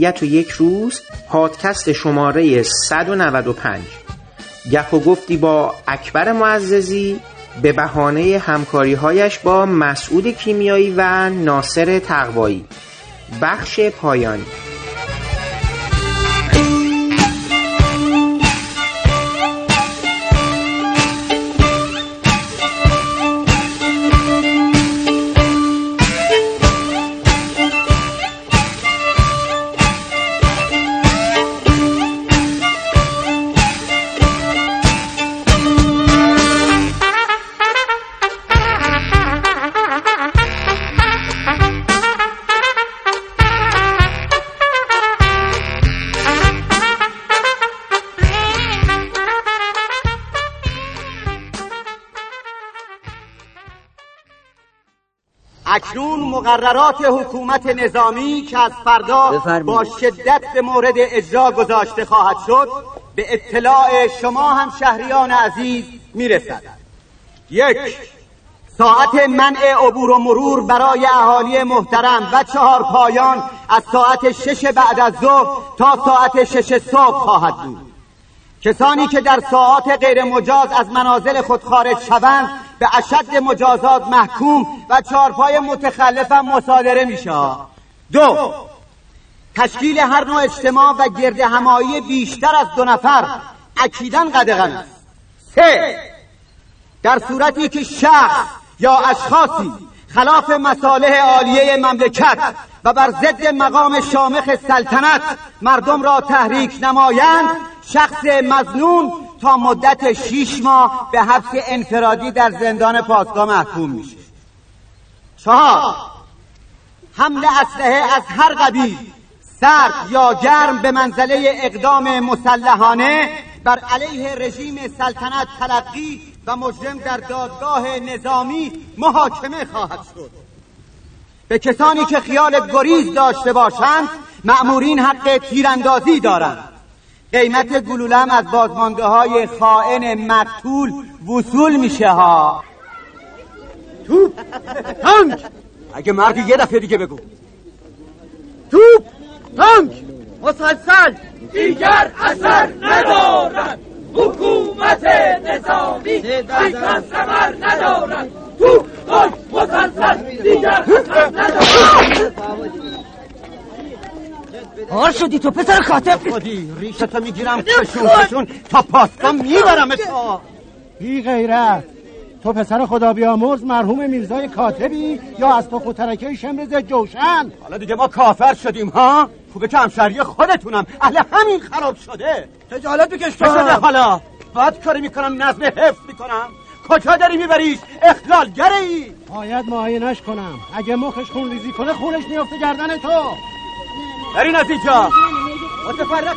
ابدیت و یک روز پادکست شماره 195 گپ و گفتی با اکبر معززی به بهانه همکاریهایش با مسعود کیمیایی و ناصر تقوایی. بخش پایانی. مقررات حکومت نظامی که از فردا با شدت به مورد اجرا گذاشته خواهد شد به اطلاع شما هم شهریان عزیز می‌رسد. یک ساعت منع عبور و مرور برای اهالی محترم و چهار پایان از ساعت شش بعد از ظهر تا ساعت شش صبح خواهد بود. کسانی که در ساعات غیر مجاز از منازل خود خارج شوند به اشد مجازات محکوم و چارپای متخلف هم مصادره میشه. دو تشکیل هر نوع اجتماع و گرد همایی بیشتر از دو نفر اکیدن قدغن است. سه در صورتی که شخص یا اشخاصی خلاف مصالح عالیه مملکت و بر ضد مقام شامخ سلطنت مردم را تحریک نمایند شخص مزنون تا مدت شیش ماه به حبس انفرادی در زندان پاسگاه محکوم میشه. چهار حمل اسلحه از هر قبیل. سرد یا گرم به منزله اقدام مسلحانه بر علیه رژیم سلطنت تلقی و مجرم در دادگاه نظامی محاکمه خواهد شد. به کسانی که خیال گریز داشته باشند مأمورین حق تیراندازی دارند. قیمت گلولم از بازمانده های خائن مقتول وصول میشه ها. توپ! تانک! اگه مردی یه دفعه دیگه بگو. توپ! تانک! مسلسل دیگر اثر ندارد. حکومت نظامی دیگر سمر ندارد. تو تانک! مسلسل دیگر اثر ندارد. آر شدی تو پسر خاطب خودی ریشتو می‌گیرم کشون کشون تا پاستا می‌برم تو بی غیرت. تو پسر خدا بیامرز مرحوم میرزای کاتبی یا از تو خودترکه شمرز جوشن. حالا دیگه ما کافر شدیم ها؟ خوبه که همشهری خودتونم. اهل همین خراب شده. خجالت بکش تو شده حالا. بعد کاری می‌کنم نظم حفظ می‌کنم. کجا داری میبریش؟ اخلالگره ای باید معاینش کنم. اگه مخش خون ریزی کنه خونش میفته گردن تو. برین از اینجا متفرق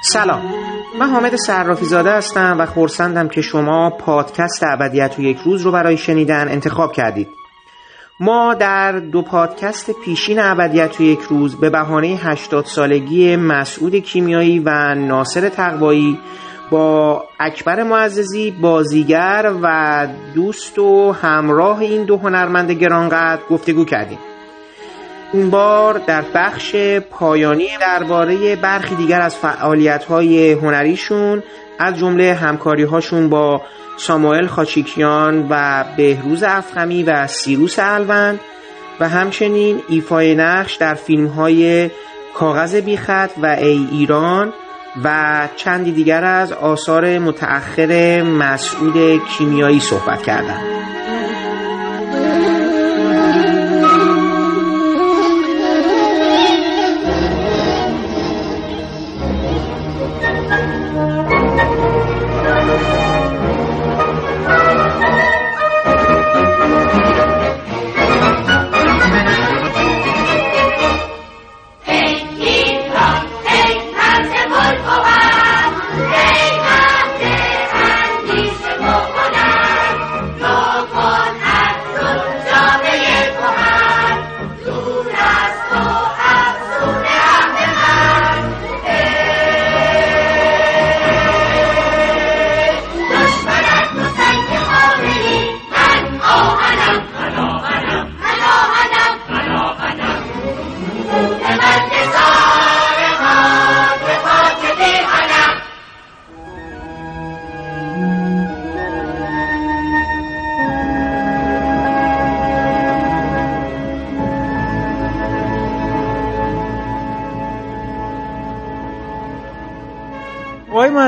سلام. من حامد صرافی زاده هستم و خورسندم که شما پادکست ابدیت و یک روز رو برای شنیدن انتخاب کردید. ما در دو پادکست پیشین ابدیت و یک روز به بهانه 80 سالگی مسعود کیمیایی و ناصر تقوایی با اکبر معززی بازیگر و دوست و همراه این دو هنرمند گرانقدر گفتگو کردیم. این بار در بخش پایانی درباره برخی دیگر از فعالیت‌های هنریشون از جمله همکاری‌هاشون با ساموئل خاچیکیان و بهروز افخمی و سیروس الوند و همچنین ایفای نقش در فیلم‌های کاغذ بیخط و ای ایران و چندی دیگر از آثار متأخر مسعود کیمیایی صحبت کردند.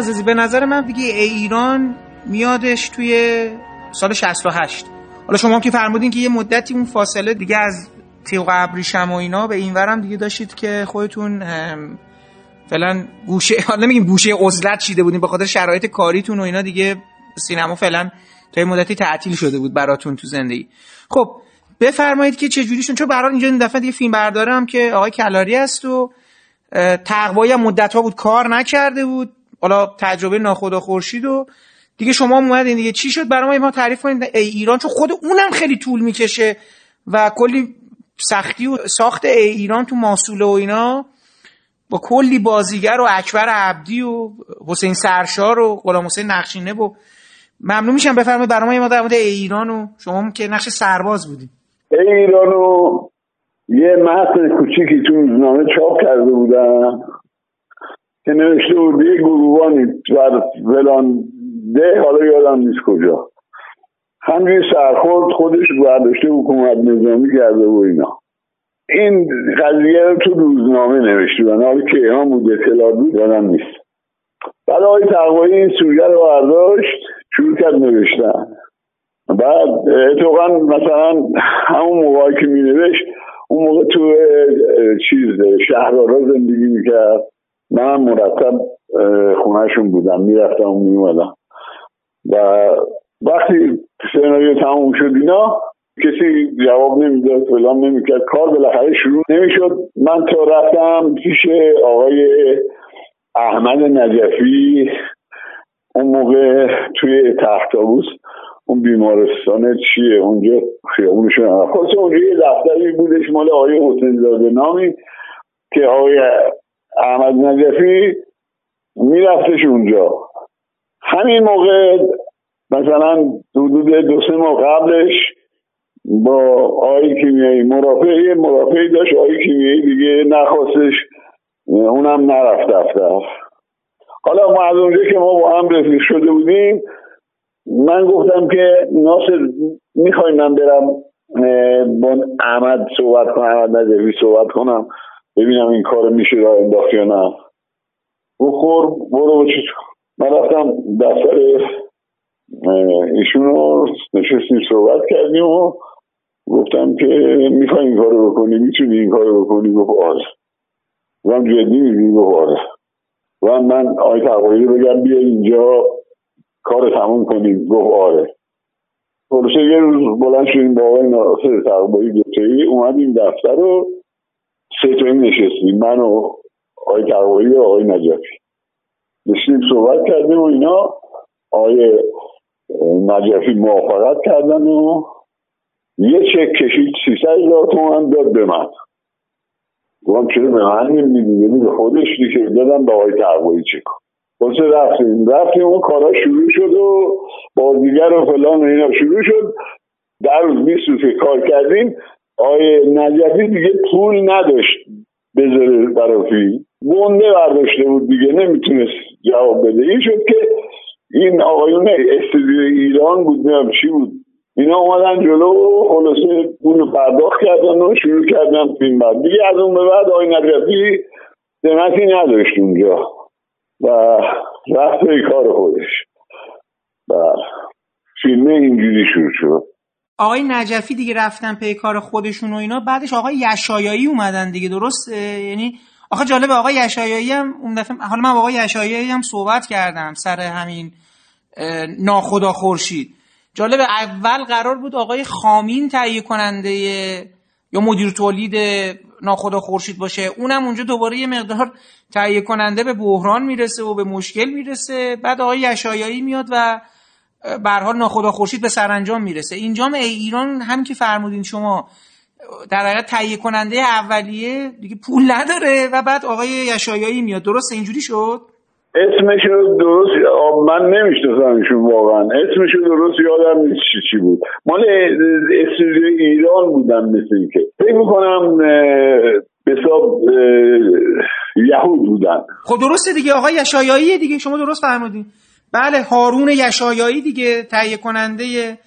معززی به نظر من دیگه ایران میادش توی سال 68 حالا شما هم که فرمودین که یه مدتی اون فاصله دیگه از تیغ ابریشم و اینا به این ورم دیگه داشتید که خودتون فعلا گوشه حالا نمیگیم گوشه عزلت چیده بودیم به خاطر شرایط کاریتون و اینا دیگه سینما فعلا تا یه مدتی تعطیل شده بود براتون تو زندگی. خب بفرمایید که چه جوریشون چون برای اینجا این دفعه دیگه فیلم بردارم که آقای کلاری هست و تقوایی مدت ها بود کار نکرده بود. حالا تجربه ناخدا خورشید و دیگه شما اومدین دیگه. چی شد؟ برای ما تعریف کنید ای ایران چون خود اونم خیلی طول می‌کشه و کلی سختی و ساخت ای ایران تو ماسوله و اینا. با کلی بازیگر و اکبر عبدی و حسین سرشار و غلام حسین نقشینه و ممنون میشم. بفرمایید برای ما در مورد ای ایران و شما که نقش سرباز بودیم ای ایران و یه متن کوچیکی تو روزنامه چاپ کرده بودن که نوشته بود یه گروهانی در فلان ده حالا یادم نیست کجا. همجوری سرخورد خودش برداشته حکومت نظامی کرده و اینا. این قضیه رو تو روزنامه نوشته بودن. حالا که ایران بود اطلاع بود یادم نیست. بعد آقای تقوایی این سویه رو برداشت شروع کرد نوشتن. بعد اتفاقا مثلا همون موقعی که می نوشت اون موقع تو چیز شهرارا زندگی می‌کرد. من مرتب خونهشون بودم. می‌رفتم و میومدم و وقتی سناریو تموم شد اینا کسی جواب نمی‌داد فلان نمی‌کرد. کار بالاخره شروع نمی‌شد. من تا رفتم پیش آقای احمد نجفی اون موقع توی تختابوس اون بیمارستان چیه؟ اونجا خیابونشون خلاص اونجا یه دفتری بودش مال آقای حسین زاده نامی که آقای احمد نجفی میرفتش اونجا. همین موقع مثلا حدود دو سه ماه قبلش با آقای کیمیایی مرافعه مرافعی داشت آقای کیمیایی دیگه نخواستش اونم نرفت دفتر. حالا ما از اونجا که ما با هم رفیق شده بودیم من گفتم که ناصر می‌خوای من برم با احمد صحبت کنم احمد نجفی صحبت کنم. ببینم این کار میشه راه انداخت یا نه. بخور برو من رفتم دفتر ایشون رو نشستیم صحبت کردیم و گفتم که می‌خوای این کارو بکنی می‌تونی این کارو بکنی گفت آره. و جدی میگی؟ گفت آره. و من آقای تقوایی بگم بیا اینجا کار تموم کنیم. گفت آره. خلاصه یه روز بلند شدیم با آقای ناصر تقوایی دوتایی اومدیم دفتر رو سه تایی نشستیم من و آقای تقوایی و آقای نجفی. نشستیم صحبت کردیم و اینا. آقای نجفی موافقت کردن و یه چک کشید سیصد هزار تومن داد به من. گفتم چرا به من نمیدی؟ یعنی به خودش دیگه دادم به آقای تقوایی چک واسه رفتیم. رفتیم اون کارا شروع شد و بازیگر و فلان و اینا شروع شد. در روز بیست روز که کار کردیم آقای نجفی دیگه پول نداشت بذاره برای فیلم. گنده برداشته بود دیگه نمی‌تونست جواب بده. این شد که این آقایون استودیو ایران بود نمیم چی بود. اینا اومدن جلو و خلاصه اون پرداخت کردن و شروع کردن فیلم بعد. دیگه از اون به بعد آقای نجفی سمتی نداشت اونجا و رفت به کار خودش. و فیلم اینجوری شروع شد. آقای نجفی دیگه رفتن پی کار خودشون و اینا. بعدش آقای یشایایی اومدن دیگه درست؟ یعنی آخه جالب آقای یشایایی هم اون دفعه حالا من با آقای یشایایی هم صحبت کردم سر همین ناخدا خورشید. جالب اول قرار بود آقای خامین تهیه کننده یا مدیر تولید ناخدا خورشید باشه. اونم اونجا دوباره یه مقدار تهیه کننده به بحران می‌رسه و به مشکل می‌رسه. بعد آقای یشایایی میاد و به حال ناخدا خورشید به سرانجام می‌رسه. اینجام ای ایران هم که فرمودین شما در حقیقت تهیه کننده اولیه دیگه پول نداره و بعد آقای یشایایی میاد. درست اینجوری شد؟ اسمش رو درست من نمی‌شناسم ایشون واقعا. اسمش رو درست یادم نیست چی چی بود. مال استودیو ایران بودن مثل اینکه. فکر می‌کنم به حساب یهود بودن. خب درسته دیگه. آقای یشایایی دیگه. شما درست فرمودین. بله هارون یشایایی دیگه تهیه کننده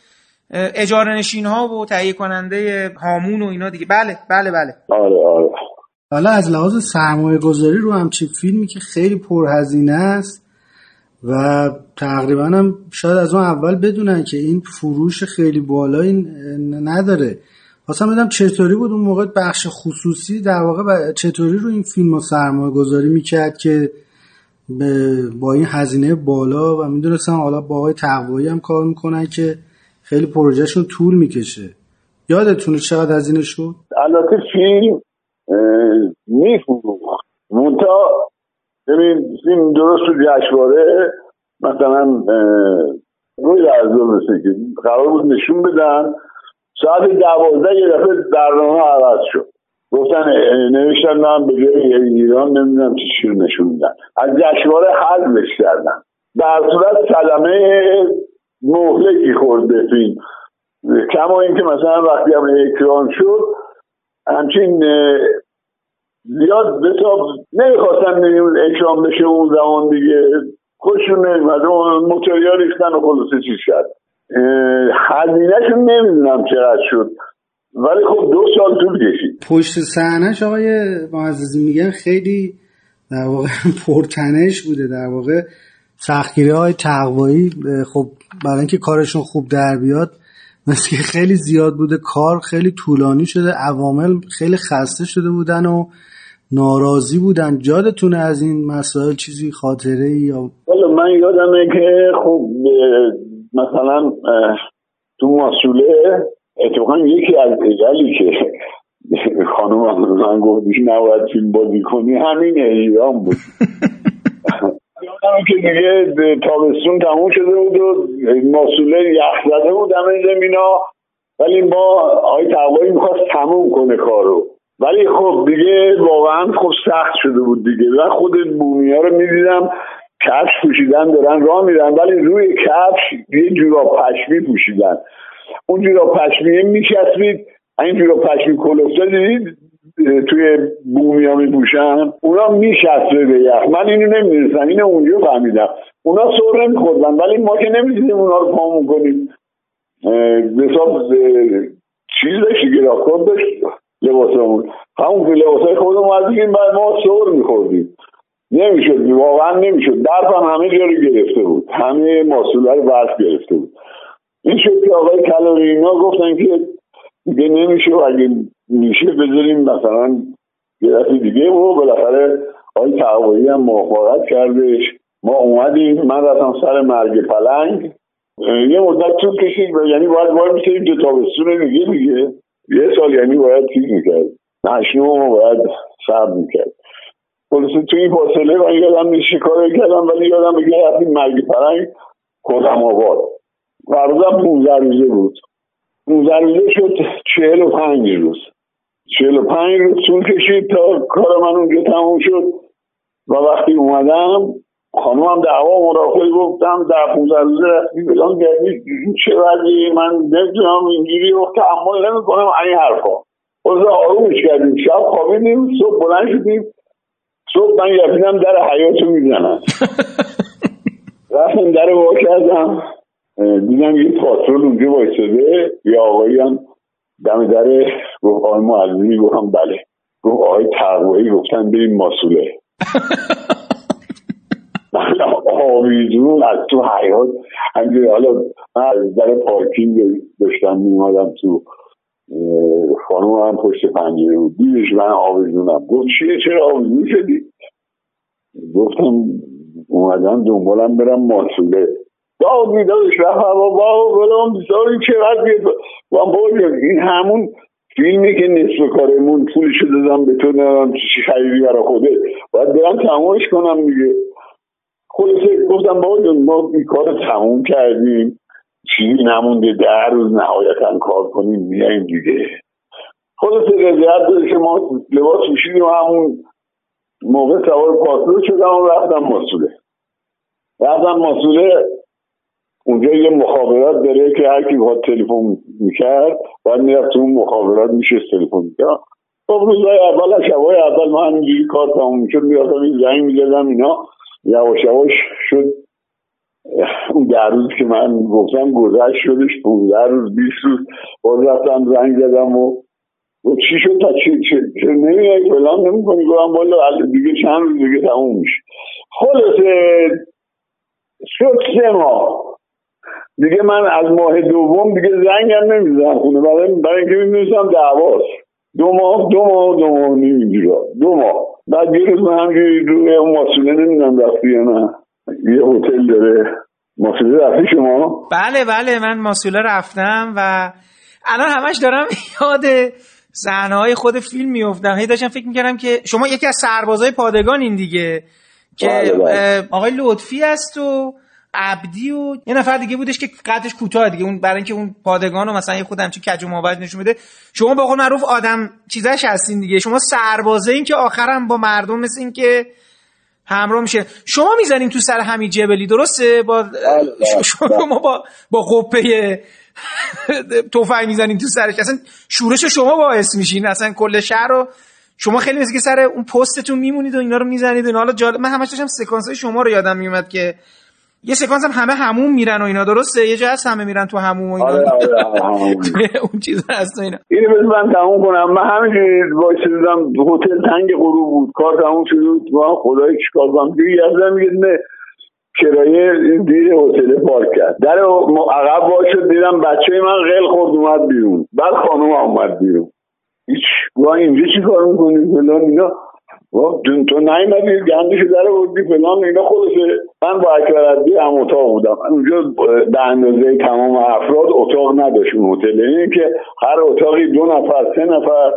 اجاره نشین ها و تهیه کننده هامون و اینا دیگه. بله بله بله. آره آره. حالا از لحاظ سرمایه گذاری رو همچین فیلمی که خیلی پرهزینه است و تقریبا هم شاید از اون اول بدونن که این فروش خیلی بالایی نداره. خواستم بدم چطوری بود اون موقع بخش خصوصی در واقع چطوری رو این فیلم رو سرمایه گذاری می‌کرد که با این هزینه بالا و می‌دونستم حالا با آقای تقوایی هم کار می‌کنن که خیلی پروژهشون طول می‌کشه. یادتونه چقدر هزینه شد؟ البته فیلم میفروخت منتها ببین فیلم درست تو جشنواره مثلا روی لحظه مثل که قرار بود نشون بدن. ساعت دوازده یه دفعه برنامه عوض شد. گفتن نوشتن من به جای ایران نمی‌دونم چی شیر نشون میدن از جشنواره حذفش کردن. در صورت کلمه مهلکی خورد به فیلم کما اینکه مثلا وقتی هم اکران شد همچین زیاد به نمی‌خواستن اکرام بشه اون زمان دیگه. خوششون نمیمد موتوریا ریختن و خلاصه چیز کرد هزینهشون نمی‌دونم چقدر شد. ولی خب دو سال طول کشید. پشت صحنهش آقای معززی میگن خیلی در واقع پرتنش بوده در واقع سختگیری های تقوایی. خب برای اینکه کارشون خوب در بیاد مثل خیلی زیاد بوده کار خیلی طولانی شده عوامل خیلی خسته شده بودن و ناراضی بودن. جادتونه از این مسائل چیزی خاطره یا؟ من یادمه که خب مثلا تو مسئوله اتفاقا یکی از اجلی که خانم من گفتیش نباید فیلم بازی کنی همین ایران بود. یادم که دیگه تابستون تموم شده بود و مسئوله یخ زده بود همه زمینا ولی ما آقای تقوایی می‌خواست تموم کنه کارو. ولی خب دیگه واقعا خب سخت شده بود دیگه. و خود بومی ها رو می‌دیدم کفش پوشیدن دارن راه میرن ولی روی کفش یه جورا پشمی پوشیدن. اون جورا پشمیه میشسبید این جورا پشمی کلوفته دیدید توی بومی ها میپوشن. اونا میشسته به یخ. من اینو نمی‌دونستم. اینو اونجا فهمیدم. اونا سر نمیخوردن. ولی ما که نمی‌دونیم اونا رو پامون کنیم. حساب چیز داشت گراکود داشت لباسمون. همون که لباسای خودمون از بعد ما سر میخوردیم. نمی‌شد. واقعا نمی‌شد. درف هم همه جا گرفته بود. همه ماسوله رو برف گرفته بود. این شد که آقای کلاری اینا گفتن که دیگه نمیشه و اگه میشه بذاریم مثلا یه دفعه دیگه و بالاخره آقای تقوایی هم موافقت کردش. ما اومدیم من رفتم سر مرگ پلنگ. یه مدت طول کشید یعنی باید باید میشیم دو تابستون دیگه دیگه. یه سال یعنی باید چیز می‌کرد. نشنو باید صبر می‌کرد. خلاصه توی این فاصله من یادم نیست کار کردم ولی یادم بگه رفتیم مرگ پرنگ کدام آباد. قراردادم 15 روزه بود. 15 روزه شد 45 روز. 45 روز طول کشید تا کار من اونجا تموم شد. و وقتی اومدم خانم هم دعوا مرافعه گفتم در 15 روزه رفتی بلان گردی چه وضعی من نمی‌دونم اینجوری رو تحمل نمی‌کنم این حرفا. خلاصه آرومش کردیم. شب خوابیدیم صبح بلند شدیم. صبح من یقینم در حیاتو می‌زنم. رفتم در وا کردم دیدم یه پاترول اونجا وایساده یه آقایی هم دم در گفت آقای معلمی گفتم بله. گفت آقای تقوایی گفتن بریم ماسوله. آویزون از تو حیات. همجوری حالا من از در پارکینگ داشتم میمادم تو خانم هم پشت پنجره بود. دیدش من آویزونم. گفت چیه؟ چرا آویزون شدی؟ گفتم اومدم دنبالم برم ماسوله. داد میدادش رفت هوا با بلام این چه وقت این همون فیلمی که نصف کارمون پولشو دادم به تو ندارم چی خریدی برا خوده باید برم تمامش کنم دیگه. خلاصه گفتم با ما این کار تموم کردیم. چیزی نمونده در روز نهایتا کار کنیم میاییم دیگه. خلاصه رضایت داره که ما لباس پوشیدیم و همون موقع سوار پاسور شدم و رفتم مسئوله رفتم مسئوله اونجا یه مخابرات داره که هر کی باید تلفن می‌کرد باید می‌رفت تو اون مخابرات میشه تلفن می‌کرد. خب روزای اول شبای اول ما همینجوری کار تموم می‌شد می‌رفتم این زنگ می‌زدم اینا یواش یواش شد. اون در روز که من گفتم گذشت شدش 15 روز 20 روز باز رفتم زنگ زدم و و چی شد؟ تا چی چه, نمیای فلان نمی‌کنی؟ گفتم بالا دیگه چند روز دیگه تموم میشه. خلاصه شد سه ماه. دیگه من از ماه دوم دیگه زنگم نمی‌زنم خونه. برای برای اینکه می‌دونستم دعواست. دو ماه دو ماه دو ماه اینجورا دو ماه. بعد یه روز من همجوری روی اون ماسوله نمی‌دونم رفتی یا نه. یه هتل داره. ماسوله رفتی شما؟ بله بله. من ماسوله رفتم و الان همش دارم یاد های خود فیلم میفتم هی داشتم فکر می‌کردم که شما یکی از سربازای پادگان این دیگه که بله، بله. آقای لطفی است و عبدی و یه نفر دیگه بودش که قدش کوتاه دیگه. اون برای اینکه اون پادگان رو مثلا یه خود همچین کج و محبت نشون بده. شما با قول معروف آدم چیزاش هستین دیگه. شما سربازه این که آخرم با مردم مثل این که همراه میشه. شما می‌زنین تو سر همین جبلی درسته؟ با بله، شما با با قپه تفنگ می‌زنین تو سرش. اصلا شورش شما باعث میشین. اصلا کل شهر رو شما خیلی مثل که سر اون پستتون میمونید و اینا رو می‌زنید. و حالا جالب من همش داشتم سکانس های شما رو یادم میومد که یه سکانس هم همه همون میرن و اینا. درسته؟ یه جا هست همه میرن تو همون و اینا. آره آره همون. اون چیز هست و اینا. اینو بذار من تموم کنم. من همینجوری وایسیدم هتل تنگ غروب بود. کار تموم شده بود. ما خدای چیکار کنم دیگه یزدم میگه نه. کرایه این دیر هتل پارک کرد در عقب وا شد دیدم بچه من غل خورد اومد بیرون. بعد خانم اومد بیرون. هیچ وا اینجا چی کار می‌کنی؟ فلان اینا. وا تو تو نیومدی گندشو در آوردی فلان اینا خودشه. من با اکبر عبدی هم اتاق بودم. اونجا به اندازه تمام افراد اتاق نداشت اون هتل یعنی که هر اتاقی دو نفر سه نفر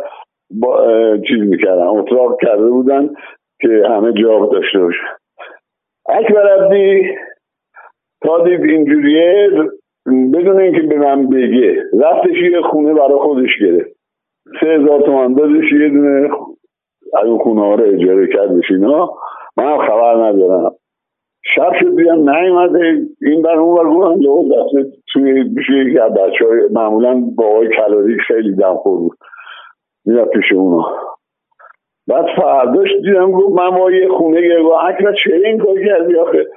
با چیز می‌کردن. اتاق کرده بودن که همه جا داشته باشن اکبر عبدی تا دید اینجوریه بدون اینکه به من بگه رفتش یه خونه برای خودش گرفت. سه هزار تومن دادش یه دونه از اون خونه رو اجاره کردش اینا من هم خبر ندارم. شب شد بیام نیومده. این بر اون بر گفتم لو دسته توی میشه یکی از بچه های معمولا با آقای کلاری خیلی دمخور بود. می‌رفت پیش اونا. بعد فرداش دیدم گفت من با یه خونه گرفت اکبر چه این کار کردی آخه؟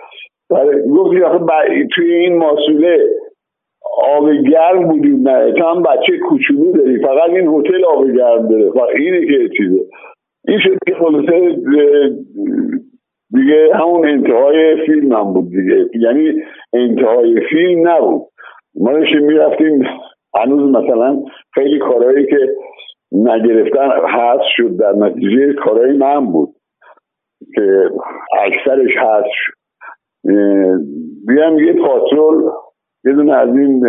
گفت آخه توی این ماسوله آب گرم بودی نه تو هم بچه کوچولو داری. فقط این هتل آب گرم داره. فقط اینه که چیزه. این شد که خلاصه اه، دیگه همون انتهای فیلم هم بود دیگه. یعنی انتهای فیلم نبود. ما داشتیم می‌رفتیم هنوز مثلا خیلی کارهایی که نگرفتن حذف شد در نتیجه کارهای من بود که اکثرش حذف شد. بیام یه پاترول یه دونه از این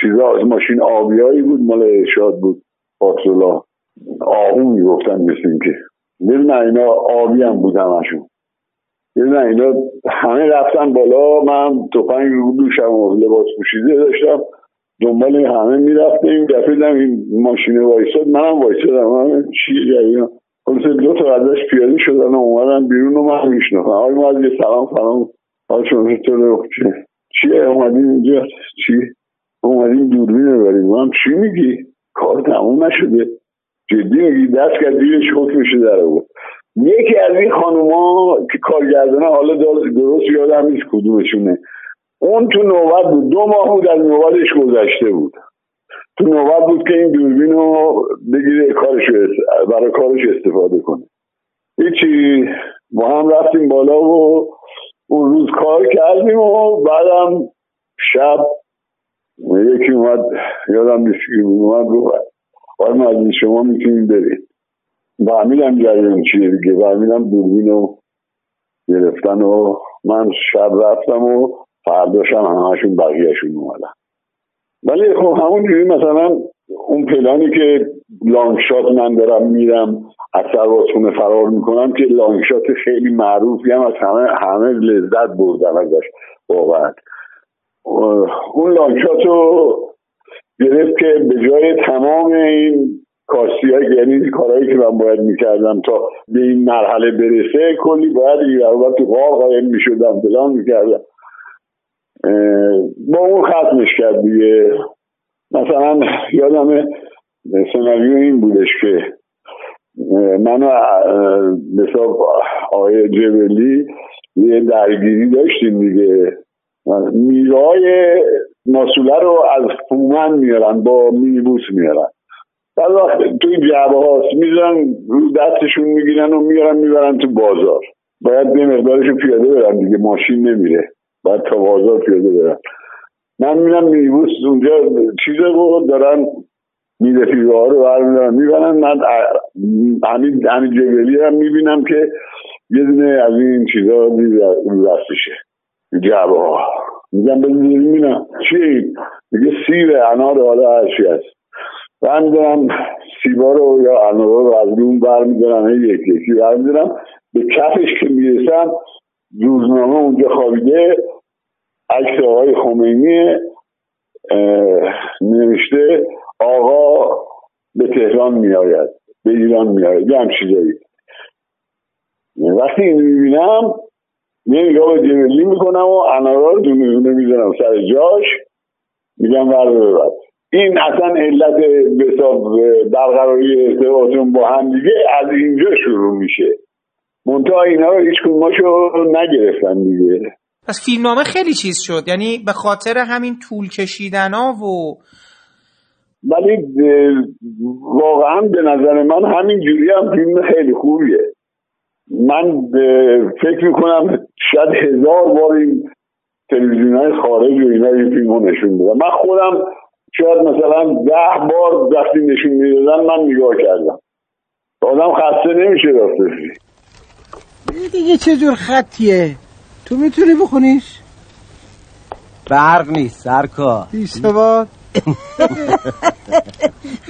چیزا از ماشین آبیایی بود مال ارشاد بود پاترولا آهو می‌گفتن مثل که دونه اینا آبی هم بود همشون. دونه اینا همه رفتن بالا من توپنگ رو دوشم و لباس پوشیده داشتم. دنبال همه می‌رفتیم دفعه دیدم این ماشین وایساد منم وایسادم. من چیه جریان خلاصه دو تا ازش پیاده شدن و اومدن بیرون و من میشناختم. آقای ما یه سلام سلام. حال شما چطوره چیه چیه اومدین اینجا؟ چی؟ اومدین دوربین ببریم من چی میگی؟ کار تموم نشده. جدی میگی؟ دست کرد دیرش حکمشه در بود یکی از این خانوما که کارگردانه حالا درست یادم نیست کدومشونه. اون تو نوبت بود. دو ماه بود از نوبتش گذشته بود. تو نوبت بود که این دوربین رو بگیره کارش برای کارش استفاده کنه. هیچی. با هم رفتیم بالا و اون روز کار کردیم و بعدم شب یکی اومد یادم نیست که اومد گفت آقای مجید شما می‌تونید برید. فهمیدم جریان چیه دیگه. فهمیدم دوربین رو گرفتن و من شب رفتم و فرداشم همشون بقیهشون اومدن. ولی خب همونجوری مثلا اون پلانی که لانگ شات من دارم میرم از سربازخونه فرار می‌کنم که لانگ شات خیلی معروفی هم از همه همه لذت بردن ازش واقعا. اون لانگ شات رو گرفت که به جای تمام این کاستی یعنی کارهایی که من باید می‌کردم تا به این مرحله برسه کلی باید این تو غار قایم می‌شدم فلان می‌کردم. با اون ختمش کرد دیگه. مثلا یادم سناریو این بودش که من و مثلا آقای جبلی یه درگیری داشتیم دیگه. میرای ماسوله رو از فومن میارن با مینیبوس میارن. بعد وقت توی جعبه هاست میزن رو دستشون می‌گیرن و میارن می‌برن تو بازار. باید به مقدارش پیاده برن دیگه ماشین نمیره. باید تا بازار پیاده برم من میرم میبوس اونجا چیز رو دارن میده ها رو برمیدارن می‌برن. من همین همین جبلی هم می‌بینم که یه دونه از این چیزا رو دستشه. جعبه ها میگم بزنید می‌بینم چی؟ میگه سیب انار حالا هرچی هست. برمیدارم سیبا رو یا انار رو از اون برمیدارم یک یکی برمیدارم. به کفش که می‌رسم روزنامه اونجا خوابیده عکس آقای خمینی نوشته آقا به تهران میآید به ایران میآید یه هم چیزایی وقتی این می‌بینم یه نگاه به جنلی می‌کنم و انارا رو دونه دونه می‌زنم سر جاش میگم ورده ببر این اصلا علت برقراری ارتباطون با هم دیگه از اینجا شروع میشه. منتها اینا رو هیچ کنماشو نگرفتن دیگه. پس فیلمنامه خیلی چیز شد. یعنی به خاطر همین طول کشیدن ها و ولی واقعا به نظر من همین جوری هم فیلم خیلی خوبیه. من فکر می‌کنم شاید هزار بار این تلویزیون های خارج و اینا این فیلم رو نشون بودم من خودم شاید مثلا ده بار وقتی نشون می‌دادن من نگاه کردم. آدم خسته نمیشه راستشی دیگه چه جور خطیه. تو می‌تونی بخونیش؟ برق نیست سرکار. بیستواد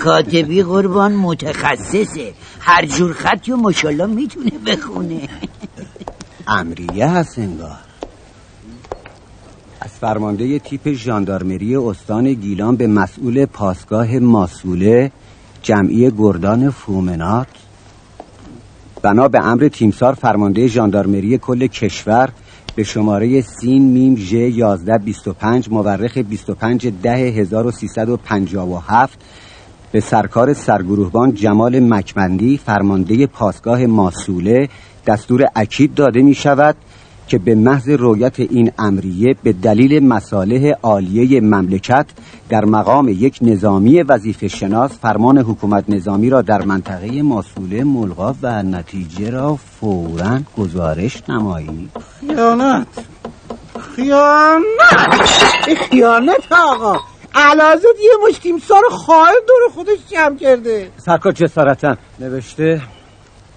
کاتبی قربان متخصصه. هر جور خطی و مشالله می‌تونه بخونه. امریه هست انگار. از فرمانده تیپ ژاندارمری استان گیلان به مسئول پاسگاه ماسوله جمعی گردان فومنات بنا به امر تیمسار فرمانده ژاندارمری کل کشور به شماره سین میم ژ 1125 مورخ 25 ده 1357 به سرکار سرگروهبان جمال مکمندی فرمانده پاسگاه ماسوله دستور اکید داده می شود که به محض رویت این امریه به دلیل مصالح عالیه مملکت در مقام یک نظامی وظیفه شناس فرمان حکومت نظامی را در منطقه ماسوله ملغا و نتیجه را فورا گزارش نمایید خیانت. خیانت. خیانت آقا؟ علازت یه مش تیمسار خواهد دور خودش جمع کرده. سرکار جسارتا نوشته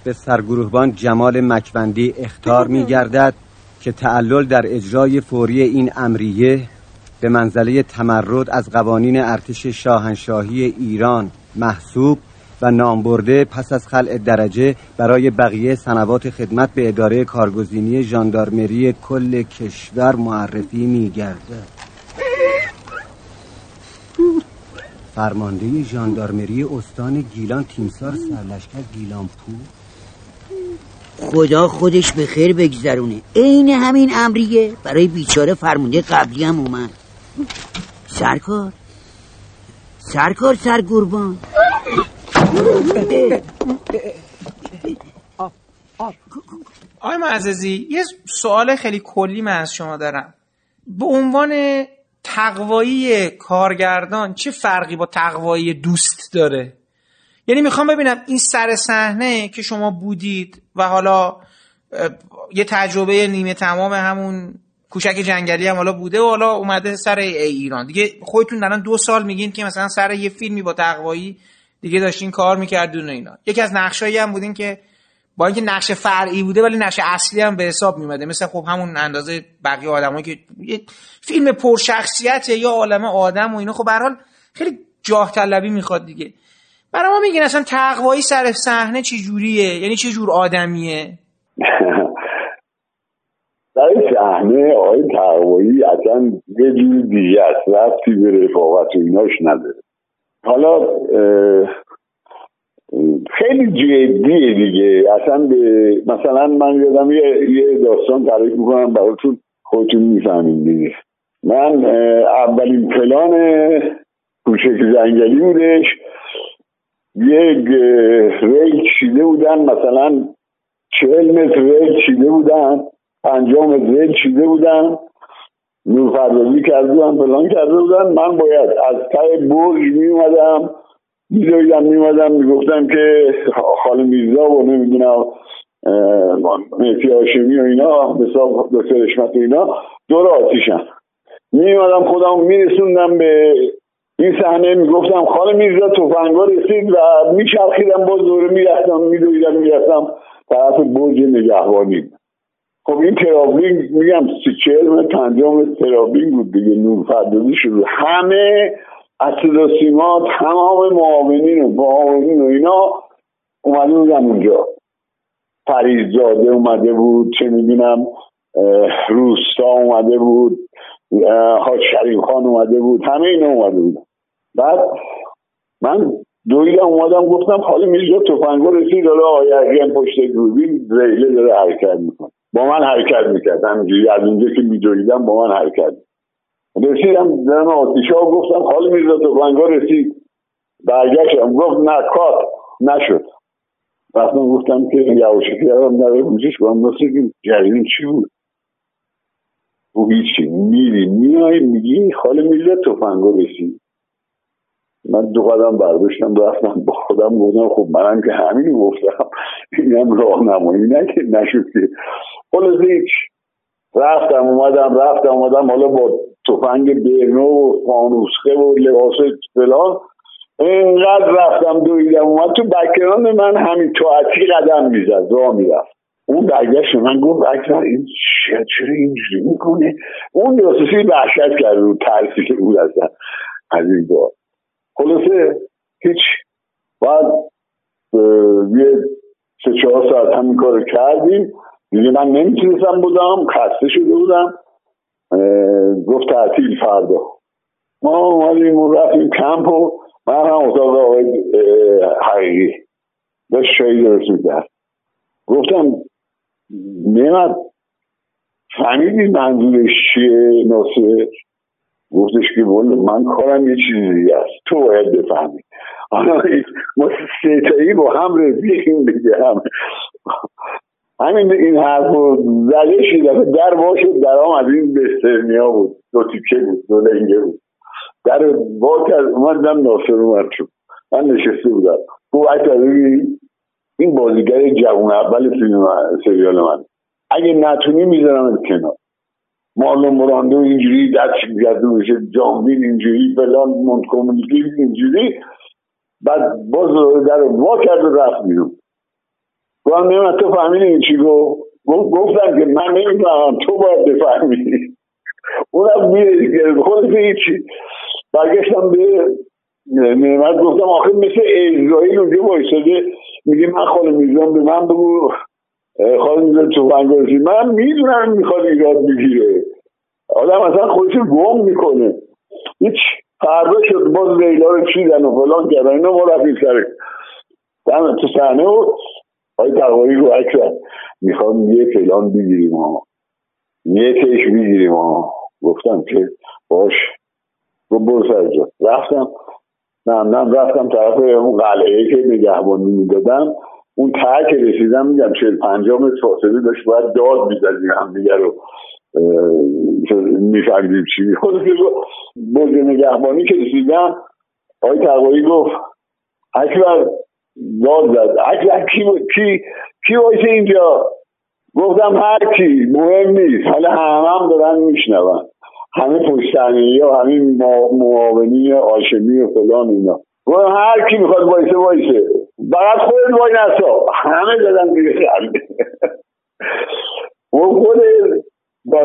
به سرگروهبان جمال مکبندی اختار می گردد که تعلل در اجرای فوری این امریه به منزله تمرد از قوانین ارتش شاهنشاهی ایران محسوب و نامبرده پس از خلع درجه برای بقیه سنوات خدمت به اداره کارگزینی ژاندارمری کل کشور معرفی میگرده فرمانده ژاندارمری استان گیلان تیمسار سرلشکر گیلانپور خدا خودش به خیر بگذرونه. عین همین امریه. برای بیچاره فرمونده قبلی هم اومد. سرکار. سرکار سرگربان. آقای معززی یه سوال خیلی کلی من از شما دارم. به عنوان تقوایی کارگردان چه فرقی با تقوایی دوست داره؟ یعنی می‌خوام ببینم این سر صحنه که شما بودید و حالا یه تجربه نیمه تمام همون کوچک جنگلی هم حالا بوده و حالا اومده سر ایران. دیگه خودتون دارن دو سال میگین که مثلا سر یه فیلمی با تقوایی دیگه داشتین کار میکردون اینا. یکی از نقشایی هم بودین که با اینکه نقش فرعی بوده ولی نقش اصلی هم به حساب میومده مثل خب همون اندازه بقیه آدمایی که یه فیلم پرشخصیت یا عالم آدم و اینا. خب به خیلی جاه طلبی می‌خواد دیگه. برای ما میگین اصلا تقوایی سر صحنه چه جوریه؟ یعنی چه جور آدمیه؟ در صحنه آقای تقوایی اصلا یه جور دیگه است رفتی به رفاقت و ایناش نداره. حالا خیلی جدیه دیگه. اصلا به مثلا من یادم یه, یه داستان تعریف می‌کنم براتون خودتون می‌فهمین دیگه. من اولین پلان کوچک زنگلی بودش. یک ریل چیده بودن مثلا چهل متر ریل چیده بودن پنجاه متر ریل چیده بودن نورپردازی کرده بودن پلان کرده بودن. من باید از ته برج می اومدم میدویدم می اومدم می‌گفتم که خاله میرزا و نمی‌دونم مهدی هاشمی و اینا حساب دکتر اشمت و اینا دور آتیشن. میومدم خودم میرسوندم به این صحنه می‌گفتم خاله میرزا توفنگا رسید و میچرخیدم باز دوره می‌رفتم میدویدم می‌رفتم طرف برج نگهبانی. خب این ترابلینگ میگم سی چهل پنجام ترابلینگ بود دیگه نور فردازی شد. همه از سیما تمام معاونین و معاونین و اینا اومده بودن اونجا. فریزاده اومده بود چه می‌دونم روستا اومده بود حاج شریف خان اومده بود همه اینا اومده بود. بعد من دویدم اومدم گفتم حالا میرزا توفنگو رسید حالا آیه پشت دوربین ریله داره حرکت می‌کنه. با من حرکت می‌کرد. همینجوری از اونجا که میدویدم با من حرکت رسیدم دارم آتیشا گفتم حالا میرزا توفنگو رسید. برگشتم. گفت نه کار نشد. رفتم گفتم که یواشکی کردم نره بوجش با هم جریان چی بود؟ او هیچی. میری میای میگی خاله میرزا توفنگو رسید. من دو قدم برداشتم رفتم با خودم گفتم خب منم که همین گفتم. اینم راهنمایی که نشد که خلاصه هیچ. رفتم اومدم رفتم اومدم. حالا با تفنگ برنو و فانوسخه و لباس فلان اینقدر رفتم دویدم اومد تو بکران من همین توعتی قدم می‌زد راه می‌رفت. اون برگشت من گفت اکثر این چرا اینجوری می‌کنه اون جاسوسی وحشت کرد رو ترسی که بود از این بار خلاصه هیچ بعد یه سه چهار ساعت همین کار کردیم. دیگه من نمی‌تونستم بودم خسته شده بودم. گفت تعطیل فردا. ما اومدیم و رفتیم کمپ و من هم اتاق آقای حقیقی. داشت شایی درست می‌کرد. گفتم نمت فهمیدی منظورش چیه ناصر؟ گفتش که من کارم یه چیزی است. تو باید بفهمی. حالا ما ستایی با هم رفیقیم دیگه. هم. همین این حرف رو زده شد در باشد در هم از این بسترنیا بود. دو تیکه بود دو لنگه بود. در با کرد اومدم ناصر اومد شد من نشسته بودم. گفت این بازیگر جوان اول سریال من. اگه نتونی می‌ذارم کنار. مارلون براندو اینجوری دست گرده میشه جامبین اینجوری فلان مونتکومونیکی اینجوری. بعد باز در وا کرد و رفت بیرون. گفتم نمیم تو فهمیدی این چی گفت؟ گفتم که من نمی‌فهمم تو باید بفهمی. اونم میره خودت هیچی برگشتم به نعمت گفتم آخه مثل اسرائیل اونجا وایساده. میگه من خاله میزان به من بگو. خاله میزان تو من می‌دونم می‌خواد ایراد بگیره. آدم اصلا خودش گم می‌کنه. هیچ فردا شد باز لیلا رو چیدن و فلان کردن. اینا ما رفتیم سر تو صحنه و های تقوایی رو اکرم می‌خوام یه فلان بگیریم ها. یه کش بگیریم ها. گفتم که باش. رو برو سر رفتم. نه رفتم طرف اون قلعه که نگهبانی می‌دادم. اون ته که رسیدم میگم چهل پنجام فاصله داشت. باید داد می‌زدیم هم دیگه رو. می‌فهمیم چی خود برج نگهبانی که رسیدم آقای تقوایی گفت اکبر داد زد. اکبر کی کی؟ کی اینجا؟ گفتم هر کی مهم نیست. حالا همه هم دارن میشنون. همه پشتنی ها همین معاونی آشمی و فلان اینا. گفتم هر کی می‌خواد وایسه وایسه. فقط خود وای نسا. همه دادن دیگه خود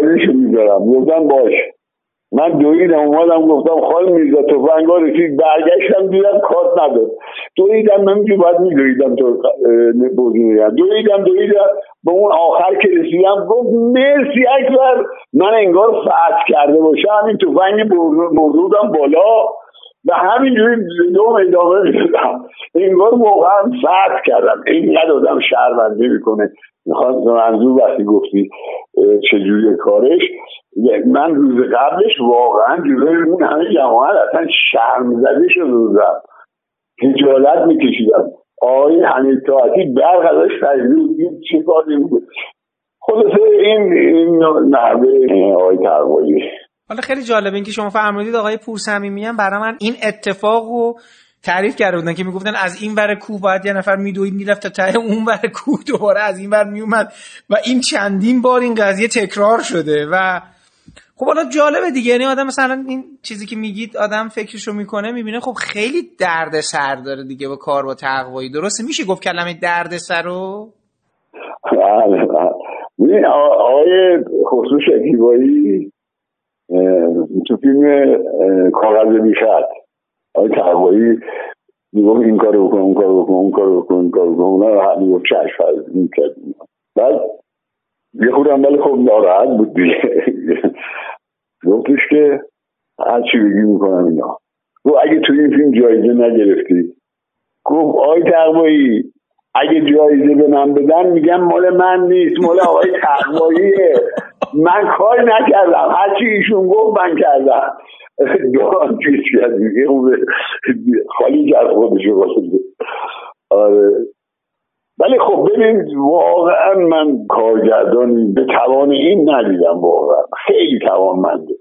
بازیشو می‌ذارم. گفتم باش. من دویدم اومدم گفتم خال میرزا توفنگا رسید برگشتم دیدم کات نداد. دویدم که باید میدویدم تو بزنیم دویدم دویدم به اون آخر که رسیدم گفت مرسی اکبر. من انگار فتح کرده باشم همین توفنگ بردودم بالا. و همینجوری دوم ادامه می‌دادم. انگار واقعا فتح کردم. اینقدر آدم شهرونده می‌کنه. می‌خواد منظور وقتی گفتی چجوری کارش من روز قبلش واقعا جلوی اون همه جماعت اصلا شرم زده شده بودم خجالت میکشیدم. آقای حمید طاعتی برق ازش تجربه چه کاری بود؟ خلاصه این این نحوه آقای تقوایی. حالا خیلی جالب اینکه شما فرمودید آقای پورسمیمی هم برای من این اتفاق و تعریف کرده بودن که می‌گفتن از این ور کوه باید یه نفر میدوید می‌رفت تا ته اون ور کوه دوباره از این ور میومد و این چندین بار این قضیه تکرار شده و خب حالا جالبه دیگه یعنی آدم مثلا این چیزی که میگید آدم فکرشو می‌کنه می‌بینه خب خیلی درد سر داره دیگه با کار با تقوایی. درسته؟ میشه گفت کلمه درد سر رو؟ بله بله. آقای خصوص شکیبایی تو فیلم کاغذ بیشت آقای تقوایی می‌گفت این کارو بکن اون کارو بکن اون کارو بکن اون کارو بکن. اونا می‌گفت چشم فرض می‌کرد. بعد یه خودم ولی خب ناراحت بود دیگه. گفتش که هر چی بگی می‌کنم اینا. گفت اگه توی این فیلم جایزه نگرفتی. گفت آقای تقوایی اگه جایزه به من بدن میگم مال من نیست مال آقای تقواییه. من کار نکردم. هرچی ایشون گفت من کردم. دوان چیز کرد؟ دیگه خالی کرد خودشو آره. ولی خب ببین واقعا من کارگردانی به توان این ندیدم واقعا. خیلی توانمنده.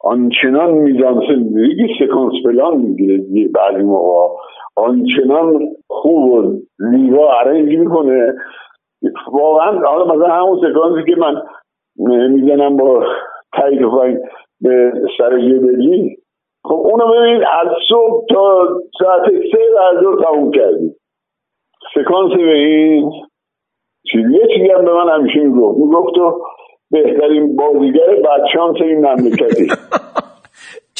آنچنان میزان زندگی سکانس پلان می‌گیره. بعضی موقع آنچنان خوب و لیوا ارنج می‌کنه. واقعا حالا مثلا همون سکانسی که من می‌زنم با تایید به سر بگی خب اونو ببین از صبح تا ساعت سه بعد تموم کردیم. سکانس به این چیزی یه چیزی هم به من همیشه می‌گفت. می‌گفت تو بهترین بازیگر بدشانس این مملکتی.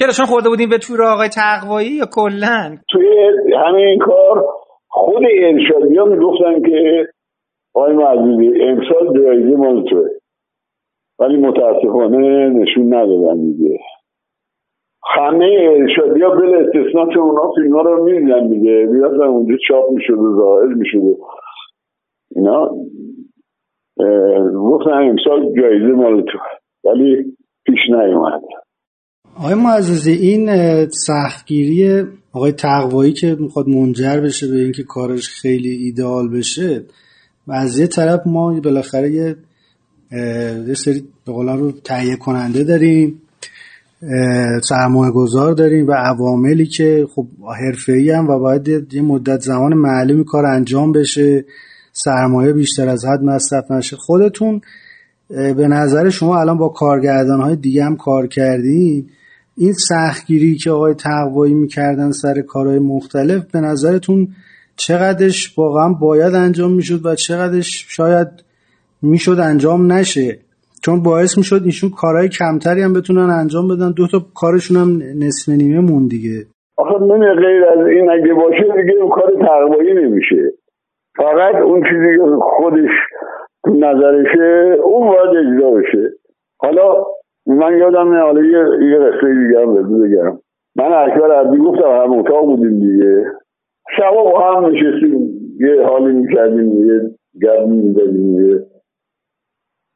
چرا چون خورده بودیم به تور آقای تقوایی یا کلا؟ توی همین کار خود ارشادی ها می‌گفتن که آقای معزوزی امسال جایزه مال توه. ولی متاسفانه نشون ندادن دیگه. همه ارشادی ها بل استثنا که اونا فیلم ها رو می‌دیدن دیگه. اونجا چاپ می‌شد و ظاهر می‌شد اینا. گفتن امسال جایزه مال تو ولی پیش نیومد. آقای معززی این سختگیری آقای تقوایی که می‌خواد منجر بشه به اینکه کارش خیلی ایدئال بشه و از یه طرف ما بالاخره یه یه سری به رو تهیه کننده داریم سرمایه گذار داریم و عواملی که خب حرفه‌ای هم و باید یه مدت زمان معلومی کار انجام بشه سرمایه بیشتر از حد مصرف نشه. خودتون به نظر شما الان با کارگردان های دیگه هم کار کردین؟ این سختگیری که آقای تقوایی می‌کردن سر کارهای مختلف به نظرتون چقدرش واقعا باید انجام می‌شد و چقدرش شاید می‌شد انجام نشه؟ چون باعث می‌شد ایشون کارهای کمتری هم بتونن انجام بدن. دو تا کارشون هم نصف نیمه مون دیگه. آخه من غیر از این اگه باشه دیگه اون کار تقوایی نمیشه. فقط اون چیزی که خودش تو نظرشه اون باید اجرا بشه. حالا من یادم نه حالا یه یه قصه دیگه هم بگم. من اکبر عبدی گفتم هم اتاق بودیم دیگه. شبا با هم نشستیم یه حالی می‌کردیم یه گرد می‌زدیم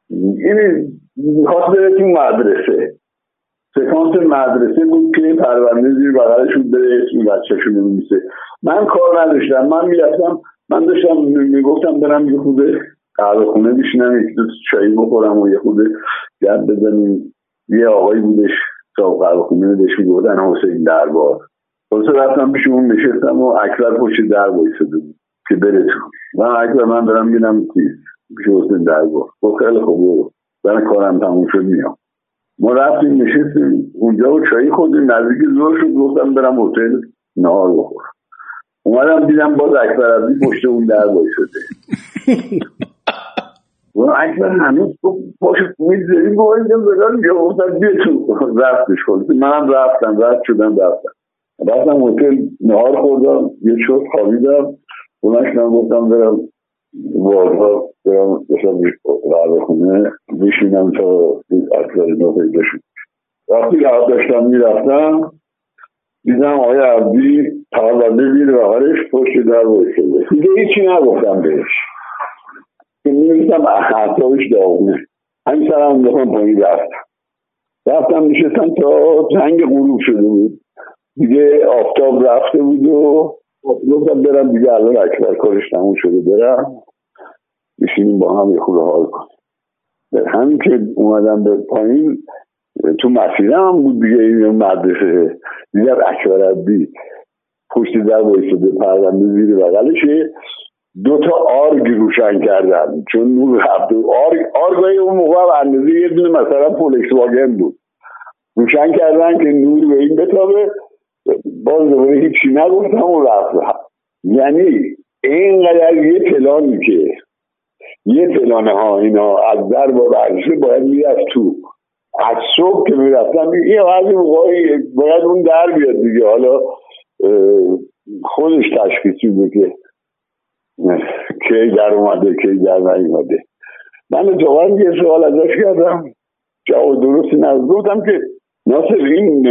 این می‌خواست بره تو مدرسه. سکانس مدرسه بود که پرونده زیر بغلشون بره اسم بچهشون میمیسه من کار نداشتم. من می‌رفتم من داشتم می‌گفتم برم یه خوده قهوه خونه بشینم یک دو چایی بخورم و یه خوده گرد بزنیم. یه آقایی بودش صاحب قهوه خونه بهش می‌گفتن حسین دربار. خلاصه رفتم پیش اون نشستم و اکبر پشت در وایساده بود که بره تو. من اکبر من برم بینم پیش حسین دربار. گفت خیلی خوب برای کارم تموم شد میام. ما رفتیم نشستیم. اونجا و چایی خودیم نزدیک زور شد. گفتم برم هتل نهار بخور اومدم دیدم باز اکبر عزیز پشت اون در شده و اکبر هنوز پاشت می‌زدیم با اینجا بدن یا گفتم بیا تو رفتش خود. منم رفتم رفت شدم رفتم. رفتم هتل نهار خوردم یه شد خوابیدم. اونش من گفتم برم بارها برم بشم قهوه خونه. بشینم تا اکبر نو پیدا شد وقتی که داشتم می‌رفتم دیدم آقای عبدی پرونده زیر بغلش پشت در وایساده. دیگه هیچی نگفتم بهش. می‌بینم اعصابش داغونه. همین سرم انداختم پایین رفتم. رفتم نشستم تا جنگ غروب شده بود. دیگه آفتاب رفته بود و گفتم برم دیگه الان اکبر کارش تموم شده برم. بشینیم با هم یه خود حال کنیم. همین که اومدم به پایین تو مسیرم بود دیگه این مدرسه. دیگر اکبر عبدی پشت در وایساده پرونده زیر بغلشه. دو تا آرگ روشن کردن. چون نور رفت. آرگ آرگای اون موقع اندازه یه دونه مثلا پولکس واگن بود. روشن کردن که نور به این بتابه. باز دوباره هیچی نگفتم و رفت. یعنی اینقدر یه پلانی که یه پلانه ها اینا از در با برشه باید می‌رفت تو. از صبح که می‌رفتم این بعضی موقعی باید اون در بیاد دیگه. حالا خودش تشخیص میده کی در اومده کی در نیومده. من اتفاقا یه سوال ازش کردم. جواب درستی بودم که ناصر این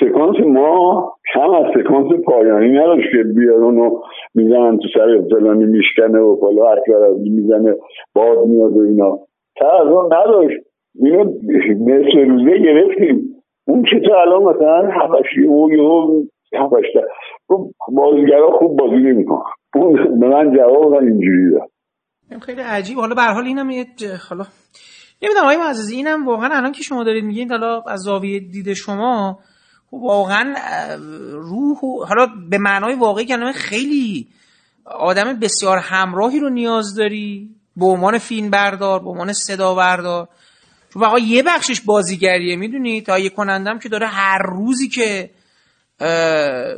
سکانس ما کم از سکانس پایانی نداشت که بیار اونو می‌زنن تو سر فلانی میشکنه و پالا اکبر می‌زنه باد میاد و اینا. تا از اون نداشت. اینو نصف روزه گرفتیم. اون چطور الان مثلا هفشی و یه هفشته بازیگرا خوب بازی نمی‌کنن. اون به من جواب اینجوری داد. خیلی عجیب. حالا به حال اینم یه حالا نمی‌دونم آقای معزز اینم واقعا الان که شما دارید میگین حالا از زاویه دید شما واقعا روح حالا به معنای واقعی کلمه خیلی آدم بسیار همراهی رو نیاز داری به عنوان فیلم بردار به عنوان صدا بردار. چون واقعا یه بخشش بازیگریه می‌دونی؟ تا یه کنندم که داره هر روزی که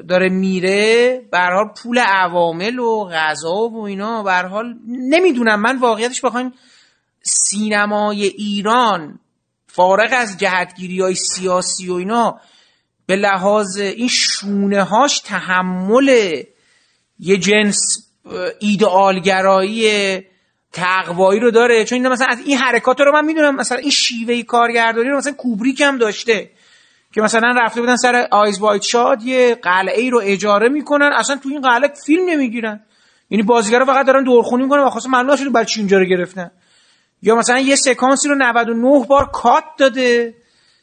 داره میره به حال پول عوامل و غذا و اینا به حال نمی‌دونم. من واقعیتش بخواین سینمای ایران فارغ از جهتگیری های سیاسی و اینا به لحاظ این شونه هاش تحمل یه جنس ایدئالگرایی تقوایی رو داره. چون این مثلا از این حرکات رو من می‌دونم مثلا این شیوه کارگردانی رو مثلا کوبریک هم داشته. که مثلا رفته بودن سر آیز وایت شاد یه قلعه ای رو اجاره می‌کنن. اصلا تو این قلعه فیلم نمی‌گیرن. یعنی بازیگرا فقط دارن دورخونی می‌کنن و خاصه معلوم شده برای چی اینجا رو گرفتن. یا مثلا یه سکانسی رو 99 بار کات داده.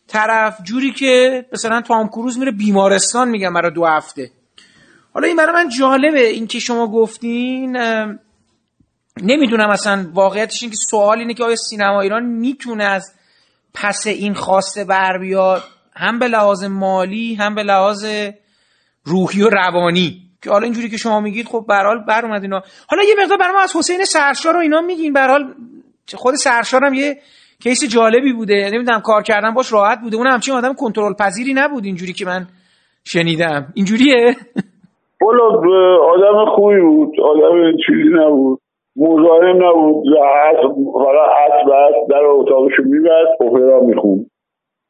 طرف جوری که مثلا تام کروز میره بیمارستان میگم برای دو هفته. حالا این برای من جالبه این که شما گفتین نمی‌دونم اصلا واقعیتش این که سوال اینه که آیا سینما ایران می‌تونه از پس این خواسته بر بیاد؟ هم به لحاظ مالی هم به لحاظ روحی و روانی. که حالا اینجوری که شما میگید خب به حال بر اومد اینا. حالا یه مقدار برام از حسین سرشار و اینا میگین. به حال خود سرشار هم یه کیس جالبی بوده. نمی‌دونم کار کردن باش راحت بوده. اون همچین آدم کنترل پذیری نبود اینجوری که من شنیدم. اینجوریه؟ والا آدم خوبی بود. آدم چیزی نبود. مزاحم نبود. فقط عصب در اتاقشو میبست اپرا میخون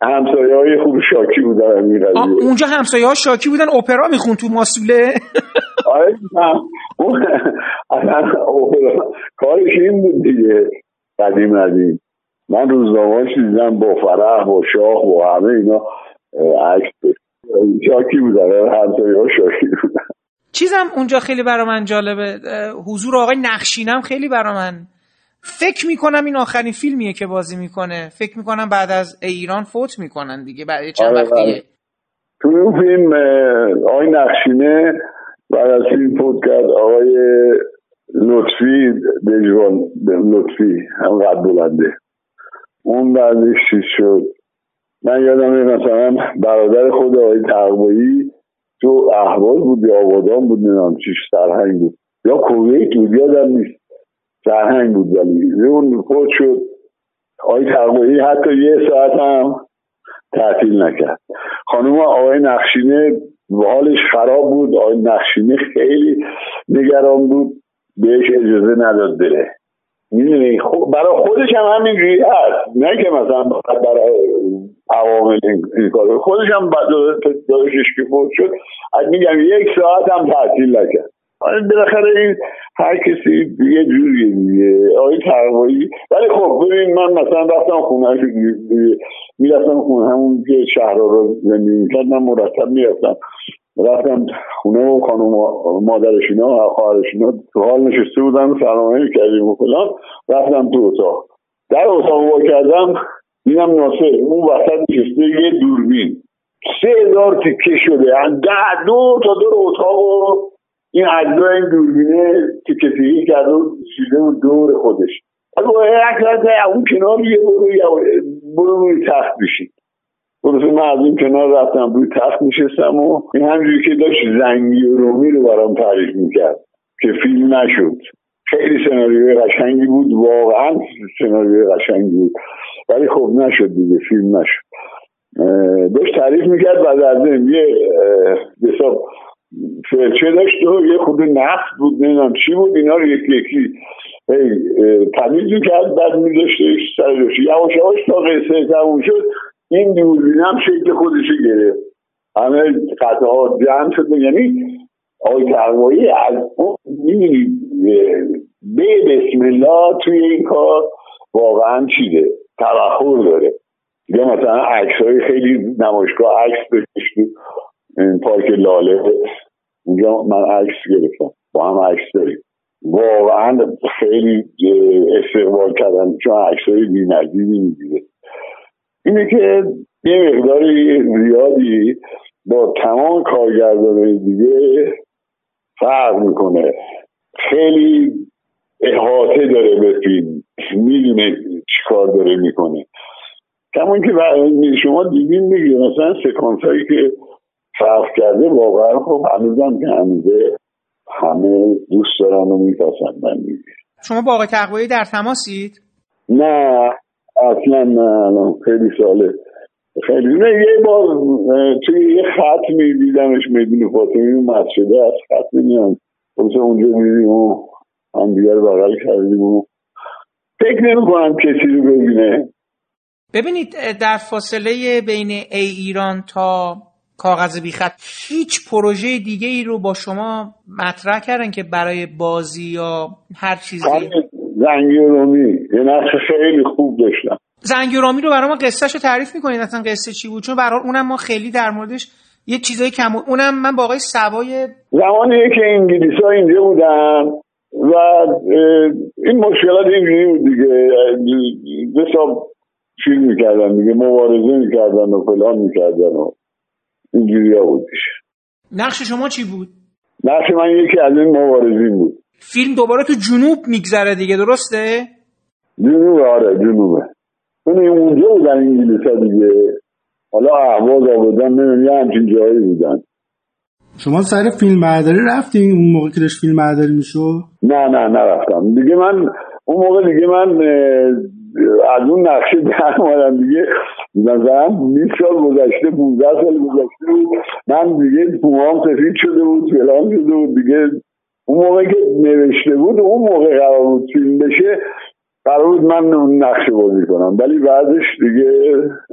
همسایه های خوب شاکی بودن اونجا همسایه ها شاکی بودن اپرا میخون تو ماسوله آره کارش این بود دیگه. قدیم قدیم. من روزنامه‌اش دیدم با فرح با شاه با همه اینا عکس شاکی بودن همسایه ها شاکی بودن. چیزم اونجا خیلی برا من جالبه. حضور آقای نقشینم خیلی برا من فکر می‌کنم این آخرین فیلمیه که بازی می‌کنه. فکر می‌کنم بعد از ایران فوت می‌کنن دیگه. بعد چند آره وقتیه. آره. تو اون فیلم آقای نقشینه بعد از فیلم فوت کرد. آقای لطفی دجوان لطفی هم قد بلنده. اون بعدش چیز شد؟ من یادم مثلا برادر خود آقای تقوایی تو احواز بود یا آبادان بود نمی‌دونم چیش سرهنگ بود. یا کویت بود یادم نیست. سرهنگ بود ولی. اون فوت شد. آقای تقوایی حتی یه ساعت هم تعطیل نکرد. خانوم آقای نقشینه حالش خراب بود. آقای نقشینه خیلی نگران بود. بهش اجازه نداد بره. می‌دونی؟ خب برای خودش هم همینجوری هست. نه که مثلا برای عوامل این کار خودش هم داداشش که فوت شد میگم یک ساعت هم تعطیل نکرد. آره، بالاخره این هر کسی یه جوریه دیگه. آقای تقوایی. ولی خب ببین من مثلا رفتم خونه می‌رفتم خونه همون که شهر رو زندگی می‌کرد من مرتب می‌رفتم. رفتم خونه و خانم مادرش اینا خواهرش اینا تو حال نشسته بودن سلامه کردیم و فلان. رفتم تو اتاق. در اتاق وا کردم دیدم ناصر اون وسط نشسته یه دوربین. سه هزار تیکه شده. ده دور تا دور اتاق این اجزا این دوربینه تیکه تیکه کرده و شیده و دور خودش. از اون کنار یه برو برو روی تخت بشید خلاصه من از این کنار رفتم روی تخت میشستم و این همجوری که داشت زنگی و رومی رو برام تعریف می‌کرد که فیلم نشد. خیلی سناریوی قشنگی بود واقعا سناریوی قشنگی بود. ولی خب نشد دیگه فیلم نشد. داشت تعریف می‌کرد بعد از این یه حساب فرچه داشت؟ و یه خود نفت بود نمی‌دونم چی بود اینا رو یکی یکی تمیز می‌کرد بعد میذاشتش سر یواش یواش تا قصه تموم شد این دوربینم شکل خودش گرفت. همه قطعه ها جمع شد. یعنی آقای تقوایی از اون به بسم الله توی این کار واقعا چیده تبخور داره. یا مثلا عکس های خیلی نمایشگاه عکس داشت این پارک لاله. اونجا من عکس گرفتم. با هم عکس داریم. واقعا خیلی استقبال کردن چون عکس های بی می‌گیره. اینه که یه مقداری زیادی با تمام کارگردانهای دیگه فرق می‌کنه. خیلی احاطه داره به فیلم. می‌دونه چیکار داره می‌کنه. کمون که شما دیدین میگه مثلا سکانس هایی که فرق کرده واقعا خب هنوزم که هنوزه همه دوست دارن و میپسندن شما با آقای تقوایی در تماسید؟ نه اصلا نه خیلی ساله خیلی نه یه بار توی یه خط میدیدمش میدون فاطمی مسجده از خط میان خلاصه اونجا میدیم و هم دیگر بغل کردیم و فکر نمی کنم کسی رو ببینه. ببینید در فاصله بین ای ایران تا کاغذ بیخط. هیچ پروژه دیگه ای رو با شما مطرح کردن که برای بازی یا هر چیزی؟ زنگی رومی یه نقش خیلی خوب داشتم. زنگی رومی رو برای ما قصهش رو تعریف می‌کنید اصلا قصه چی بود؟ چون برای اونم ما خیلی در موردش یه چیزای کم اونم من با آقای سوای زمانی که انگلیس ها اینجا بودن و این مشکلات اینجوری بود دیگه. حساب چیز می‌کردن دیگه. مبارزه می‌کردن و فلان می‌کردن و اینجوری ها بودش نقش شما چی بود؟ نقش من یکی از این مبارزین بود. فیلم دوباره تو جنوب میگذره دیگه درسته؟ جنوب آره جنوبه. اون اونجا بودن انگلیس ها دیگه. حالا احواز آبادان نمیم یه همچین جایی بودن. شما سر فیلم برداری رفتین؟ اون موقع که داشت فیلم برداری میشو؟ نه نه نرفتم. دیگه من اون موقع دیگه من از اون نقشه در دیگه. مثلا 20 سال گذشته 15 سال گذشته بود. من دیگه پوهام سفید شده بود فلان شده بود. دیگه اون موقع که نوشته بود اون موقع قرار بود فیلم بشه. قرار بود من اون نقشه بازی کنم. ولی بعدش دیگه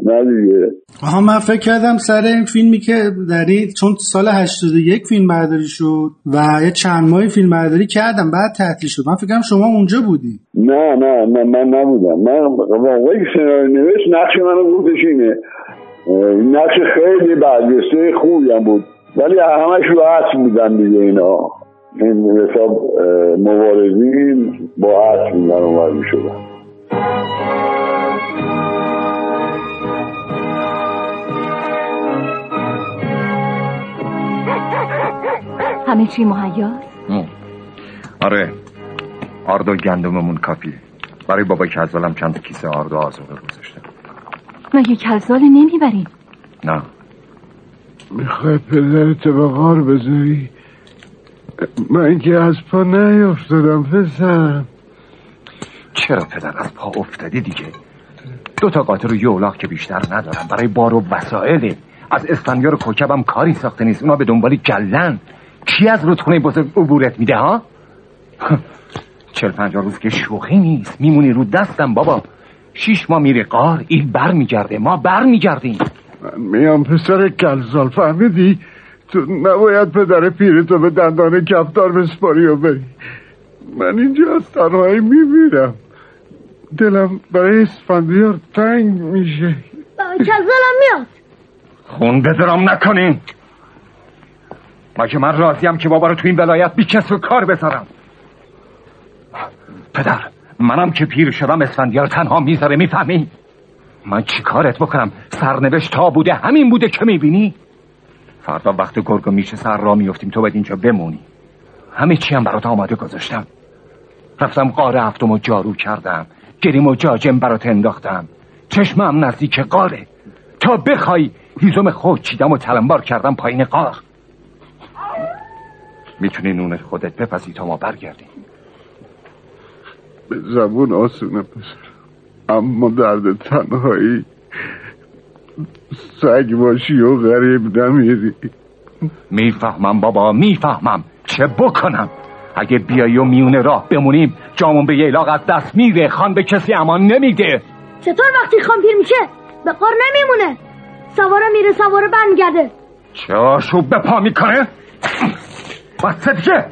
نه دیگه. آها من فکر کردم سر این فیلمی که داری چون سال 81 فیلم برداری شد و یه چند ماهی فیلم برداری کردم بعد تعطیل شد. من فکرم شما اونجا بودی. نه نه نه من نبودم. من واقعی سناریو نوشت نقش منو گفتش اینه. نقش خیلی برجسته خوبی هم بود. ولی همش اصل بودن دیگه اینا. این حساب مبارزین با اصل من اونور می شدن همه چی مهیاست؟ آره آرد و گندممون کافیه. برای بابای کزالم چند کیسه آرد و آزوقه گذاشتم مگه کزال نمی‌بریم؟ نه. می‌خوای پدرت به غار بذاری؟ من که از پا نیافتادم پسرم. چرا پدر از پا افتادی دیگه؟ دو تا قاطر و یه که بیشتر ندارم. برای بار و وسائله از اسفندیار و کوکبم کاری ساخته نیست. اونا به دنبال گلن کی از رودخونه بزرگ عبورت میده ها؟ چل پنجاه روز که شوخی نیست. میمونی رو دستم بابا. شیش ما میره قار. این بر میگرده ما بر میگردیم من میام پسر گلزال فهمیدی؟ تو نباید پدر پیرتو به دندان کفتار بسپاری و بری. من اینجا از تنهایی میمیرم. دلم برای اسفندیار تنگ میشه. کزالم میاد. خون بذارم نکنین. ما که من راضیم که بابا رو تو این ولایت بی کس و کار بذارم؟ پدر منم که پیر شدم اسفندیار تنها می‌ذاره می‌فهمی؟ من چی کارت بکنم؟ سرنوشت تا بوده همین بوده که می‌بینی؟ فردا وقت گرگ میشه سر را میفتیم تو باید اینجا بمونی. همه چی هم برات آماده گذاشتم. رفتم قاره هفتم و جارو کردم. گریم و جاجم برات انداختم. چشمم نزدیک قاره تا بخوای هیزم خود چیدم و تلمبار کردم پایین قار می‌تونی نون خودت بپزی تا ما برگردیم. به زبون آسونه پسر. اما درد تنهایی. سگ باشی و غریب نمیری می‌فهمم بابا می‌فهمم. چه بکنم؟ اگه بیایی و میونه راه بمونیم جامون به یه از دست میره. خان به کسی امان نمیده. چطور وقتی خان پیر میشه؟ به قار نمیمونه. سواره میره سواره برمیگرده. چه آشوب به پا می‌کنه؟ بس دیگه.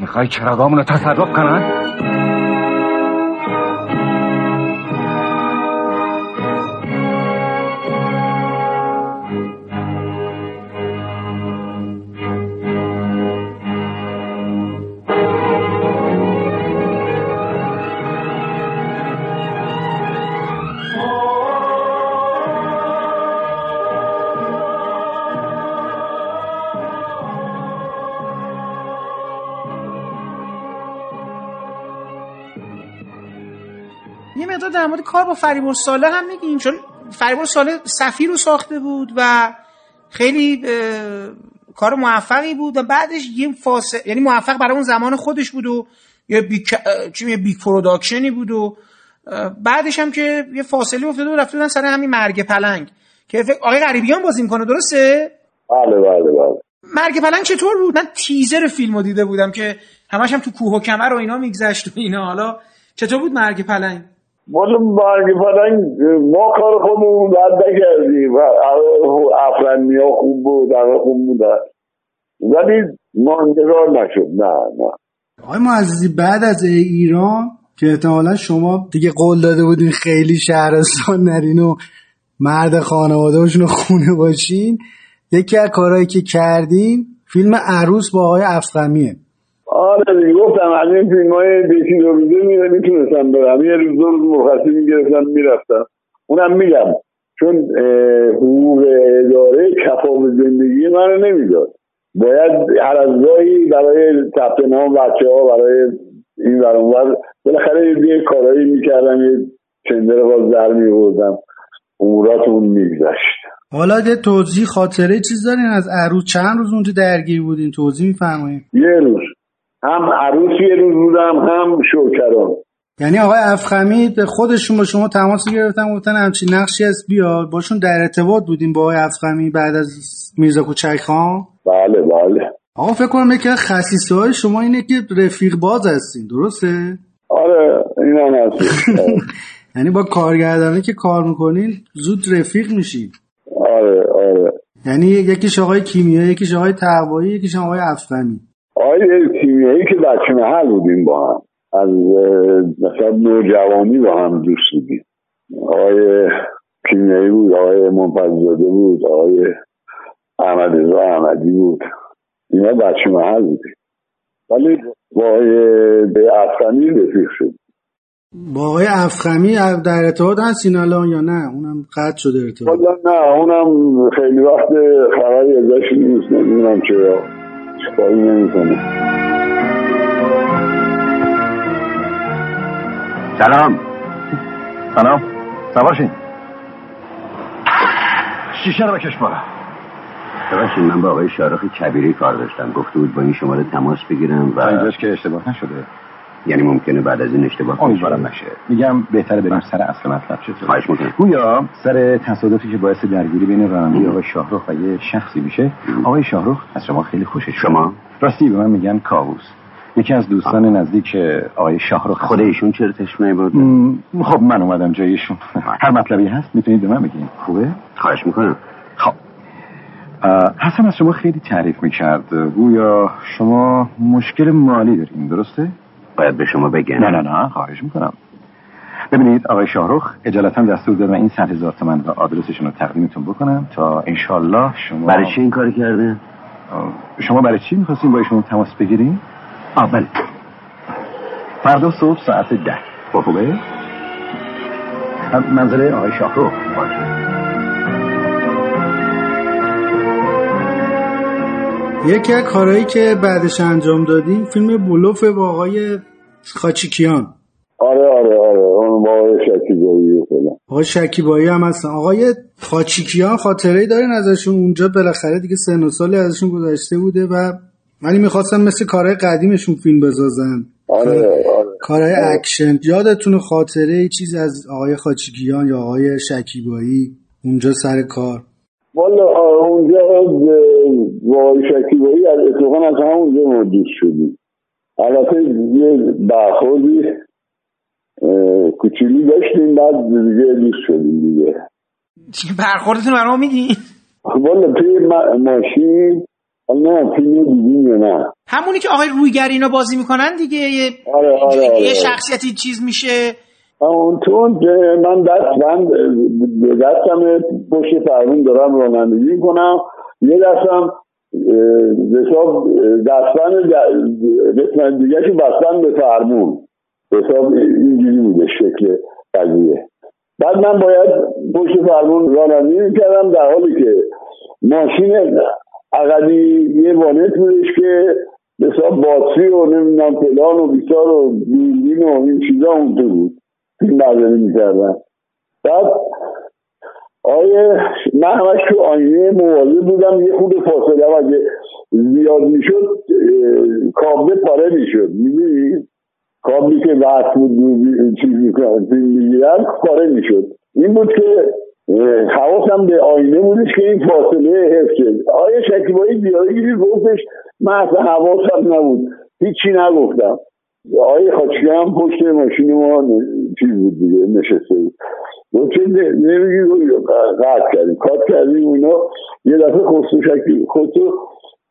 می‌خوای چراغامونو تصرف کنن؟ در مورد کار با فریبرز صالح هم میگیم چون فریبرز صالح سفیر رو ساخته بود و خیلی کار موفقی بود و بعدش یه فاصله یعنی موفق برای اون زمان خودش بود و یه بیک چی big production ی بود و بعدش هم که یه فاصله افتاده و رفته بودن سر همین مرگ پلنگ. که آقای غریبیان بازی می‌کنه درسته؟ بله بله بله. مرگ پلنگ چطور بود؟ من تیزر فیلمو دیده بودم که همش هم تو کوه و کمر و اینا میگذشت و اینا. حالا چطور بود مرگ پلنگ؟ والا برگ پلنگ ما کار خودمون بعد نکردیم. افرنی ها خوب بود همه خوب بودن. ولی ماندگار نشد. نه نه. آقای معززی بعد از ایران که احتمالا شما دیگه قول داده بودین خیلی شهرستان نرین و مرد خانواده باشین و خونه باشین یکی از کارهایی که کردین فیلم عروس با آقای افخمیه آره دیگه گفتم از این فیلم های دیکی دو روزه میره می‌تونستم برم. یه روز دو روز مرخصی می‌گرفتم می‌رفتم. اونم میگم چون حقوق اداره کفا به زندگی من نمی‌داد. باید هر از گاهی برای ثبت نام بچه ها برای این برانور بالاخره یه کارهایی می‌کردم یه چندر باز در میبردم اموراتمون میگذشت. حالا یه توضیح خاطره چیز دارین؟ از عروض چند روز اونجا درگیر بودین؟ توضیح میفرمایید یه روز. هم عروس یه روز بودم هم شوکران. یعنی آقای افخمی به خودشون با شما تماس گرفتن گفتن همچین نقشی از بیا باشون در ارتباط بودیم با آقای افخمی بعد از میرزا کوچک خان؟ بله بله. آقا فکر کنم یکی خصیصه های شما اینه که رفیق باز هستین درسته؟ آره این هم هست. یعنی با کارگردانی که کار می‌کنین زود رفیق میشید آره آره. یعنی یکیش آقای کیمیایی یکیش آقای تقوایی یکیش آقای افغانی آقای کیمیایی که بچه محل بودیم با هم. از مثلا نوجوانی با هم دوست بودیم. آقای کیمیایی بود آقای منفذزاده بود آقای احمد رضا احمدی بود. اینا بچه محل بودیم. ولی با آقای افغانی رفیق شد. با آقای افخمی در ارتباط هستین الان یا نه؟ اونم قطع شده ارتباط. نه اونم خیلی وقت خبری ازش نیست. نمی‌دونم چرا. چکاری نمی‌کنه. سلام. سلام. سوارشین. شیشه رو بکش بالا. ببخشید من با آقای شارخ کبیری کار داشتم. گفته بود با این شماره تماس بگیرم و اینجاش که اشتباه نشده. یعنی ممکنه بعد از این اشتباه امیدوارم نشه میگم بهتره بریم سر اصل مطلب شد خواهش می‌کنم. گویا سر تصادفی که باعث درگیری بین راننده آقای شاهرخ و یه شخصی میشه آقای شاهرخ از شما خیلی خوشش شما؟ راستی به من میگن کاووس. یکی از دوستان آه. نزدیک آقای شاهرخ خود ایشون چرا تشمه بود خب من اومدم جای ایشون. هر مطلبی هست می‌تونید به من بگین. خوبه؟ خواهش می‌کنم. خب. حسن از شما خیلی تعریف می‌کرد. گویا شما مشکل مالی دارین درسته؟ باید به شما بگم نه نه نه خواهش می‌کنم ببینید آقای شاهرخ اجالتا دستور دادن این صد هزار تومن و آدرسشون رو تقدیمتون بکنم تا انشالله شما برای چی این کار کرده؟ شما برای چی می‌خواستین با ایشون تماس بگیریم؟ آه بله فردا صبح ساعت ده خوبه؟ منظره آقای شاهرخ باشه یکی از کارهایی که بعدش انجام دادیم فیلم بلوف با آقای خاچیکیان. آره آره آره اون با آقای شکیزایی آقای شکیبایی هم هستن. آقای خاچیکیان خاطره ای دارین ازشون. اونجا بالاخره دیگه سن و سالی ازشون گذشته بوده و ولی می‌خواستن مثل کارهای قدیمشون فیلم بسازن آره آره. کارهای اکشن. یادتون خاطره ای چیز از آقای خاچیکیان یا آقای شکیبایی اونجا سر کار؟ والا اونجا آقای شکیبایی از اتفاقا از همونجا ما دوست شدیم البته یه برخوردی کوچولی داشتیم بعد دیگه دوست شدیم دیگه. برخوردتون برای ما میگی؟ والا توی ما- ماشین نه فیلم دیدیم یا نه؟ همونی که آقای رویگر اینا بازی می‌کنن دیگه یه, آره آره یه آره. شخصیتی چیز میشه. اون تو من دست به دستم پشت فرمون دارم رانندگی می‌کنم. یه دستم حساب دستبند د- قسمت دیگه که بستن به فرمون. حساب اینجوری بوده شکل قضیه. بعد من باید پشت فرمون رانندگی می‌کردم در حالی که ماشین عقبی یه وانت بودش که حساب باتری و نمی‌دونم فلان و بیسار و دوربین و این چیزا اون تو بود. فیلم برداری بعد آیه من همش تو آینه موازه بودم یه خود فاصله اگه زیاد می‌شد اه، کابل پاره می‌شد. می‌دونی؟ کابلی که وقت بود دوربین- چیز می‌کنن فیلم می‌گیرن پاره می‌شد. این بود که حواسم به آینه بودش که این فاصله حفظ شد. آیه شکیبایی دیالوگی گفتش من اصلا حواسم نبود. هیچی نگفتم. آقای خاچی هم پشت ماشین ما چیز بود دیگه نشسته بود. گفت چه نمیگی قطع کردیم کات کردیم و اینا یه دفعه خسرو شکلی خسرو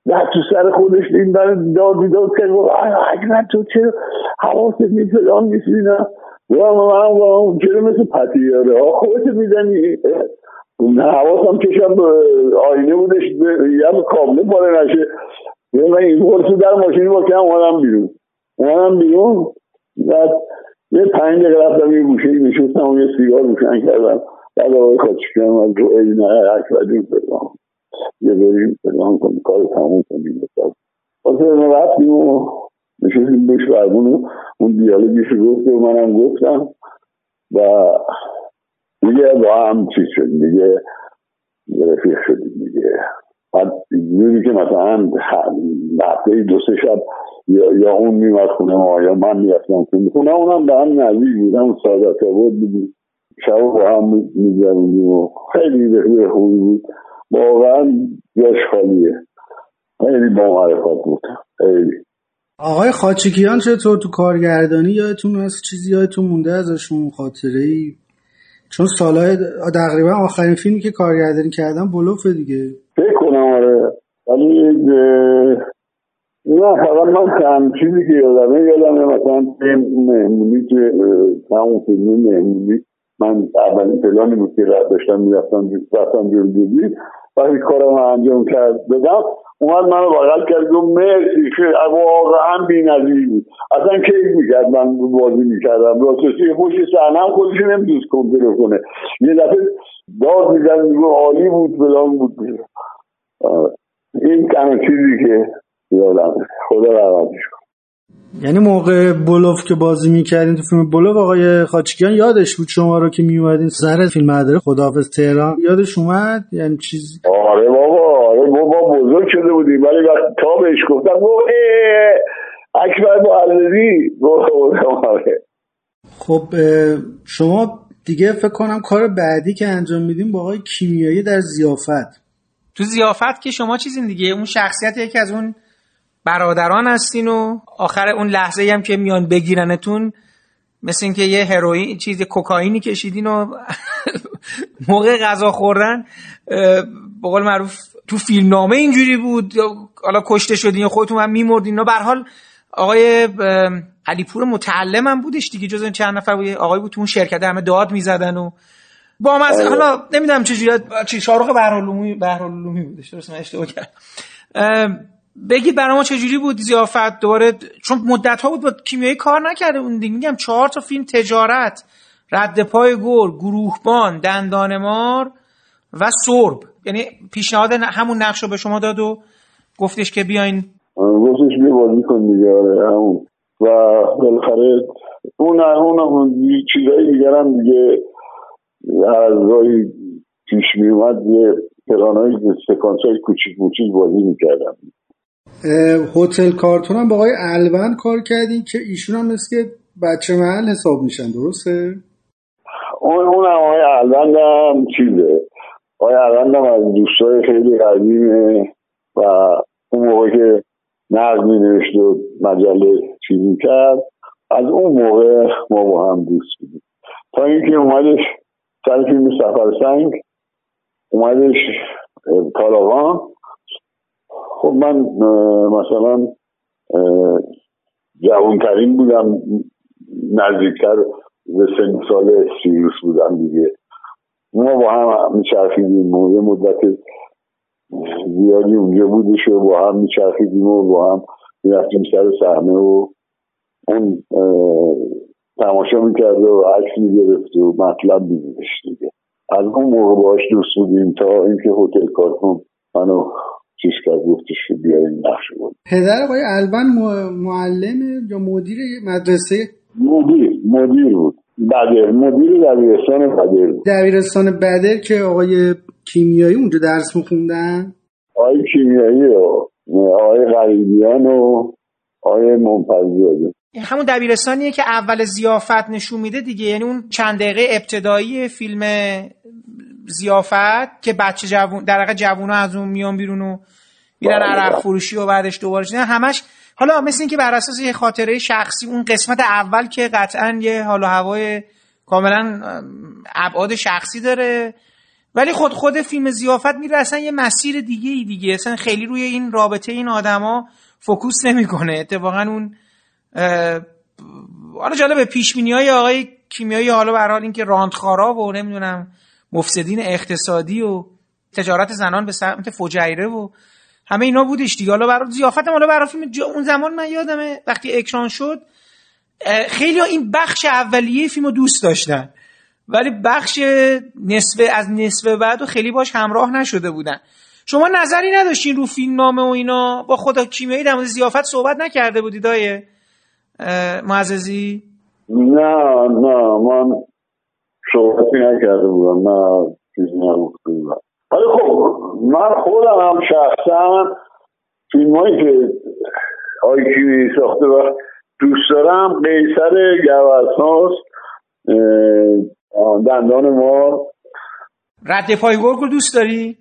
نه تو سر خودش این برای داد بیداد کرد. گفت اگر تو چرا حواست نیست فلان نیست اینا. گفتم من چرا مثل پتیاره ها خودت می‌زنی نه حواسم به آینه بودش یه کابله پاره نشه. من این ورسو در ماشینی با کم اومدم بیرون. اومدم بیرون یه پنج دقیقه رفتم یه گوشه ای نشستم و یه سیگار روشن کردم. بعد آقای خاچکیان از رو ای نه اکبریم فلان یه بریم فلان کنیم کار تموم کنیم واسه رفتیم و نشستیم بش برمون و اون دیالوگیش گفت و منم گفتم. و دیگه با هم چیز شد دیگه. رفیق شدیم دیگه. بعد جوری که مثلا هفته دو سه شب یا, یا اون میمد خونه ما یا من می‌رفتم خونه. خونه اونم به هم نزدیک بود همون سعادت آباد بودیم شب با هم میگردیم و خیلی رفیق خوبی بود. واقعا جاش خالیه. خیلی با معرفت بود. خیلی. آقای خاچیکیان چطور تو کارگردانی یادتون هست؟ چیزی یادتون مونده ازشون خاطره ای چون سالهای تقریبا آخرین فیلمی که کارگردانی کردن بلوفه دیگه. فکر کنم آره. ولی نه فقط من چند چیزی که یادمه یادمه مثلا توی مهمونی اه، همون فیلم مهمونی. من اولین پلانی بود که رفت داشتم می‌رفتم رفتم جلدوزی وقتی کارم رو انجام کرد بدم اومد منو بغل کرد گفت مرسی خیلی واقعا بی نظیر بود. اصلا کیف می‌کرد من بازی می‌کردم. راستش پشت صحنه هم خودش نمیدوست کنترل کنه. یه دفعه داد می‌زد می‌گفت عالی بود فلان بود. این تنها چیزی که یادم. خدا رحمتش یعنی موقع بلوف که بازی می‌کردین تو فیلم بلوف آقای خاچیکیان یادش بود شما رو که میومدین سر فیلم مداره خداحافظ تهران؟ یادش اومد؟ یعنی چیز؟ آره بابا آره بابا بزرگ شده بودیم. ولی وقت تا بهش گفتم گفت اکبر آره خب شما دیگه فکر کنم کار بعدی که انجام میدیم با آقای کیمیایی در زیافت تو زیافت که شما چیزین دیگه؟ اون شخصیت یکی از اون برادران هستین و آخر اون لحظه هم که میان بگیرنتون مثل اینکه یه هروئین چیز کوکائینی کشیدین و موقع غذا خوردن به قول معروف تو فیلم نامه اینجوری بود. یا حالا کشته شدین یا خودتون هم میمردین. به حال آقای اه، علیپور متعلم هم بودش دیگه جز این چند نفر بود. آقای بود تو اون شرکت همه داد می‌زدن و با مزه آره. حالا نمی‌دونم چجوری چی شاروخ بهرالعلومی بهرالعلومی بودش. درست من اشتباه کردم. بگید برای ما چجوری بود زیافت دوباره؟ چون مدت ها بود با کیمیایی کار نکرده اون دیگه میگم چهار تا فیلم تجارت رد پای گور گروهبان دندانمار و سرب. یعنی پیشنهاد همون نقش رو به شما داد و گفتش که بیاین. گفتش بیا بازی کن دیگه آره همون. و بالاخره اون اون چیزایی دیگر هم دیگه از گاهی پیش می اومد یه پلانهای سکانس های کوچیک بازی می‌کردم هتل کارتون هم با آقای الون کار کردین که ایشون هم مثل بچه محل حساب میشن درسته؟ اون اون هم آقای الون هم چیزه. آقای الون هم از دوستای خیلی قدیمه و اون موقع که نقد می نوشت و مجله چیزی کرد از اون موقع ما با هم دوست بودیم. تا اینکه اومدش سر فیلم سفر سنگ اومدش کاراوان خب من مثلا جوانترین بودم نزدیکتر به سن سال سیروس بودم دیگه. ما با هم میچرخیدیم یه مدت زیادی اونجا بودش و با هم میچرخیدیم و با هم می‌رفتیم سر صحنه و اون تماشا می‌کرد و عکس می‌گرفت و مطلب میدیدش دیگه. از اون موقع باش دوست بودیم تا اینکه هتل کارتون منو چیز کرد گفتش که بیاریم نقش بود پدر آقای البن معلم یا مدیر مدرسه؟ مدیر مدیر بود. بدر مدیر دبیرستان بدر بود. دبیرستان بدر که آقای کیمیایی اونجا درس میخوندن؟ آقای کیمیایی و آقای غریبیان و آقای منپذیری همون دبیرستانیه که اول زیافت نشون میده دیگه. یعنی اون چند دقیقه ابتدایی فیلم زیافت که بچه جوون در واقع جوونا از اون میان بیرون و میرن عرق فروشی و بعدش دوباره شدن همش حالا مثل اینکه بر اساس یه خاطره شخصی اون قسمت اول که قطعا یه حال و هوای کاملا ابعاد شخصی داره. ولی خود خود فیلم زیافت میره اصلا یه مسیر دیگه ای دیگه. اصلا خیلی روی این رابطه این آدما فوکوس نمی‌کنه. اتفاقا اون حالا جالبه پیش های آقای کیمیایی حالا به حال اینکه راندخارا و نمی‌دونم مفسدین اقتصادی و تجارت زنان به سمت فجیره و همه اینا بودش دیگه. حالا برای زیافت حالا برای فیلم اون زمان من یادمه وقتی اکران شد خیلی این بخش اولیه فیلم رو دوست داشتن. ولی بخش نصف از نصف بعد و خیلی باش همراه نشده بودن. شما نظری نداشتین رو فیلم نامه و اینا؟ با خدا کیمیایی در زیافت صحبت نکرده بودید دایه معززی؟ نه نه من صحبتی نکرده بودم نه چیزی نگفته بودم. ولی خب من خودم هم شخصا فیلم هایی که آیکیوی ساخته و دوست دارم قیصر گوزناست دندان ما. رد پای گرگ رو دوست داری؟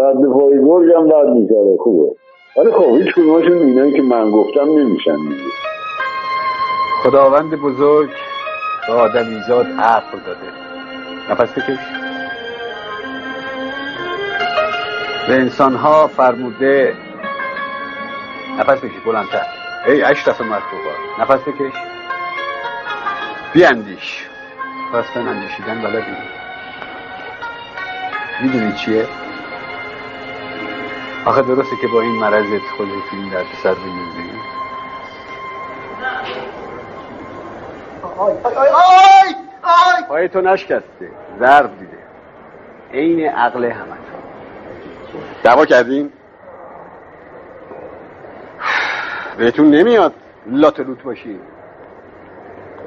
رد پای گرگ هم بعد می‌ذاره خوبه. ولی خب هیچ کدومشون اینایی که من گفتم نمیشن خداوند بزرگ. به آدم ایزاد عقل داده. نفس بکش به انسان ها فرموده. نفس بکش بلندتر. ای اشرف مطلوبات نفس بکش بیاندیش. راستن اندیشیدن بلدی. می‌دونی چیه؟ آخه درسته که با این مرضت خودت این در پای تو نشکسته. ضرب دیده. عین عقل همه دعوا کردین؟ بهتون نمیاد لات لوت باشین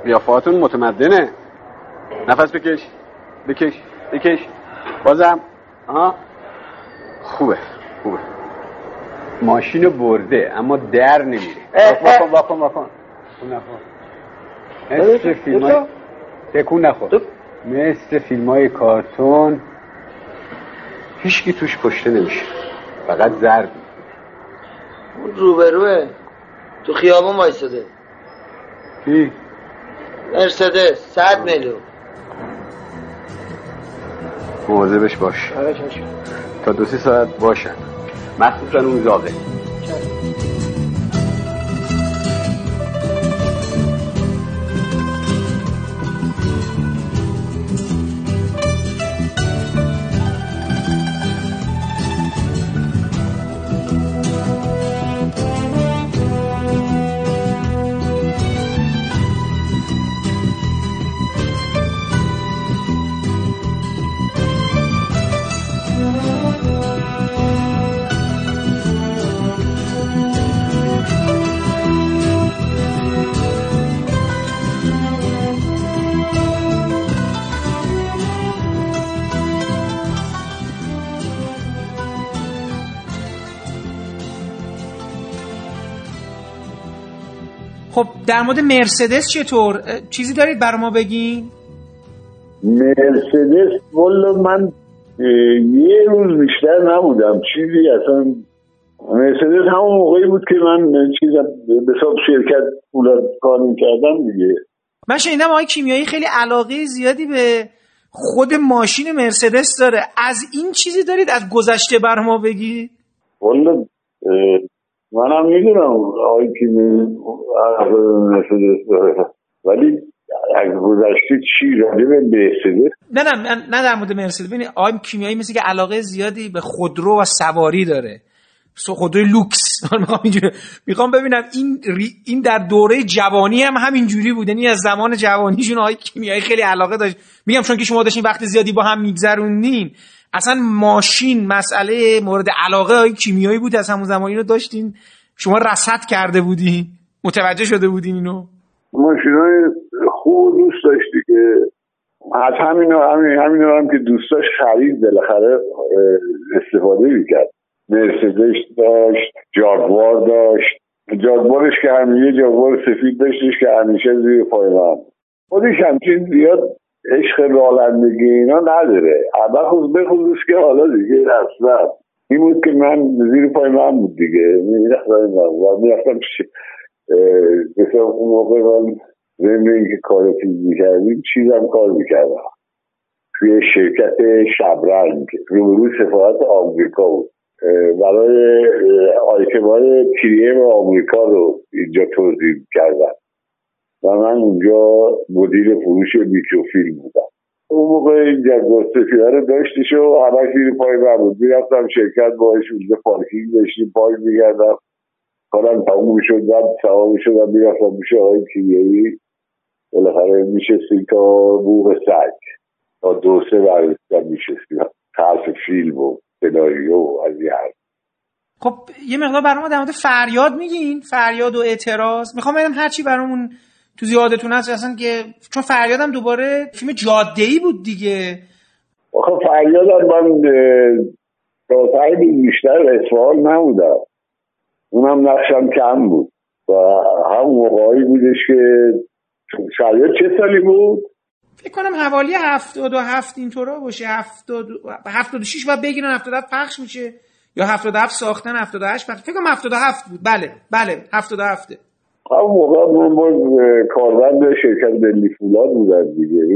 بیافاتون متمدنه. نفس بکش. بکش. بکش. بازم. آها. خوبه. خوبه. ماشینو برده اما در نمیره. واکن واکن واکن. مثل فیلم های تکون نخور. مثل فیلم های کارتون. هیچکی توش کشته نمیشه. فقط ضرب اون روبروه. تو خیابون وایساده. کی؟ مرسدس صد میلیون. مواظبش باش. تا دو سی ساعت باشن. مخصوصا اون زاغه. در مورد مرسدس چطور؟ چیزی دارید برای ما بگین؟ مرسدس والا من یه روز بیشتر نبودم. چیزی اصلا مرسدس همون موقعی بود که من چیز به حساب شرکت پولاد کار می‌کردم دیگه. من شنیدم آقای کیمیایی خیلی علاقه زیادی به خود ماشین مرسدس داره. از این چیزی دارید از گذشته بر ما بگی والا منم می‌دونم آقای کیمیایی مرسدس ولی از گذشته چی راجع به مرسدس؟ نه نه نه در مورد مرسدس. ببینید آقای کیمیایی مثل که علاقه زیادی به خودرو و سواری داره. خودروی لوکس. می‌خوام می‌خوام ببینم این این در دوره جوانی هم همین جوری بود. یعنی از زمان جوانیشون آقای کیمیایی خیلی علاقه داشت. میگم چون که شما داشتین وقت زیادی با هم میگذروندین اصلا ماشین مسئله مورد علاقه های کیمیایی بود از همون زمانی رو داشتین. شما رصد کرده بودین متوجه شده بودین اینو؟ ماشین های خوب دوست داشتی که از همین همین همین هم که دوستاش خرید بالاخره استفاده می‌کرد. مرسدس داشت جاگوار داشت. جاگوارش که همیشه جاگوار سفید داشتش که همیشه زیر پای من خودش همچین زیاد عشق رانندگی اینا نداره. خود بخصوص که حالا دیگه اصلا این بود که من زیر پای من بود دیگه. می‌رفتم می‌رفتم مثل اون موقع من ضمن اینکه کار چیز می‌کردیم چیزم کار می‌کردم. توی شرکت شبرنگ. روبروی سفارت آمریکا بود. برای آیتم های پریم آمریکا رو اینجا توضیح کردن. و من اونجا مدیر فروش میکروفیلم بودم. اون موقع این جذاب سفیده رو داشتیش و همه زیر پای من بود. می‌رفتم شرکت باش اونجا پارکینگ داشتیم پای میگردم کارم تموم شد بعد سوام شد و می‌رفتم میشه آقای کیمیایی. بالاخره میشستیم تا بوغ سگ. تا دو سه برستم میشستیم. طرف فیلم و سناریو از یه خب یه مقدار برام در مورد فریاد میگین؟ فریاد و اعتراض. می‌خوام ببینم هرچی برامون تو زیادتون هست اصلا که چون فریادم دوباره فیلم جاده ای بود دیگه. آخه فریادم من تا بیشتر اصفهان نبودم. اونم نقشم کم بود. و هم موقعی بودش که فریاد چه سالی بود؟ فکر کنم حوالی هفتاد و هفت اینطورا باشه. هفتاد هفتاد و شیش باید بگیرن هفتاد هفت پخش میشه. یا هفتاد هفت ساختن هفتاد هشت پخش فکر کنم هفتاد هفت بود. بله بله هفتاد هفته. همون موقع من باز کاربند شرکت دلی فولاد بودن دیگه.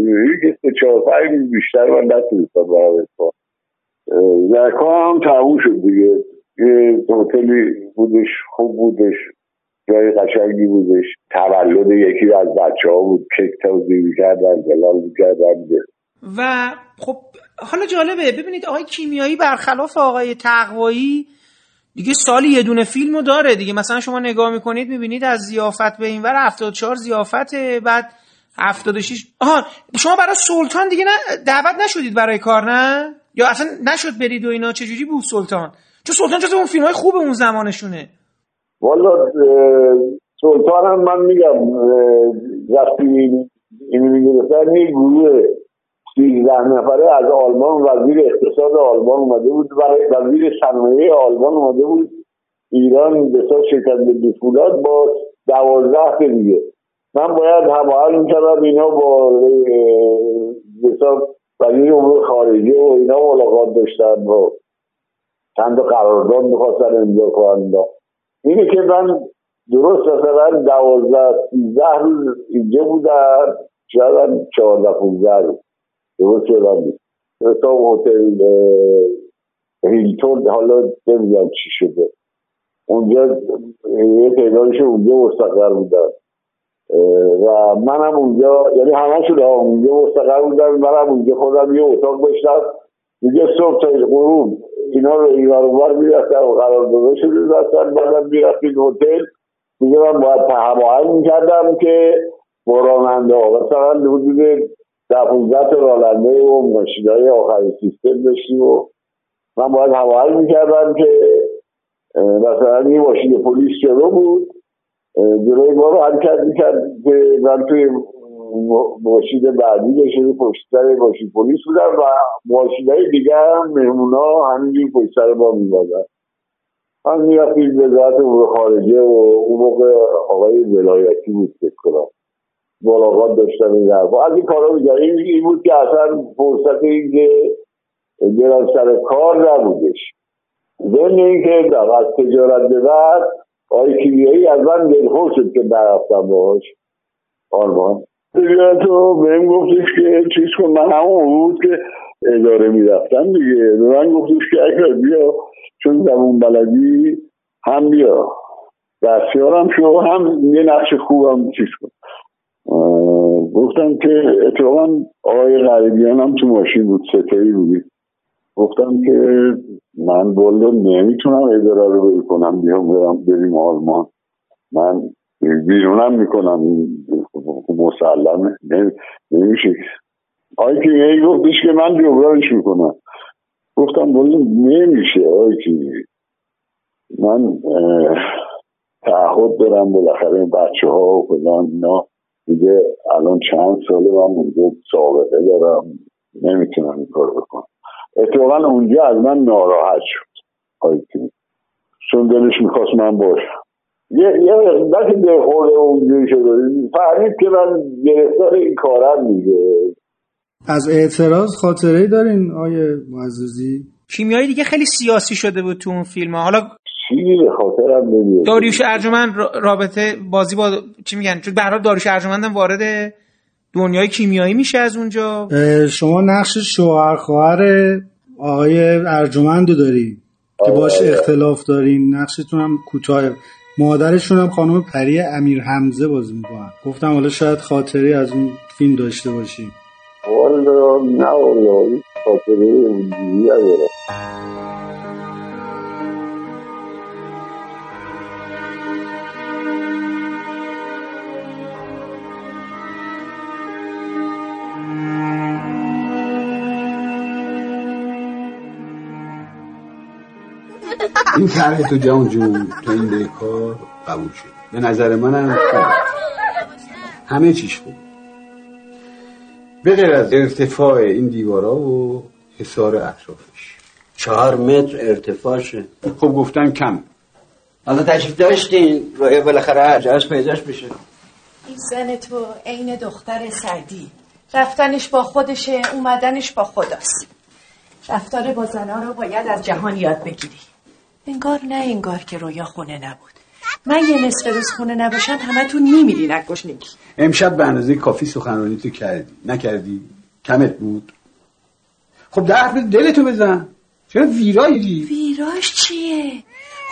که سه چهار پنج بیشتر من نتونستم برم اتفاق. کار هم تموم شد دیگه. یه هتلی بودش خوب بودش. جای قشنگی بودش. تولد یکی از بچه ها بود. کیک توضیح می‌کردن دلال می‌کردن. و خب حالا جالبه. ببینید آقای کیمیایی برخلاف آقای تقوایی دیگه سالی یه دونه فیلمو داره دیگه. مثلا شما نگاه می‌کنید می‌بینید از زیافت به این ور 74 زیافت بعد 76 آها شما برای سلطان دیگه نه دعوت نشدید برای کار نه؟ یا اصلا نشد برید و اینا؟ چجوری بود سلطان؟ چون سلطان جز اون فیلم های خوب اون زمانشونه. والا سلطان هم من میگم وقتی این می‌گرفتن یه گروه سیزده نفره از آلمان وزیر اقتصاد آلمان اومده بود برای وزیر صنایع آلمان اومده بود. ایران به شرکت بیفولاد با دوازده دیگه. من باید هماهنگ می‌کردم اینا با حساب وزیر امور خارجی و اینا ملاقات داشتن و چند قرارداد می‌خواستن امضا کنن. اینه که من درست مثلا دوازده سیزده روز اینجا بودم شاید چهارده پونزده روز. درست یادم نیست هتل هیلتون حالا نمی‌دونم چی شده. اونجا یه تعدادش اونجا مستقر بودن. و منم اونجا یعنی همه شده اونجا مستقر بودن منم اونجا خودم یه اتاق داشتم. دیگه صبح تا غروب اینا رو ایران اونور می‌رفتن و قرار شده دستن بعدم می‌رفتیم هتل. دیگه من باید هماهنگ می‌کردم که با راننده ها. مثلا حدود ده پونزده راننده و ماشینای آخرین سیستم داشتیم و من باید هماهنگ می‌کردم که مثلا یه ماشین پلیس جلو بود؟ جلوی ما رو حرکت می‌کرد که من توی ماشین بعدی بشه پشت سر ماشین پلیس بودن و ماشین های دیگه هم مهمون ها همینجور پشت سر ما میبادن من می‌رفتیم وزارت امور خارجه و اون موقع آقای ولایتی بود فکر کنم. ملاقات داشتم این حرفا. از این کارا میگم این, بود که اصلا فرصت این که برم سر کار نبودش. ضمن اینکه از تجارت به بعد آقای کیمیایی از من دلخور شد که نرفتم باش آلمان. تو بهم گفتش که چیز کن. من همون بود که اداره می‌رفتم دیگه. به من گفتش که اگر بیا چون زمون بلدی هم بیا. دستیارم شو هم یه نقش خوبم چیز کن. گفتم که اتفاقا آقای غریبیان هم تو ماشین بود ستایی بودی گفتم که من بلد نمی‌تونم اداره رو کنم بیام برم بریم آلمان. من بیرونم می‌کنم. مسلمه نمیشه آی که یه گفتش که من جبرانش می‌کنم. گفتم بلد نمیشه آی که من تعهد دارم بالاخره این بچه ها و فلان اینا دیگه الان چند ساله من اونجا سابقه دارم. نمی‌تونم این کار بکنم. اتفاقا اونجا از من ناراحت شد. چون دلش می‌خواست من باشم. یه یه مقدار که دلخورده اونجوری شده فهمید که من گرفتار این کارم میگه از اعتراض خاطره دارین آیه معززی؟ کیمیایی دیگه خیلی سیاسی شده بود تو اون فیلم. ها. حالا چی خاطرم نمیاد. داریوش ارجمند رابطه بازی با چی میگن؟ چون به هر داریوش ارجمند هم وارد دنیای کیمیایی میشه از اونجا. شما نقش شوهر خواهر آقای ارجمند رو داری که باش اختلاف دارین. نقشتون هم کوتاه. مادرشون هم خانم پری امیر حمزه بازی می‌کنن. گفتم حالا شاید خاطری از اون فیلم داشته باشیم والا نه والا خاطره این طرح تو جان جون تو این کار قبول شد. به نظر منم همه چیش خوب. به غیر از ارتفاع این دیوارا و حسار اطرافش. چهار متر ارتفاعشه. خب گفتن کم. حالا تشریف داشتین؟ رایه بالاخره عجاز پیداش بشه. این زن تو عین دختر سعدی. رفتنش با خودشه اومدنش با خداست. رفتار با زنها رو باید از جهان یاد بگیری. انگار نه انگار که رویا خونه نبود. من یه نصف روز خونه نباشم همه تو نیمیری نگشنگی امشب به اندازه کافی سخنرانی تو کردی. نکردی. کمت بود. خب در حرف دلتو بزن. چرا ویرایی؟ ویراش چیه؟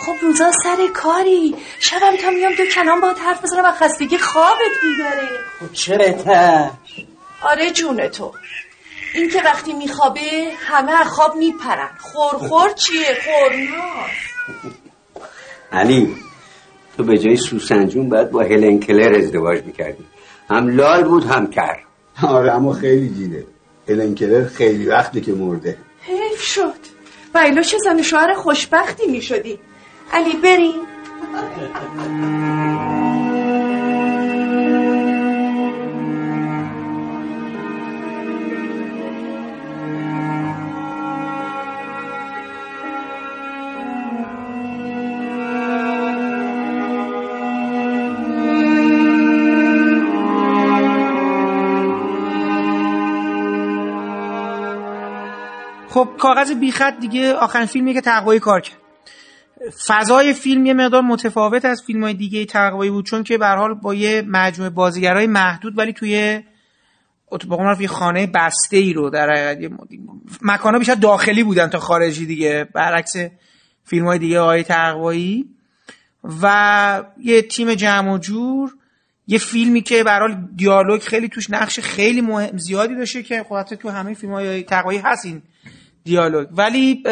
خب روزا سر کاری. شبم تا میام دو کنان با حرف بزنم و خستگی خوابت بیداره خب چرا آره جون تو. این که وقتی میخوابه همه خواب میپرن. خورخور چیه؟ خورناس. علی تو به جای سوسنجون باید با هلن کلر ازدواج می‌کردی. هم لال بود هم کر. آره اما خیلی دیده هلن کلر خیلی وقتی که مرده. حیف شد. و چه زن شوهر خوشبختی می‌شدی. علی بریم. خب کاغذ بیخط دیگه آخرین فیلمی که تقوایی کار کرد. فضای فیلم یه مقدار متفاوت از فیلم های دیگه تقوایی بود چون که به حال با یه مجموعه بازیگرای محدود ولی توی اتفاقا یه خانه بسته ای رو در حقیقت مکانا بیشتر داخلی بودن تا خارجی دیگه برعکس فیلم های دیگه های تقوایی. و یه تیم جمع و جور یه فیلمی که به حال دیالوگ خیلی توش نقش خیلی مهم زیادی داشته که خب تو همه فیلم های تقوایی دیالوگ. ولی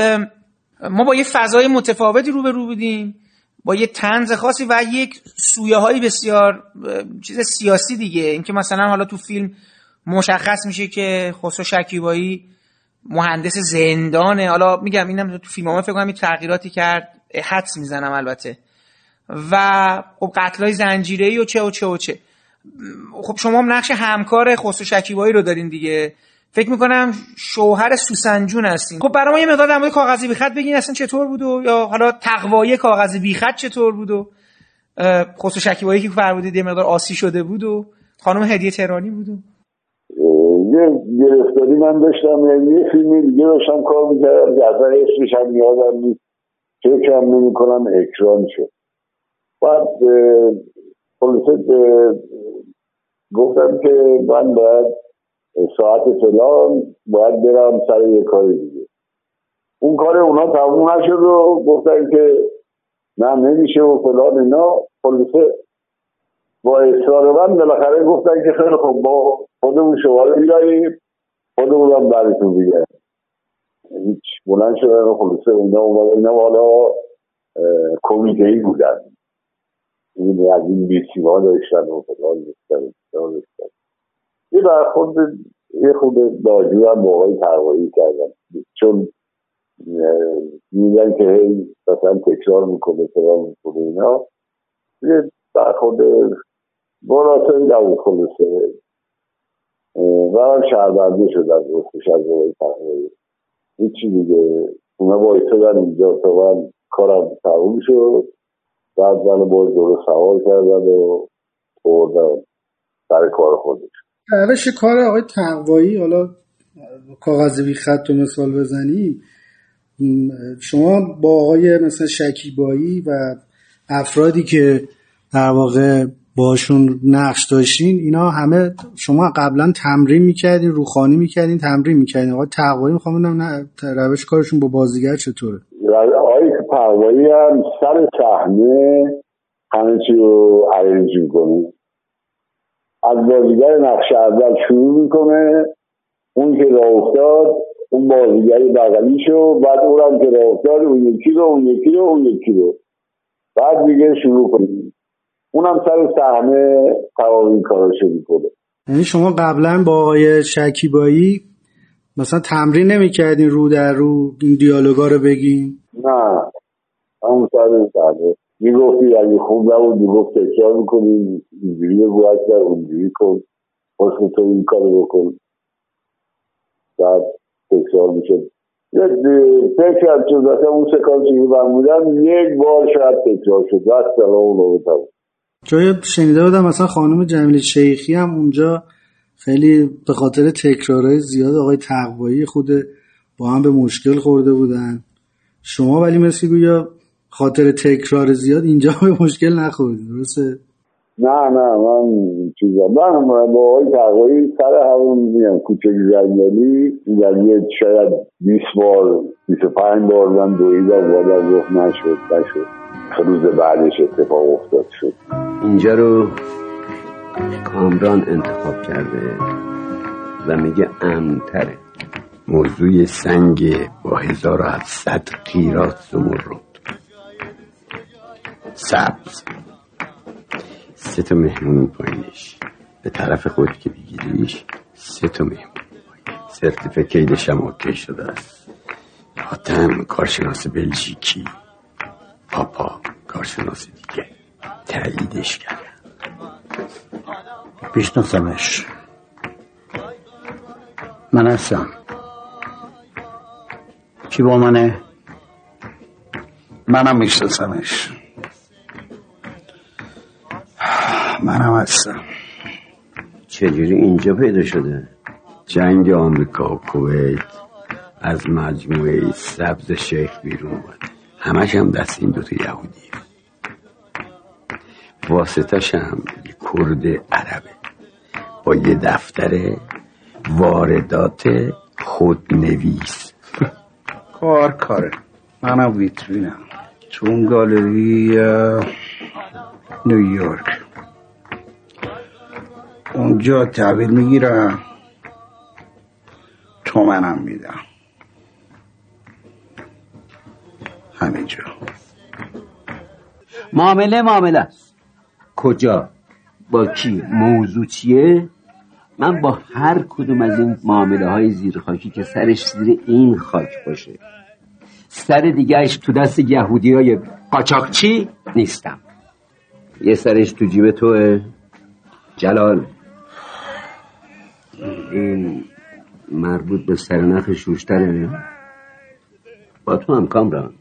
ما با یه فضای متفاوتی رو به رو بودیم با یه تنز خاصی و یک سویه های بسیار چیز سیاسی دیگه. اینکه مثلا حالا تو فیلم مشخص میشه که خسرو شکیبایی مهندس زندانه. حالا میگم اینم تو فیلم فکر کنم تغییراتی کرد حدس می‌زنم البته. و خب قتلای زنجیره و چه و چه و چه. خب شما هم نقش همکار خسرو شکیبایی رو دارین دیگه. فکر می‌کنم شوهر سوسنجون هستین خب برای ما یه مقدار در مورد کاغذی بیخط بگین اصلا چطور بود و یا حالا تقوایی کاغذی بیخط چطور بود و خسرو شکیبایی که فرمودید یه مقدار آسی شده بود و خانم هدیه تهرانی بود و. یه گرفتاری من داشتم یعنی یه فیلمی دیگه داشتم کار می‌کردم که اصلا اسمش هم یادم نیست. فکرم نمی کنم اکران شد. بعد خلاصه گفتم که من باید ساعت فلان باید برم سر یه کار دیگه. اون کار اونا تموم نشد و گفتن که نه نمیشه و فلان اینا. خلاصه با اصرار من بالاخره گفتن که خیلی خوب با خودمون شماره خودمون هم براتون دیگه. هیچ بلند شدن و خلاصه اونا اومدن اینا حالا کمیته ای بودن. این از این بیسی ها داشتن و فلان داشتن. یه برخورد یه خود داجو هم موقعی تقوایی کردن چون میگن که هی مثلا تکرار می‌کنه فلان می‌کنه اینا. یه برخورد مناسب نبود خلاصه. و هم شهربنده شد از رستش از موقعی تقوایی هیچی دیگه. اونا بایستدن اینجا تا من کارم تموم شد. بعد من باز دوره سوار کردن و خوردن سر کار خودش. روش کار آقای تقوایی حالا کاغذ بی خط و مثال بزنیم. شما با آقای مثلا شکیبایی و افرادی که در واقع باشون نقش داشتین اینا همه شما قبلا تمرین می‌کردین روخانی می‌کردین تمرین می‌کردین. آقای تقوایی می‌خوام نه روش کارشون با بازیگر چطوره؟ آقای تقوایی هم سر صحنه همه چی رو عریض می‌کنه از بازیگر نقش اول شروع می‌کنه. اون که راه افتاد اون بازیگری بغلی شو بعد اونم که راه افتاد اون یکی رو اون یکی رو اون یکی رو. بعد دیگه شروع کنیم. اونم سر صحنه تمام کاراشو می‌کنه. یعنی شما قبلا با آقای شکیبایی مثلا تمرین نمی‌کردین رو در رو این دیالوگا رو بگین؟ نه. همون سر صحنه می‌گفتی اگه خوب نبود می‌گفت تکرار می‌کنی؟ اینجوری باید کرد اونجوری کن. حسن تو این کارو بکن. بعد تکرار فکر کرد چون مثلا اون سکانسی که بودم یک بار شاید تکرار شد. بس سلام اون رو جای شنیده بودم مثلا خانم جمیل شیخی هم اونجا خیلی به خاطر تکرارهای زیاد آقای تقوایی خود با هم به مشکل خورده بودن. شما ولی مثل گویا خاطر تکرار زیاد اینجا به مشکل نخوردید درسته؟ نه نه من چیزا من با آقای تقوایی سر همون میگم کوچه زنگلی یعنی شاید 20 بار 25 بار من دویدم بالا گفت نشد نشد. روز بعدش اتفاق افتاد شد. اینجا رو کامران انتخاب کرده و میگه امتره موضوع سنگ با 1700 قیرات زمرد سبز. سه تا مهمون پایینش به طرف خود که بگیریش سه تا مهمون سرتیفیکیدش هم اوکی شده است. حاتم کارشناس بلژیکی. پاپا کارشناس دیگه. تاییدش کرد بیشناسمش من هستم. کی با منه؟ منم میشناسمش. منم هستم. چجوری اینجا پیدا شده؟ جنگ آمریکا و کویت از مجموعه سبز شیخ بیرون اومد. همش هم دست این دوتا یهودی واسطش هم کرد عربه. با یه دفتر واردات خودنویس. کار کاره. منم ویترینم. اون گالری نیویورک. اونجا تحویل می‌گیرم. تو منم میدم. همینجا معامله معامله. است کجا؟ با کی؟ موضوع چیه؟ من با هر کدوم از این معامله های زیر خاکی که سرش زیر این خاک باشه. سر دیگهش تو دست یهودی های قاچاقچی نیستم. یه سرش تو جیب توه. جلال. این مربوط به سرنخ شوشتره. با تو هم کامران.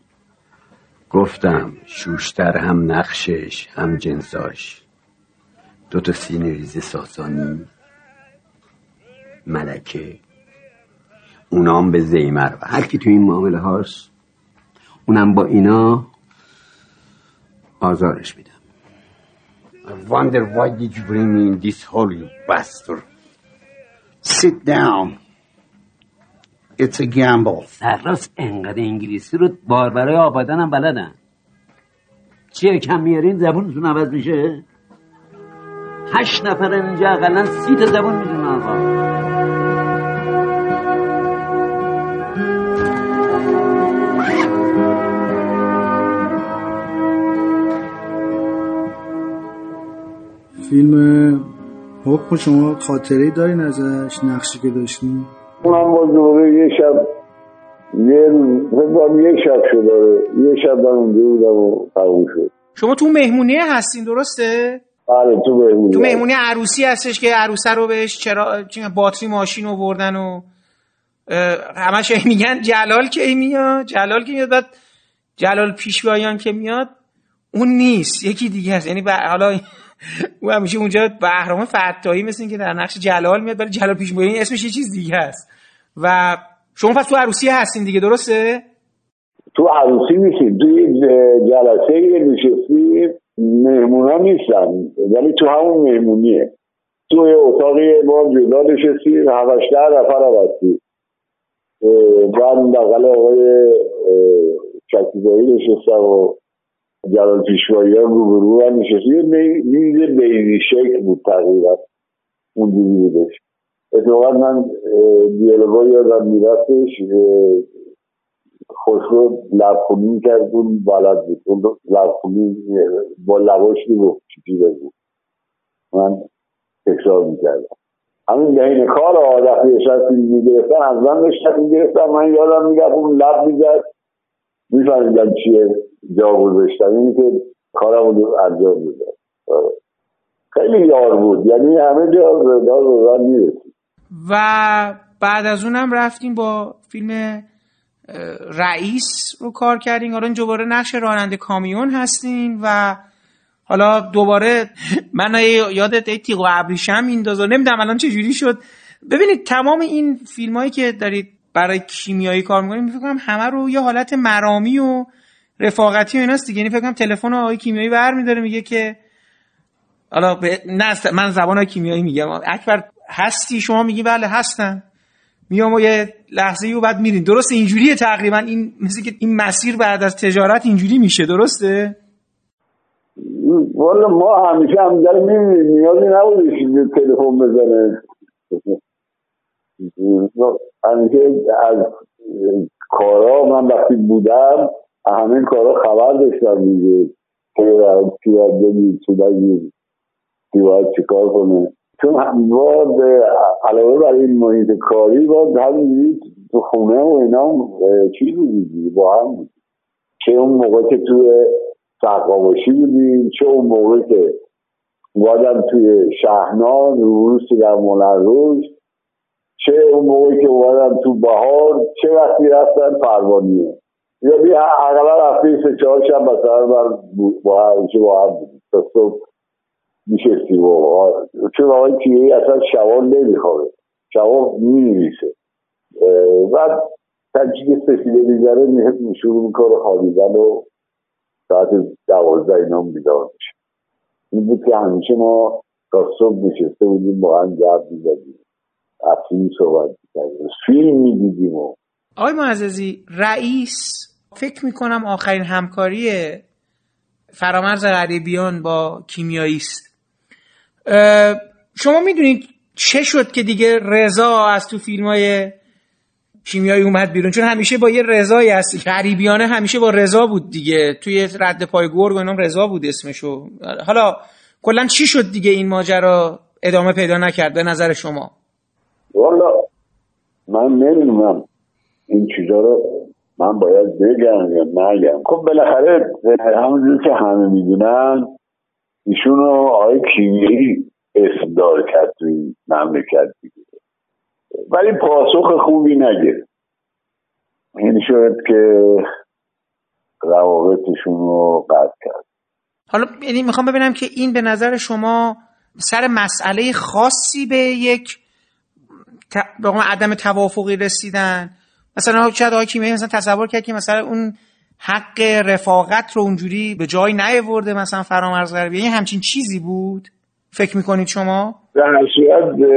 گفتم شوشتر هم نقشش هم جنساش. دوتا سینه ریز ساسانی. ملکه. اونام به زیمر و هر کی تو این معامله هاست اونم با اینا آزارش میدم I wonder why did you bring me in this hole, you bastard? Sit down. It's a gamble. سرراست انقدر انگلیسی رو باربرای آبادان هم بلدن چیه کم میارین زبونتون عوض میشه هشت نفرن اینجا اقلا سی تا زبون می‌دونن آقا فیلم حکم شما خاطره دارین ازش؟ نقشی که داشتین؟ من با دوره یه شب یه روز یه شب شد داره یه شب من اونجا بودم و تموم شد. شما تو مهمونیه هستین درسته؟ بله تو مهمونی تو مهمونی عروسی هستش که عروسه رو بهش چرا باتری ماشین آوردن و اه، همش میگن جلال کی میاد جلال که میاد بعد جلال پیشوایان که میاد اون نیست یکی دیگه هست یعنی حالا او همیشه اونجا بهرام فتاحی مثل این که در نقش جلال میاد برای جلال پیشوایان اسمش یه چیز دیگه است. و شما پس تو عروسی هستین دیگه درسته؟ تو عروسی تو یه جلسه نشستی مهمونا نیستن ولی تو همون مهمونیه. تو اتاقی ما جدا نشستیم هفتش ده نفر هم بعد بغل آقای شکیبایی نشستم و جلال پیشواییان رو به رو هم نشستیم یه می- میز بیزی شکل بود تقریبا. اونجوری بودش. اتفاقا من دیالوگا یادم میرفتش. اه، خسرو لبخونی می‌کرد اون بلد بود. اون لبخونی با لباش می‌گفت چی بگو. من تکرار می‌کردم. همین بین کار آدم یه فیلم می‌گرفتن از من داشتن می‌گرفتن. من یادم میگرد اون لب می‌زد. میفهمیدم چیه. جا گذاشتم اینی که کارم رو انجام میدم خیلی یار بود. یعنی همه جا رضا رضا می‌رسید. و بعد از اونم رفتیم با فیلم رئیس رو کار کردیم. حالا این دوباره نقش راننده کامیون هستین و حالا دوباره من یادت ای تیغ و ابریشم میندازه نمی‌دونم الان چه جوری شد. ببینید تمام این فیلم هایی که دارید برای کیمیایی کار می‌کنید فکر کنم همه رو یه حالت مرامی و رفاقتی و ایناست دیگه. یعنی فکر کنم تلفن آقای کیمیایی برمیداره میگه که حالا به... نه من زبان کیمیایی میگم. اکبر هستی؟ شما میگی بله هستم. میام و یه لحظه و بعد میرین. درسته اینجوریه تقریبا. این مثل که این مسیر بعد از تجارت اینجوری میشه. درسته؟ والا ما همیشه هم در می‌بینیم. نیازی نبودش تلفن بزنه. همیشه از کارا من وقتی بودم همه کارا خبر داشتم دیگه. کی باید بگی چی بگی کی باید چیکار کنه. چون هم- با به علاوه بر این محیط کاری با همینجوری تو خونه و اینا چیز بودی با هم بود چه اون موقع که توی سقاوشی بودیم چه اون موقع که اومدم توی شهنان روسی در منروش چه اون موقعی که اومدم تو بهار چه وقتی رفتن پروانیه. یا بیا اقلا رفتی سه چهار شب مثلا بر با هم با هم بودیم صبح میشستی و چون آقای کیهی اصلا شوال نمیخوابه. شوال می‌نویسه. بعد تنچی که سفیده میگره شروع می‌کنه خوابیدن و ساعت دوازده اینا هم بیدار میشه. این بود که همیشه ما تا صبح نشسته بودیم با هم گرد می‌زدیم. از فیلم صحبت می‌کردیم. فیلم می‌دیدیم و آقای معززی رئیس فکر می‌کنم آخرین همکاری فرامرز غریبیان با کیمیایی است. اه، شما می‌دونید چه شد که دیگه رضا از تو فیلم های کیمیایی اومد بیرون؟ چون همیشه با یه رضایی هست. غریبیانه همیشه با رضا بود دیگه. توی رد پای گرگ و اینام رضا بود اسمشو. حالا کلا چی شد دیگه این ماجرا ادامه پیدا نکرد به نظر شما؟ والا من نمی‌دونم. این چیزا رو من باید بگم یا نگم. خب بالاخره همونجور که همه می‌دونن ایشون رو آقای کیمیایی اسم دار کرد توی مملکت دیگه. ولی پاسخ خوبی نگرفت. این شد که روابطشون رو قطع کرد. حالا یعنی می‌خوام ببینم که این به نظر شما سر مسئله خاصی به یک به عدم توافقی رسیدن مثلا شاید کیمیایی مثلا تصور کرد که مثلا اون حق رفاقت رو اونجوری به جای نیاورده مثلا فرامرز غربی. یعنی همچین چیزی بود؟ فکر می‌کنید شما؟ در صورت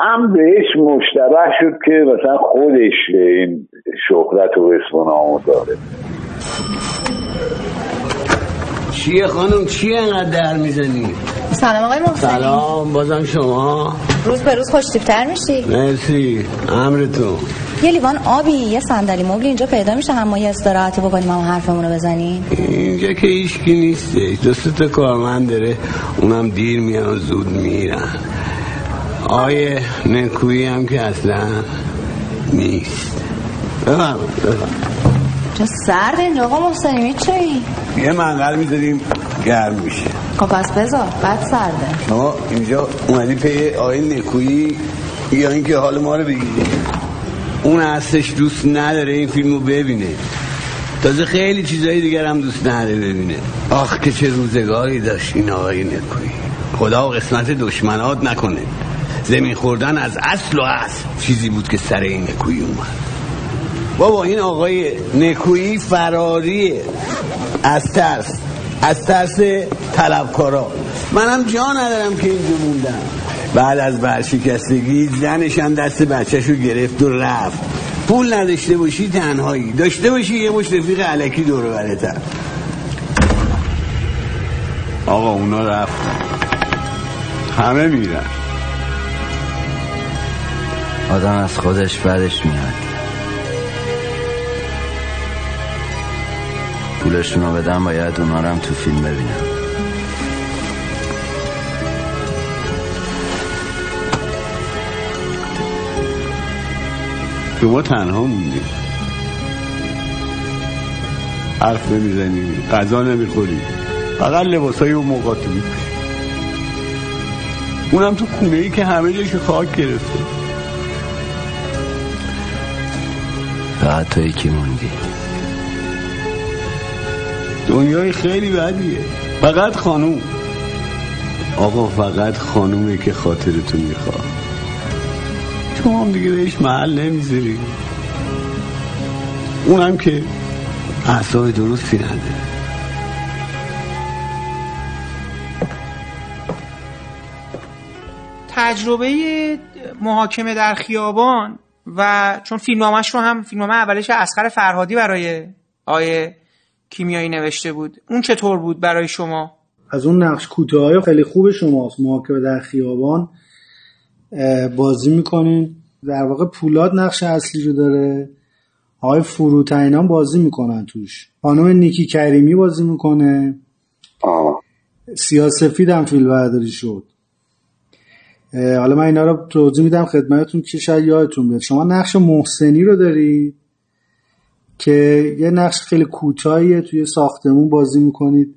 هم بهش مشتبه شد که مثلا خودش این شهرت و اسم و داره. چیه خانم؟ چیه انقدر در می‌زنی؟ سلام آقای محسنی سلام بازم شما. روز به روز خوشتیفتر میشی. مرسی امرتون. یه لیوان آبی یه صندلی مبلی اینجا پیدا میشه هم ما یه استراحتی بکنیم هم حرفمون رو بزنیم. اینجا که هیچکی نیسته دو تا کارمند داره. اونم دیر میان و زود میرن. آیه نکویی هم که اصلا نیست. بفهم چه سرد اینجا آقا محسنی میچایی یه منقل می‌ذاریم گرم میشه. خب پس بذار بعد سرده. شما اینجا اومدی پی آقای نکویی یا اینکه حال ما رو بگیری اون هستش دوست نداره این فیلمو ببینه. تازه خیلی چیزایی دیگر هم دوست نداره ببینه. آخ که چه روزگاری داشت این آقای نکویی. خدا و قسمت دشمنات نکنه. زمین خوردن از اصل و اصل چیزی بود که سر این نکویی اومد. بابا این آقای نکویی فراریه از ترس از ترس طلبکارا. منم جا ندارم که اینجا موندم. بعد از برشکستگی زنشان دست بچهش رو گرفت و رفت. پول نداشته باشی تنهایی. داشته باشی یه مش رفیق علکی دور برتر آقا اونا رفتن همه میرن. آدم از خودش بدش میاد. پولشون رو بدم باید اونا رو هم تو فیلم ببینم. شما تنها موندی حرف نمی‌زنی غذا نمی‌خوری. فقط لباس های اون موقع تو اونم تو خونه ای که همه جایش خاک گرفته. فقط تو یکی موندی. دنیای خیلی بدیه. فقط خانوم. آقا فقط خانومه که خاطرتو می‌خواه تو هم دیگه بهش محل نمی‌ذاری. اونم که اعصاب درستی نداره تجربه محاکمه در خیابان و چون فیلمنامش رو هم فیلمنامه اولش اسخر فرهادی برای آیه کیمیایی نوشته بود. اون چطور بود برای شما؟ از اون نقش کوتاه خیلی خوب شماست. محاکمه در خیابان بازی می‌کنین. در واقع پولاد نقش اصلی رو داره. آقای فروتینان بازی می‌کنن توش. خانم نیکی کریمی بازی می‌کنه. سیاسفید هم فیلم برداری شد. حالا من اینا رو توضیح میدم خدمتتون که شاید یادتون بیاد. شما نقش محسنی رو دارید. که یه نقش خیلی کوتاهیه توی ساختمون بازی می‌کنید.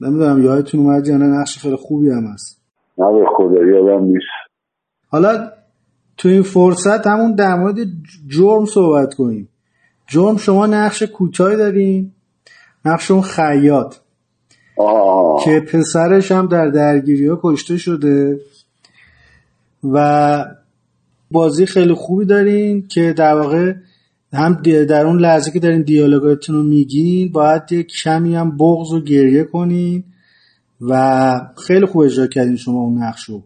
نمی‌دونم یادتون اومد یا نه نقش خیلی خوبی هم هست. نه به خدا یادم نیست. حالا تو این فرصت همون در مورد جرم صحبت کنیم. جرم شما نقش کوتاهی داریم نقش اون خیاط. که پسرش هم در درگیری ها کشته شده. و بازی خیلی خوبی دارین که در واقع هم در اون لحظه که دارین دیالوگاتون رو میگین باید یک کمی هم بغض و گریه کنین و خیلی خوب اجرا کردین شما اون نقش رو.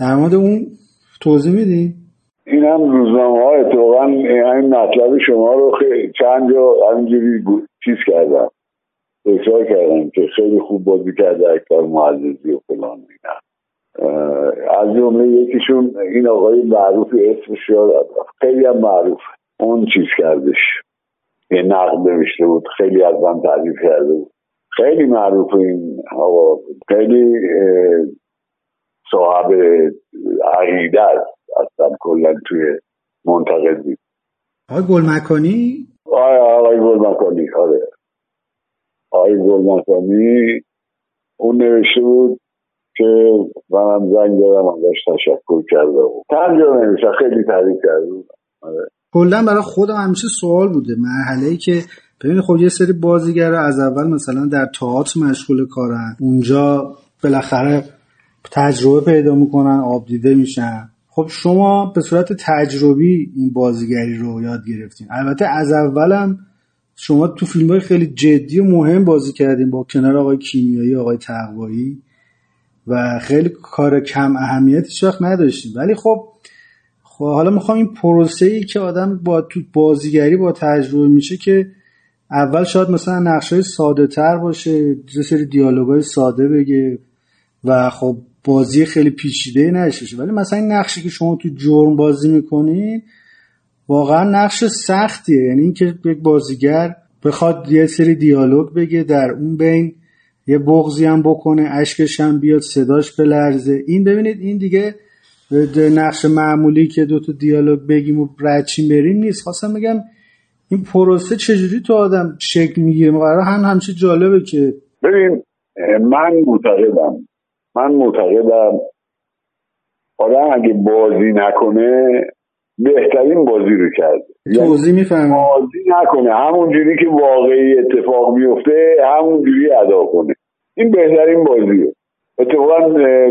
در مورد اون توضیح میدین؟ این هم روزنامه ها اتفاقا این مطلب شما رو چند جا همینجوری چیز کردم تکرار کردم که خیلی خوب بازی کرده اکبر معززی و فلان اینا. از جمله یکیشون این آقای معروف اسمش خیلی هم معروف اون چیز کردش. یه نقد نوشته بود خیلی از من تعریف کرده بود. خیلی معروف این آقا خیلی صاحب عقیده است. اصلا کلا توی منتقدی آقای گل مکانی آقای آقای گل مکانی آره. آقای گل مکانی اون نوشته بود که منم زنگ دادم ازش تشکر کرده بود. تنجا نمیشه خیلی تعریف کرده بود. آره. کلا برای خودم همیشه سوال بوده. مرحله ای که ببین خب یه سری بازیگر از اول مثلا در تئاتر مشغول کارن. اونجا بالاخره تجربه پیدا می‌کنن آب دیده میشن. خب شما به صورت تجربی این بازیگری رو یاد گرفتین. البته از اولم شما تو فیلم های خیلی جدی و مهم بازی کردین با کنار آقای کیمیایی آقای تقوایی. و خیلی کار کم اهمیتی وقت نداشتیم ولی خب خب حالا می‌خوام این پروسه ای که آدم با تو بازیگری با تجربه میشه که اول شاید مثلا نقش های ساده تر باشه یه سری دیالوگ های ساده بگه و خب بازی خیلی پیچیده نشه ولی مثلا این نقشی که شما تو جرم بازی می‌کنین واقعا نقش سختیه. یعنی اینکه یک بازیگر بخواد یه سری دیالوگ بگه در اون بین یه بغزی هم بکنه اشکش هم بیاد صداش بلرزه. این ببینید این دیگه نقش معمولی که دو تا دیالوگ بگیم و ردچین بریم نیست. خواستم بگم این پروسه چجوری تو آدم شکل می‌گیره؟ قرار هم همچه جالبه که ببین من معتقدم من معتقدم آدم اگه بازی نکنه بهترین بازی رو کرده. توضیح می‌فهمم بازی نکنه. همون جوری که واقعی اتفاق میفته همون جوری ادا کنه. این بهترین بازیه. اتفاقا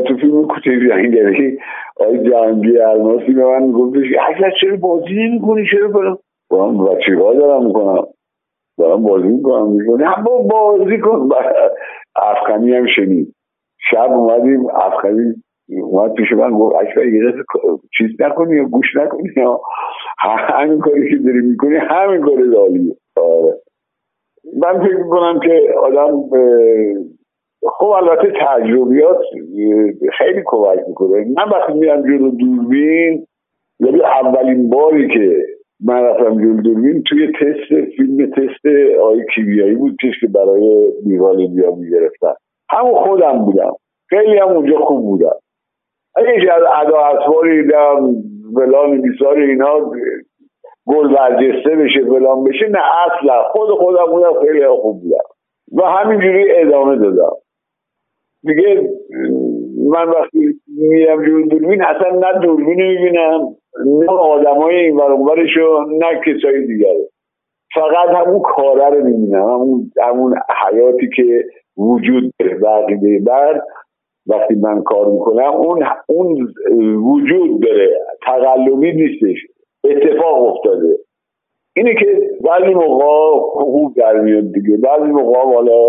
تو فیلم کوچه جنگلی آقای جهانگیر الماسی به من گفتش اگر چرا بازی نمی کنی چرا برم؟ با و چیکار دارم می‌کنم دارم بازی می‌کنم. می‌کنی هم بازی کن. افغانی هم شنید. شب اومدیم افغانی اومد پیش من گفت اکبر یه چیز نکنی یا گوش نکنی یا همین کاری که داری می‌کنی همین کار دالیه آره. من فکر می‌کنم که آدم خب البته تجربیات خیلی کمک می‌کنه. من وقتی میرم جلو دوربین یعنی اولین باری که من رفتم جلو دوربین توی تست فیلم تست آی کیمیایی بود که برای میوال بیا می‌گرفتن. همون خودم بودم. خیلی هم اونجا خوب بودم. اگه از ادا اسواری دیدم فلان بیسار اینا گل برجسته بشه فلان بشه نه اصلا. خود خودم بودم خیلی خوب بودم. و همینجوری ادامه دادم. دیگه من وقتی میرم جور دوربین اصلا نه دوربین می‌بینم نه آدم های این ورانورشو نه کسای دیگره فقط همون کاره رو می‌بینم همون, همون حیاتی که وجود داره. بقیده بعد وقتی من کار می‌کنم اون اون وجود داره. تقلبی نیستش. اتفاق افتاده. اینه که بعضی موقع خوب در میاد دیگه. بعضی موقع حالا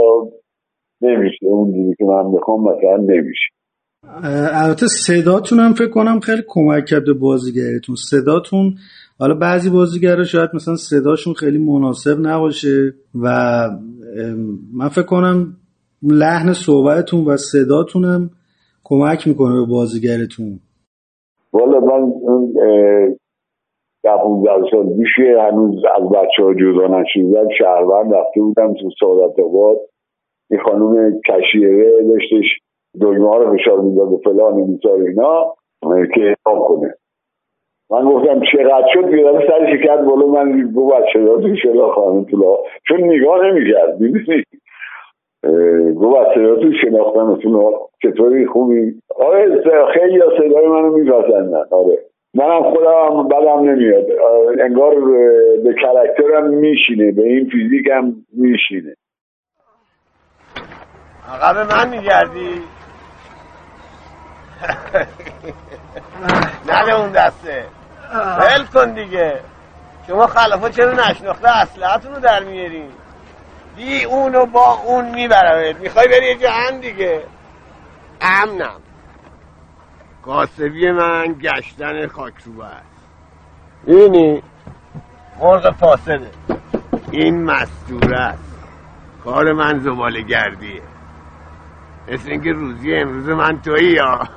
نمیشه. اون دیگه که من می‌خوام مثلا نمیشه. البته صداتون هم فکر کنم خیلی کمک کرده بازیگرتون صداتون حالا بعضی بازیگرا شاید مثلا صداشون خیلی مناسب نباشه و من فکر کنم لحن صحبتتون و صداتونم کمک می‌کنه به بازیگرتون والا من ده سال میشه هنوز از بچه ها جدا نشیدم. شهروند رفته بودم تو سعادت آباد. این خانوم کشیره داشتش ها رو فشار می‌داد و فلان میسار اینا که حساب کنه. من گفتم چقدر شد؟ بیادم سر شکرد بالا من گو بچه داد تو خانم طلا چون نگاه نمی‌کرد می‌دونی؟ گو بچه تو شناختنتون چطوری خوبی؟ آره خیلی صدای منو میپسندن آره. منم خودم بدم نمیاد. انگار به کرکترم میشینه به این فیزیکم میشینه. عقب من میگردی؟ نده اون دسته. ول کن دیگه. شما خلافا چرا نشناخته؟ اصلحتون رو در میارین دی اونو با اون میبرمت. می‌خوای بری یه جهن دیگه. امنم. قاسبی من گشتن خاک رو است. اینی مرغ فاسده. این مستوره است. کار من زباله گردیه مثل اینکه روزی امروز من تویی یا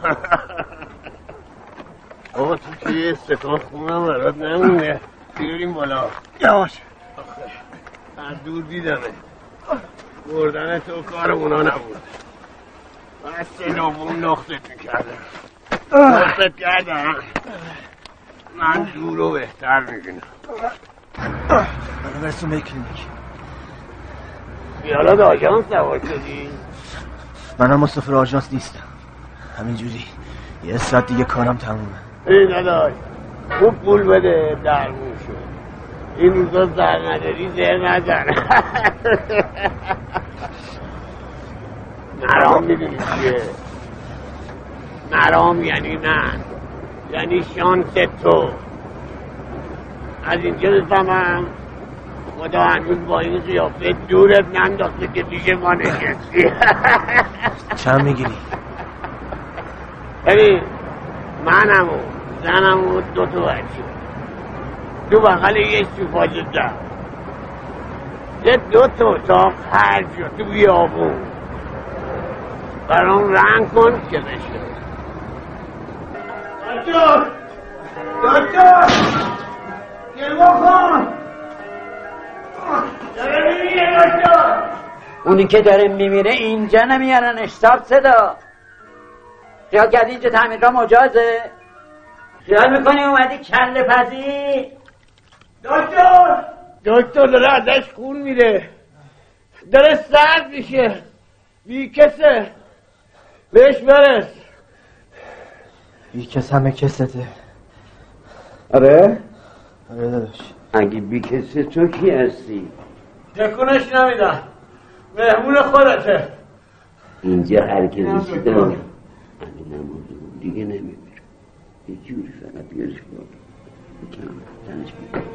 آقا تو که یه استکان خونم برات نمونه. بیاریم بالا. یواش. از دور دیدمه. بردن تو کار اونا نبود. من دوم نختت می‌کردم نختت کردم. من دور رو بهتر می‌بینم. به کلینیک. بیالا آژانس سوار شدی؟ منم مسافر آژانس نیستم. همینجوری یه ساعت دیگه کارم تمومه. این نداشت خوب پول بده درمون شد این روزا زر نداری زر نزن. مرام می‌دونی چیه؟ مرام یعنی من یعنی شانس تو. از اینجا بفهمم خدا هنوز با این قیافه دورت ننداخته که پیش ما نشستی چند می‌گیری؟ ببین منم و زنم و دو تا بچه. تو بغل یه سوپاجه در یه دو تا اتاق هر جا تو بیابون. برام رنگ کن که بشه. دکتر! دکتر! گلوا کن! اونی که داره میمیره اینجا نمیارن اشتاب صدا. خیال کردی اینجا تعمیرگاه مجازه؟ خیال می‌کنی اومدی کل پزی؟ دکتر! دکتر داره ازش خون میره. داره سرد میشه. بیکسه. بهش برس. بی کس همه کسته آره؟ آره داداش. اگه بیکسه تو کی هستی؟ تکونش نمیدن مهمون خودته. اینجا هر کی رسیده همین دیگه نمیمیره یه جوری فقط بیارش بالا. بکنم تنش بیارم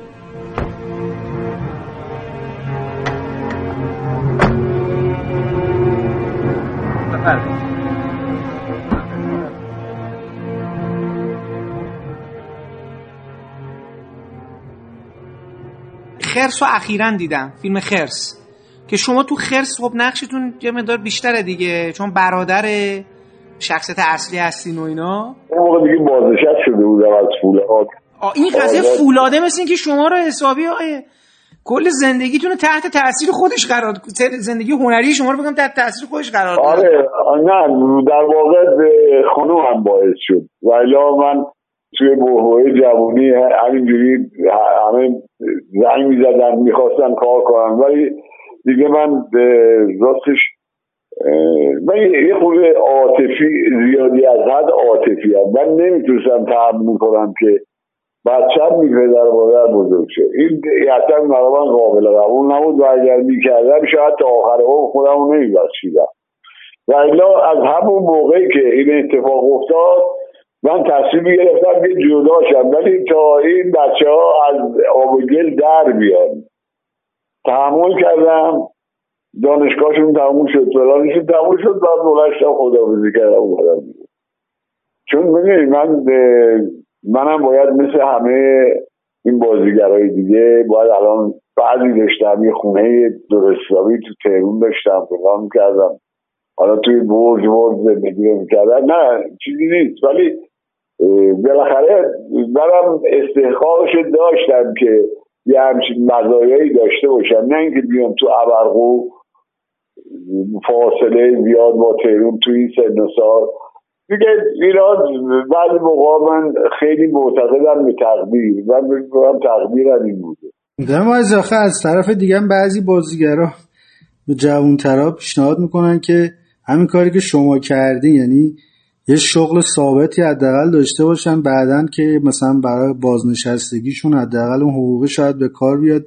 خرس رو اخیرا دیدم فیلم خرس. که شما تو خرس خب نقشتون یه مقدار بیشتره دیگه چون برادر شخصیت اصلی هستین و اینا. اون موقع دیگه بازنشست شده بودم از فولاد این قضیه. فولاده مثل این که شما رو حسابی آقای کل زندگیتون تحت تاثیر خودش قرار زندگی هنری شما رو بگم تحت تاثیر خودش قرار آره نه در واقع خانوم هم باعث شد. ولی من توی بحبوه جوانی همینجوری همه زنگ می‌زدن می‌خواستن کار کنم ولی دیگه من راستش من یه خورده عاطفی زیادی از حد عاطفی هم من نمی‌تونستم تحمل کنم که بچم بی پدر و مادر بزرگ شه. این برای من قابل قبول نبود و اگر می‌کردم شاید تا آخر عمر خودم رو نمیبخشیدم. و الا از همون موقعی که این اتفاق افتاد من تصمیم گرفتم که جدا شم ولی تا این بچه ها از آب و گل در بیان. تحمل کردم دانشگاهشون تموم شد فلانشون تموم شد بعد بلند شدم خداحافظی کردم اومدم. چون می‌دونی من منم باید مثل همه این بازیگرای دیگه باید الان بعضی داشتم یه خونه درست حسابی تو تهرون داشتم فلان کردم. حالا توی برج برج زندگی رو می‌کردم. نه چیزی نیست. ولی بالاخره منم استحقاقش داشتم که یه همچین مزایایی داشته باشم. نه اینکه بیام تو ابرقو فاصله زیاد با تهرون توی این سن و سال. دیگه ایران بعضی موقع من خیلی معتقدم به تقدیر. من میگم تقدیرم این بوده. دارم از آخه از طرف دیگه بعضی بازیگرا به جوانترا پیشنهاد می‌کنن که همین کاری که شما کردین یعنی یه شغل ثابتی حداقل داشته باشن بعدن که مثلا برای بازنشستگیشون حداقل اون حقوق شاید به کار بیاد.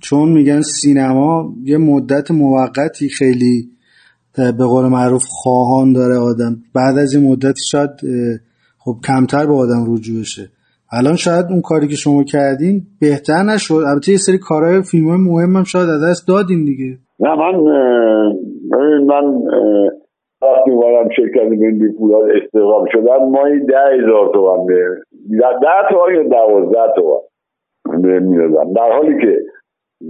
چون میگن سینما یه مدت موقتی خیلی به قول معروف خواهان داره آدم. بعد از این مدت شاید خب کمتر به آدم رجوع بشه. الان شاید اون کاری که شما کردین بهتر نشد. البته یه سری کارهای فیلم های مهم هم شاید از دست دادین دیگه. نه من من وقتی اومدم شرکت ملی پولاد استقام شدم ماهی ده هزار تومن ده تومن یا دوازده تومن می‌دادم. در حالی که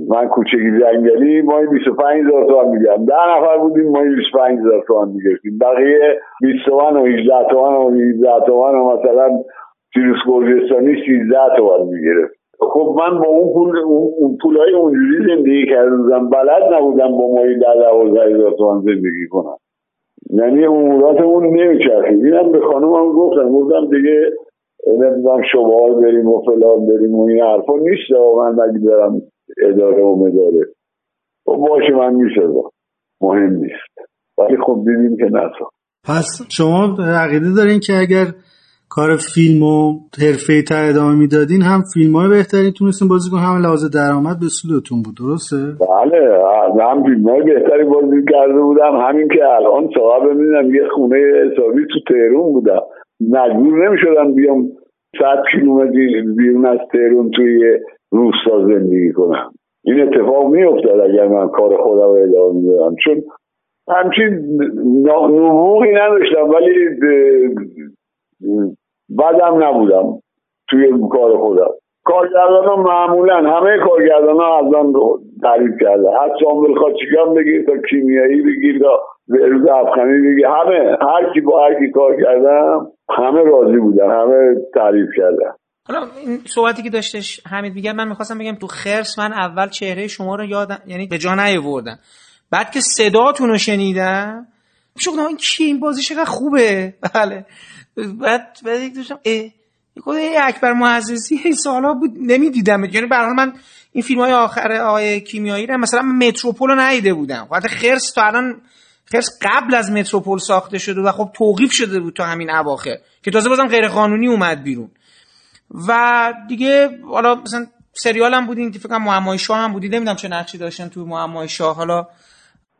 من کوچگی جنگلی ماهی 25 هزار تومن میگم ده نفر بودیم ماهی 25 هزار تومن می‌گرفتیم. بقیه 20 تومن و 18 تومن و 17 تومن و مثلا سیروس گرجستانی 13 تومن می‌گرفت. خب من با اون پول اون پولای اونجوری زندگی کرده بودم بلد نبودم با ماهی ده دوازده هزار تومن زندگی کنم. یعنی اموراتمون نمیچرخید اینم به خانومم گفتم. گفتم دیگه نمی‌دونم شمال بریم و فلان بریم و این حرفا نیست. و من مگه برم اداره و مداره. خب باشه من می‌سازم. مهم نیست. ولی خب دیدیم که نسا پس شما عقیده دارین که اگر کار فیلم و حرفه تر ادامه می‌دادین هم فیلم های بهتری تونستین بازی کن هم لحاظ درآمد به سودتون بود درسته؟ بله هم فیلم های بهتری بازی کرده بودم همین که الان صاحب می‌دونم یه خونه حسابی تو تهرون بودم. مجبور نمی‌شدم بیام صد کیلومتر بیرون از تهرون توی روستا زندگی کنم. این اتفاق میافتاد اگر من کار خودم رو ادامه می‌دادم. چون همچین نبوغی نداشتم ولی بدم نبودم توی کار خودم. کارگردان ها معمولا همه کارگردان ها از آن تعریف کرده. حتی عامل خاچیکان بگیر تا کیمیایی بگیر تا روز افغانی بگیر. همه هر کی با هر کی کار کردم همه راضی بودن همه تعریف کردن. حالا این صحبتی که داشتش حمید میگم من می‌خواستم بگم تو خرس من اول چهره شما رو یادم یعنی به جا نیاوردم. بعد که صداتون رو شنیدم شو این کی؟ این بازی چقدر خوبه. بله. بعد بعد یک دوستم اه اکبر معززی هی سالا بود نمی‌دیدم یعنی به من این فیلم های آخر آقای کیمیایی رو مثلا متروپول رو ندیده بودم. وقتی خرس تو الان خرس قبل از متروپول ساخته شده و خب توقیف شده بود تا همین اواخر که تازه بازم غیر قانونی اومد بیرون. و دیگه حالا مثلا سریال هم بودین که فکر کنم معمای شاه هم بودی نمی‌دونم چه نقشی داشتن تو معمای شاه حالا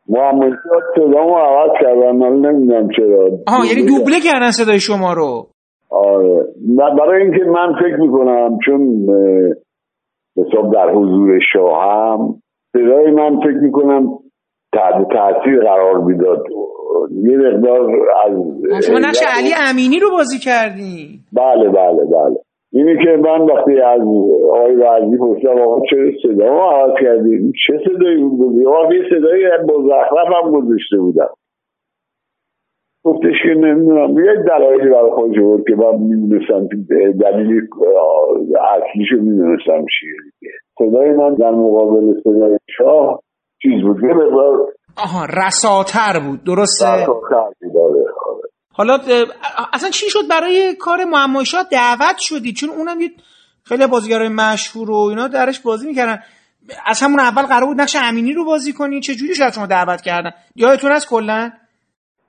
شاه صدامو عوض کردن من نمی‌دونم چرا. آها یعنی دوبله کردن صدای شما رو؟ آره. برای اینکه من فکر می‌کنم چون حساب در حضور شاه هم صدای من فکر می‌کنم تحت تاثیر قرار می‌داد. یه مقدار از شما نقش علی امینی رو بازی کردی بله بله بله. اینی که من وقتی از آقای وزی پرسیدم آقا چه صدا ما عوض کردیم چه صدایی بود آقا یه صدایی با زخرف هم گذاشته بودم. گفتش که نمی‌دونم. یه دلایلی برای خودش بود که من می‌دونستم دلیل اصلیشو می‌دونستم چیه دیگه. صدای من در مقابل صدای شاه چیز بود. یه مقدار آها رساتر بود. درسته؟ رساتر. حالا اصلا چی شد برای کار معمای شاه دعوت شدی؟ چون اونم یه خیلی بازیگرای مشهور و اینا درش بازی می‌کردن. از همون اول قرار بود نقش امینی رو بازی کنی. چه جوری شاید شما دعوت کردن؟ یادتون از کلا؟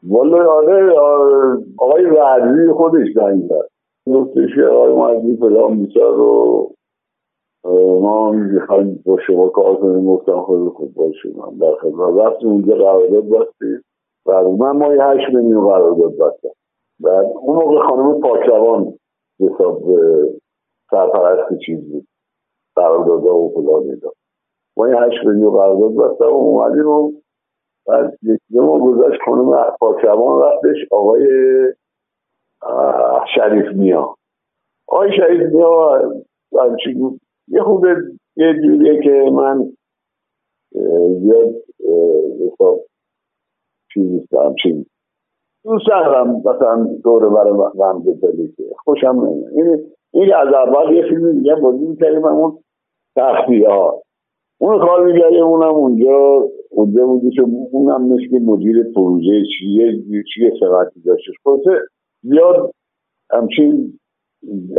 والا آره آقای وزی خودش زنگ زد. گفتش که آقای وزی فلان میسر رو ما می‌خوایم با شما کار کنیم. گفتم خیلی خوب باشه من در خدمت. رفتیم اونجا قرارداد بستیم بعد من ما یه هشت میلیون قرارداد بستم بعد اون موقع خانم پاکروان حساب سرپرست چیز بود قراردادها و فلان می‌داد ما یه هشت میلیون قرارداد بستم و اومدیم و بعد یکی ما گذاشت خانم پاکروان رفتش آقای شریف میا. آقای شریف میا یه خود یه جوریه که من زیاد حساب چیزی همچین. دوست دارم مثلا دور برای غم بزنی که خوشم نمیاد. این این از اول یه فیلم دیگه بازی می‌کردیم همون تختی ها اون کار میگردیم اونم اونجا اونجا بودی که اونم مثل مدیر پروژه چیه چیه سقطی داشتش. خلاصه زیاد همچین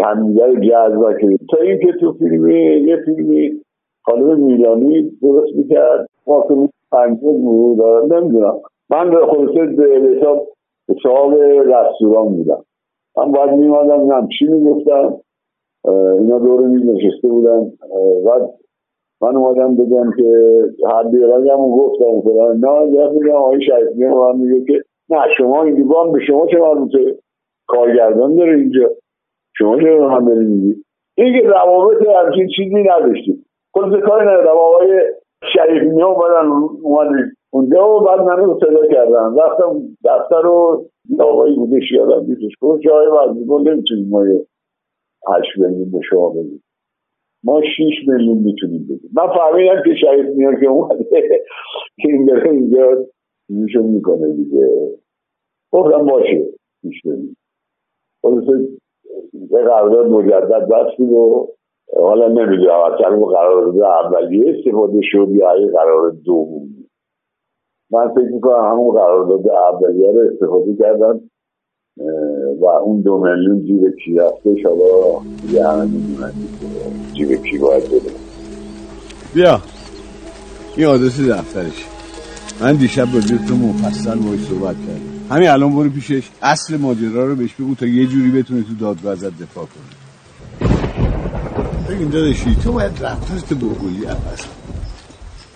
همدیگر جذب کردیم تا اینکه تو فیلمی یه فیلمی خانم میلانی درست می‌کرد. ما پنجه بود نمی‌دونم. من به خلاصه به حساب صاحب رستوران بودم. من باید میمادم نم چی می‌گفتم؟ اینا دور میز نشسته بودن. من اومدم بگم که هر دیگرانی هم گفتم نه یه میگم آقای شریف میگم من میگه که نه شما این دیوان به شما چه مربوطه؟ کارگردان داره اینجا. شما چرا هم داری میگی؟ این که روابط همچین چیزی نداشتیم. خلاصه کاری ندارم. آقای شریف میگم اومدن اومدن اونجا و بعد من رو صدا کردم. رفتم دفتر رو آقایی بودش یادم بیتش گفت که آقای وزیگل نمی‌تونیم ما یه هشت میلیون به شما بدیم. ما شیش میلیون می‌تونیم بدیم. من فهمیدم که شریف میار که اومده که این داره اینجا میشون می‌کنه دیگه. گفتم باشه شیش میلیون. خلاصه یه قرارداد مجدد بستیم و حالا نمی‌دونم اصلا قرارداد اولیه استفاده شد یا قرار دوم؟ من فکر می‌کنم همون قرارداد اولیه رو استفاده کردن و اون دو میلیون جیب کی رفتش حالا یه همه می‌دونن جیب کی باید بده. بیا. این آدرس دفترش. من دیشب با تو مفصل باید صحبت کردم. همین الان برو پیشش. اصل ماجرا رو بهش بگو تا یه جوری بتونه تو دادگاه ازت دفاع کنه. ببین داداشی تو باید رفتارت با گلی عوض.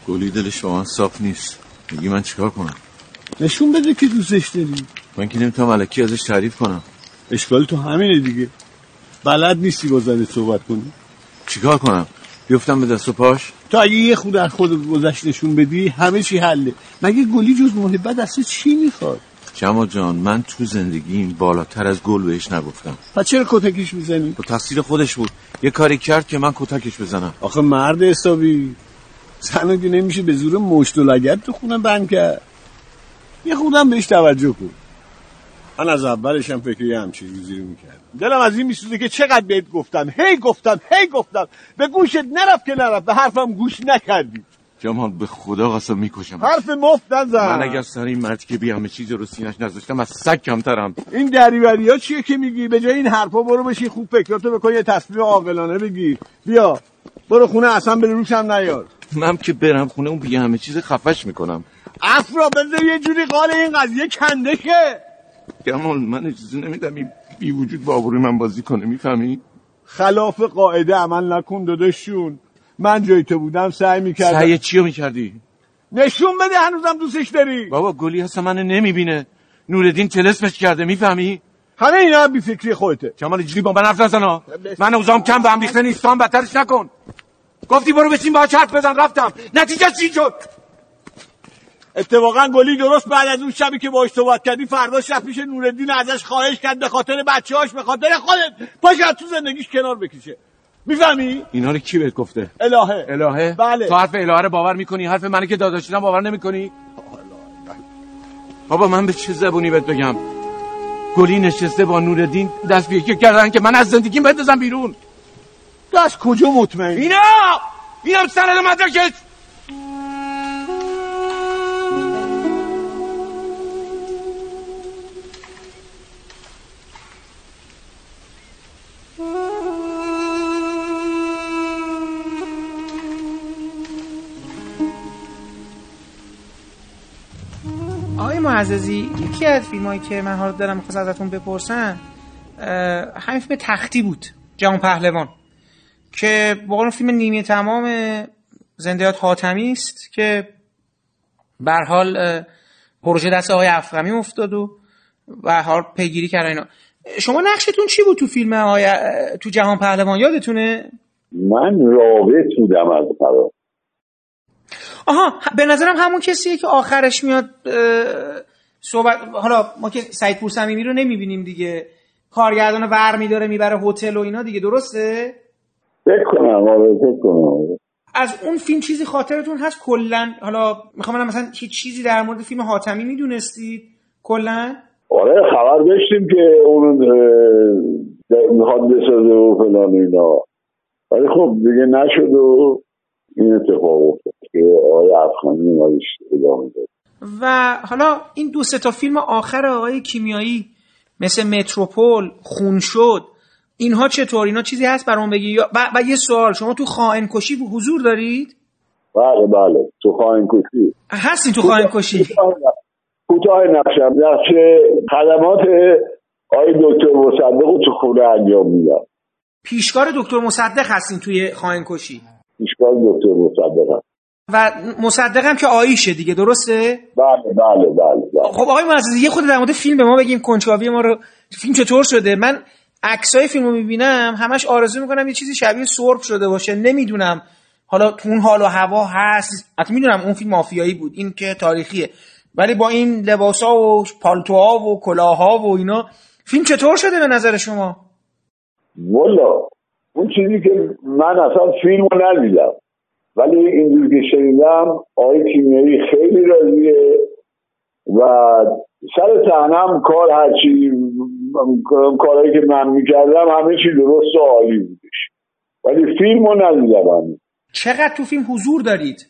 گلی دلش واقعا صاف نیست. میگی من چیکار کنم؟ نشون بده که دوستش داری. من که نمی‌تونم علکی ازش تعریف کنم. اشکال تو همینه دیگه. بلد نیستی با زنت صحبت کنی. چیکار کنم؟ بیفتم به دست و پاش؟ تو اگه یه خود از خودت گذشت نشون بدی همه چی حله. مگه گلی جز محبت دست چی می‌خواد؟ جمال جان من تو زندگیم بالاتر از گل بهش نگفتم. پس چرا کتکش می‌زنی؟ با تقصیر خودش بود. یه کاری کرد که من کتکش بزنم. آخه مرد حسابی. زنو که نمیشه به زور مشت و لگت تو خونم بند کرد. یه خودم بهش توجه کن. من از اولشم فکر یه همچین روزی رو می‌کرد دلم از این میسوزه که چقدر بهت گفتم. هی گفتم هی گفتم. به گوشت نرفت که نرفت. به حرفم گوش نکردی. جمال به خدا قسم می‌کشم حرف مفت نزن. من اگر سر این مرد که بی همه چیز رو سینش نذاشتم از سگ کمترم. این دریوری ها چیه که میگی؟ به جای این حرفا برو بشین خوب فکراتو بکن یه تصمیم عاقلانه بگیر. بیا. برو خونه اصلا به روشم نیار. من که برم خونه اون بی همه چیز خفش می‌کنم. افرا بذار یه جوری قال این قضیه کنده که جمال من اجازه نمیدم این بی وجود با آبروی من بازی کنه می‌فهمی؟ خلاف قاعده عمل نکن داداششون من جای تو بودم سعی می‌کردم. سعی چیو می‌کردی؟ نشون بده هنوزم دوستش داری. بابا گلی هست منو نمی‌بینه. نوردین تلسمش کرده می‌فهمی؟ همه اینا بی فکری خودته. جمال اینجوری با من حرف نزنا من اوزام کم به هم ریخته نیستم بدترش نکن. گفتی برو بشین با حرف بزن رفتم. نتیجه چی شد؟ اتفاقا گلی درست بعد از اون شبی که باش صحبت کردی فردا شب پیش نوردین ازش خواهش کرد به خاطر بچه‌هاش به خاطر خودت. پاش از تو زندگیش کنار بکشه. می‌فهمی؟ اینا رو کی بهت گفته؟ الهه. الهه؟ بله. تو حرف الهه رو باور می‌کنی؟ حرف منی که داداشیدم باور نمی‌کنی؟ بابا من به چه زبونی بهت بگم؟ گلی نشسته با نوردین دست به یکی کردن که من از زندگیم بندازم بیرون. تو از کجا مطمئن؟ اینا! اینم سند مدرکش آقای معززی یکی از فیلم هایی که من حالا دارم می‌خواست ازتون بپرسم همین فیلم تختی بود جهان پهلوان. که واقعا فیلم نیمه تمام زندیات حاتمی است که به هر حال پروژه دست آقای افغمی افتاد و و حال پیگیری کردن اینا. شما نقشتون چی بود تو فیلم آقای تو جهان پهلوان؟ یادتونه؟ من رابط بودم از قرار آها به نظرم همون کسیه که آخرش میاد صحبت حالا ما که سعید پور صمیمی رو نمی‌بینیم دیگه. کارگردان ور میداره می‌بره هتل و اینا دیگه درسته؟ فکر کنم آره فکر کنم آره. از اون فیلم چیزی خاطرتون هست؟ کلا حالا می‌خوام ببینم مثلا هیچ چیزی در مورد فیلم حاتمی می‌دونستید؟ کلا آره خبر داشتیم که اون می‌خواد بسازه و فلان اینا. ولی خب دیگه نشد و این اتفاق افتاد که آقای افغانی اومدش ادامه داد. و حالا این دو سه تا فیلم آخر آقای کیمیایی مثل متروپول خون شد. اینها چطور؟ اینا چیزی هست برام بگی؟ و, و یه سوال شما تو خائن کشی حضور دارید؟ بله بله. تو خواهیم کشی هستین تو خائن کشی کوتاه نقشم نقش خدمات آقای دکتر مصدق تو خونه انجام میدم. پیشکار دکتر مصدق هستین توی خائن کشی پیشکار دکتر مصدق هست. و مصدقم که آیشه دیگه درسته؟ بله بله بله, بله. خب آقای معززی یه خود در مورد فیلم به ما بگیم کنجکاوی ما رو. فیلم چطور شده؟ من عکسای فیلم رو می‌بینم همش آرزو می‌کنم یه چیزی شبیه سرب شده باشه. نمی‌دونم. حالا اون حال و هوا هست. حتی می‌دونم اون فیلم مافیایی بود. این که تاریخیه. ولی با این لباسا و پالتوها و کلاها و اینا فیلم چطور شده به نظر شما؟ والا اون چیزی که من اصلا فیلم رو ندیدم. ولی اینجور که شنیدم آقای کیمیایی خیلی راضیه و سر صحنم کار هرچی کارهایی که من می‌کردم همه چی درست و عالی بودش. ولی فیلم رو ندیدم. چقدر تو فیلم حضور دارید؟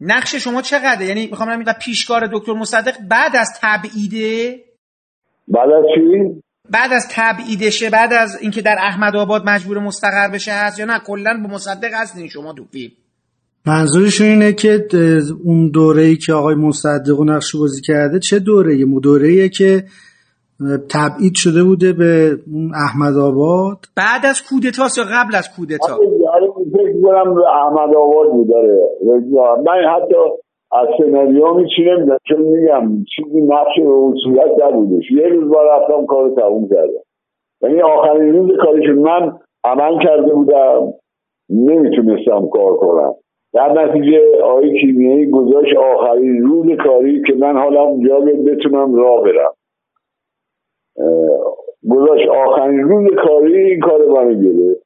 نقش شما چقدره؟ یعنی می‌خوام این پیشکار دکتر مصدق بعد از تبعیده؟ بعد از چی؟ بعد از تبعیدشه بعد از اینکه در احمد آباد مجبور مستقر بشه هست یا نه کلا به مصدق هستین شما تو فیلم. منظورشون اینه که اون دوره ای که آقای مصدق و نقش بازی کرده چه دوره ای دوره که تبعید شده بوده به احمد آباد. بعد از کودتاست یا قبل از کودتا؟ آره کنم احمد آباد بود داره من حتی از سناریو میچی نمیدم چون میگم چیزی نقش به اون صورت نبودش. یه روز با رفتم کار تموم کردم. یعنی آخرین روز کارشون من عمل کرده بودم نمی‌تونستم کار کنم. در نتیجه آقای کیمیایی گذاشت آخرین روز کاری که من حالا اونجا بتونم راه برم. گذاشت آخرین روز کاری این کار منو گرفت